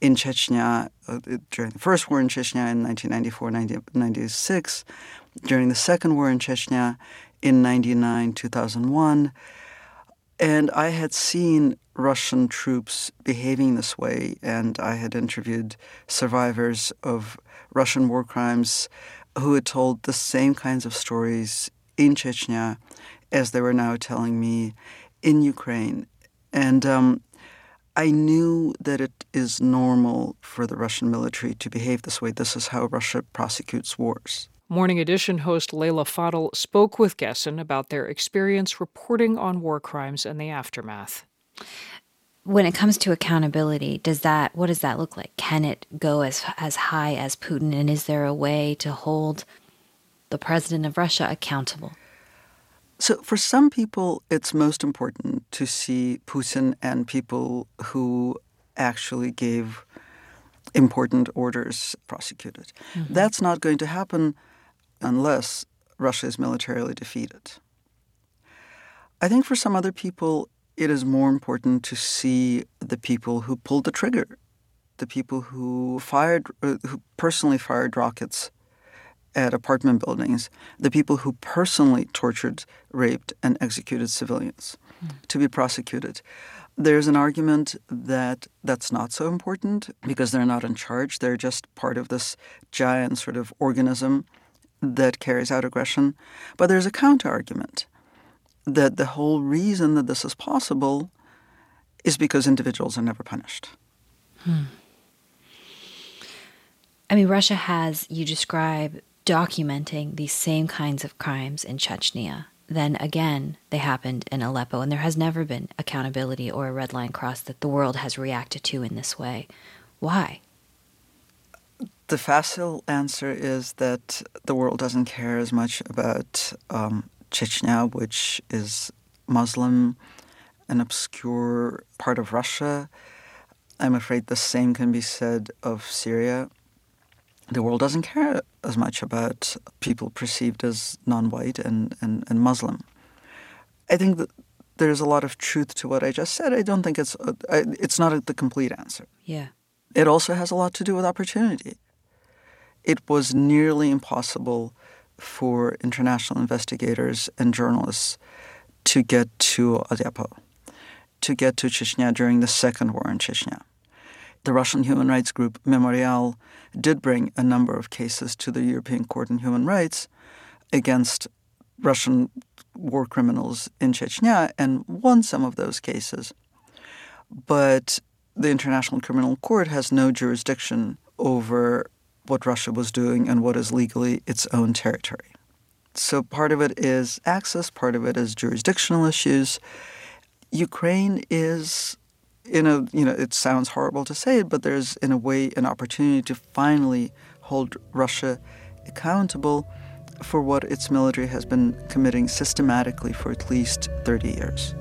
in Chechnya uh, during the first war in Chechnya in 1994 1996, during the second war in Chechnya in 99 2001. And I had seen Russian troops behaving this way, and I had interviewed survivors of Russian war crimes who had told the same kinds of stories in Chechnya as they were now telling me in Ukraine. And um, I knew that it is normal for the Russian military to behave this way. This is how Russia prosecutes wars. Morning Edition host Leila Fadel spoke with Gessen about their experience reporting on war crimes and the aftermath. When it comes to accountability, does that what does that look like? Can it go as as high as Putin and is there a way to hold the president of Russia accountable? So, for some people, it's most important to see Putin and people who actually gave important orders prosecuted. Mm-hmm. That's not going to happen unless Russia is militarily defeated. I think for some other people, it is more important to see the people who pulled the trigger, the people who fired, uh, who personally fired rockets at apartment buildings, the people who personally tortured, raped, and executed civilians mm. to be prosecuted. There's an argument that that's not so important because they're not in charge. They're just part of this giant sort of organism that carries out aggression. But there's a counter argument that the whole reason that this is possible is because individuals are never punished. Hmm. I mean, Russia has, you describe, documenting these same kinds of crimes in Chechnya. Then again, they happened in Aleppo, and there has never been accountability or a red line crossed that the world has reacted to in this way. Why? The facile answer is that the world doesn't care as much about um, Chechnya, which is Muslim, an obscure part of Russia. I'm afraid the same can be said of Syria. The world doesn't care as much about people perceived as non white and, and, and Muslim. I think that there's a lot of truth to what I just said. I don't think it's, a, it's not a, the complete answer. Yeah. It also has a lot to do with opportunity. It was nearly impossible for international investigators and journalists to get to Aleppo, to get to Chechnya during the second war in Chechnya. The Russian human rights group Memorial did bring a number of cases to the European Court on Human Rights against Russian war criminals in Chechnya and won some of those cases. But the International Criminal Court has no jurisdiction over what Russia was doing and what is legally its own territory. So part of it is access, part of it is jurisdictional issues. Ukraine is in a you know it sounds horrible to say it, but there's in a way an opportunity to finally hold Russia accountable for what its military has been committing systematically for at least 30 years.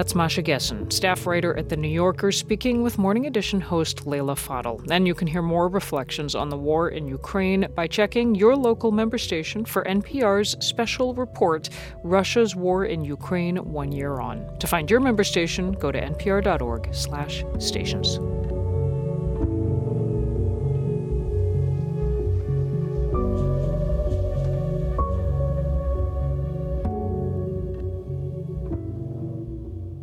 That's Masha Gessen, staff writer at The New Yorker, speaking with Morning Edition host Leila Fadel. And you can hear more reflections on the war in Ukraine by checking your local member station for NPR's special report, Russia's War in Ukraine One Year On. To find your member station, go to npr.org slash stations.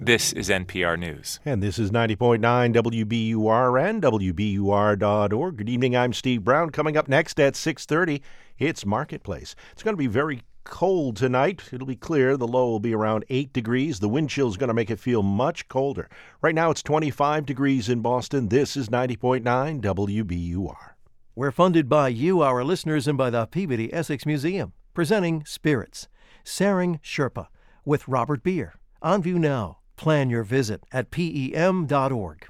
This is NPR News. And this is 90.9 WBUR and WBUR.org. Good evening, I'm Steve Brown. Coming up next at 6.30, it's Marketplace. It's going to be very cold tonight. It'll be clear. The low will be around 8 degrees. The wind chill is going to make it feel much colder. Right now it's 25 degrees in Boston. This is 90.9 WBUR. We're funded by you, our listeners, and by the Peabody Essex Museum, presenting Spirits, Saring Sherpa, with Robert Beer. On view now. Plan your visit at PEM.org.